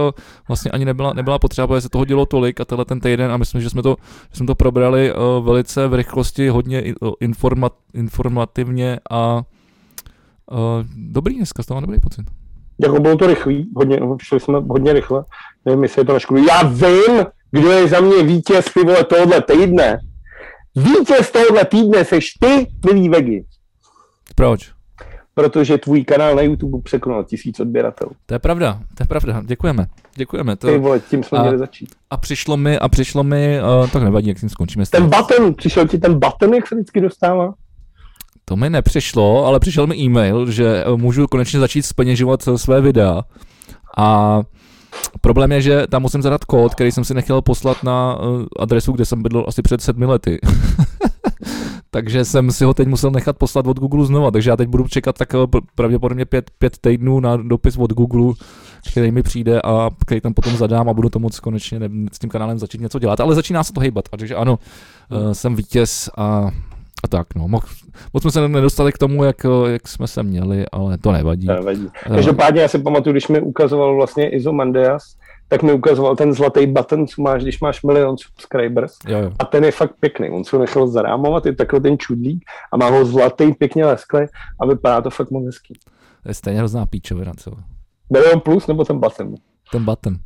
Speaker 2: vlastně ani nebyla, nebyla potřeba, protože se toho dělo tolik a tenhle ten týden a myslím, že jsme to, že jsme to probrali uh, velice v rychlosti, hodně uh, informat, informativně a uh, dobrý dneska, z toho dobrý pocit.
Speaker 1: Jako bylo to rychlý, hodně, šli jsme hodně rychle, nevím, jestli je to na škodu. Já vím, kdo je za mě vítěz ty vole tohohle týdne. Vítěz tohohle týdne seš ty, milý Vegi.
Speaker 2: Proč?
Speaker 1: Protože tvůj kanál na YouTube překonal tisíc odběratelů.
Speaker 2: To je pravda, to je pravda, děkujeme. Děkujeme. To...
Speaker 1: Ty vole, tím jsme a, měli začít.
Speaker 2: A přišlo mi, a přišlo mi, uh, tak nevadí, jak tím skončíme.
Speaker 1: Ten button, přišel ti ten button, jak se vždycky dostává?
Speaker 2: To mi nepřišlo, ale přišel mi e-mail, že eh, můžu konečně začít speněžovat eh, své videa. A Problém je, že tam musím zadat kód, který jsem si nechtěl poslat na uh, adresu, kde jsem bydlel asi před sedmi lety. [laughs] takže jsem si ho teď musel nechat poslat od Google znova, takže já teď budu čekat tak eh, pravděpodobně pět, pět týdnů na dopis od Google, který mi přijde a který tam potom zadám a budu to moc konečně ne, s tím kanálem začít něco dělat. Ale začíná se to hejbat, takže ano, uh, jsem vítěz a a tak, no. Moc, moc jsme se nedostali k tomu, jak, jak jsme se měli, ale to nevadí.
Speaker 1: Nevadí. Každopádně já si pamatuju, když mi ukazoval vlastně Izomandias, tak mi ukazoval ten zlatý button, co máš, když máš milion subscribers.
Speaker 2: Jo, jo.
Speaker 1: A ten je fakt pěkný. On se ho nechal zarámovat, je takový ten čudlík a má ho zlatý, pěkně lesklý a vypadá to fakt moc hezký.
Speaker 2: To je stejně hrozná píčovina, co?
Speaker 1: Milion plus nebo ten button?
Speaker 2: Ten button.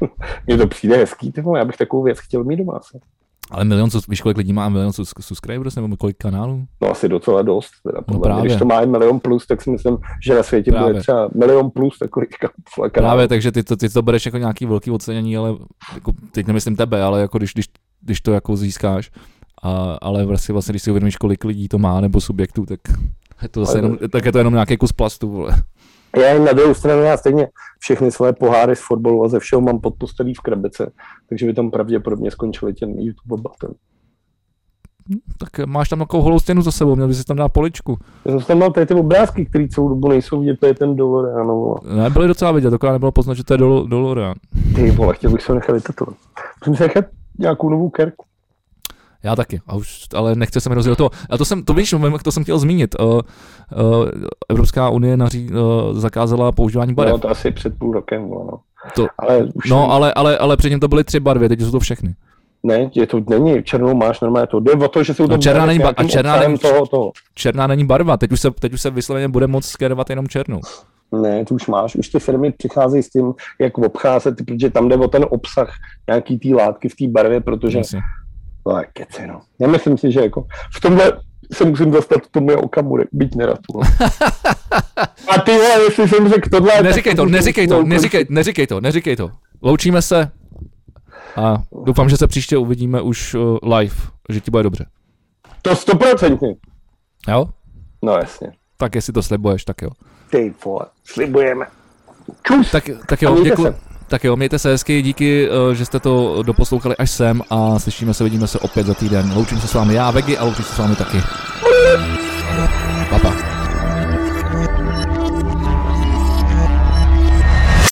Speaker 2: [laughs]
Speaker 1: Mně to přijde hezký, ty já bych takovou věc chtěl mít doma. Asi.
Speaker 2: Ale milion, víš, kolik lidí má milion subscribers nebo kolik kanálů?
Speaker 1: No asi docela dost. Teda, no právě. Když to má milion plus, tak si myslím, že na světě právě. bude třeba milion plus takových [laughs] kanálů.
Speaker 2: Právě, takže ty to, ty to bereš jako nějaký velký ocenění, ale jako, teď nemyslím tebe, ale jako když, když, když to jako získáš, a, ale vlastně, vlastně, když si uvědomíš, kolik lidí to má nebo subjektů, tak je to, zase jenom, tak je to jenom nějaký kus plastu. Vole.
Speaker 1: Já na druhou stranu já stejně všechny své poháry z fotbalu a ze všeho mám pod postelí v krabice, takže by tam pravděpodobně skončili ten YouTube button.
Speaker 2: Tak máš tam takovou holou stěnu za sebou, měl bys tam dát poličku.
Speaker 1: Já jsem tam mal tady ty obrázky, které celou dobu nejsou vidět, to je ten Dolorean. No.
Speaker 2: Ne, byly docela vidět, dokud nebylo poznat, že to je Dol- Dolorean.
Speaker 1: Ty vole, chtěl bych se nechat vytetovat. Musím se nechat nějakou novou kerku.
Speaker 2: Já taky, a už, ale nechce se mi rozdělit to. A to jsem, to víš, to jsem chtěl zmínit. Uh, uh, Evropská unie naří, uh, zakázala používání barev.
Speaker 1: No, to asi před půl rokem bylo, no.
Speaker 2: To, ale už no, ale, ale, ale předtím to byly tři barvy, teď jsou to všechny.
Speaker 1: Ne, je to není, černou máš normálně to. Jde o to, že jsou to
Speaker 2: no, černá není, ba- a černá není,
Speaker 1: toho, toho.
Speaker 2: černá není barva, teď už se, teď už se vysloveně bude moc skerovat jenom černou.
Speaker 1: Ne, tu už máš, už ty firmy přicházejí s tím, jak obcházet, protože tam jde o ten obsah nějaký té látky v té barvě, protože Jasně. No, keci, no. Já myslím si, že jako v tomhle se musím dostat k tomu okamury, byť nerad. No. [laughs] A ty vole, jestli jsem řekl tohle...
Speaker 2: Neříkej to, neříkej to, neříkej, neříkej to, neříkej to. Loučíme se a doufám, že se příště uvidíme už uh, live, že ti bude dobře.
Speaker 1: To stoprocentně.
Speaker 2: Jo?
Speaker 1: No jasně.
Speaker 2: Tak jestli to slibuješ, tak jo.
Speaker 1: Ty vole, slibujeme.
Speaker 2: Čus. Tak, tak jo, děkuji. Tak jo, mějte se hezky, díky, eh, že jste to doposlouchali až sem a slyšíme se, vidíme se opět za týden. Loučím se s vámi já, Vegy, a loučím se s vámi taky. Papa.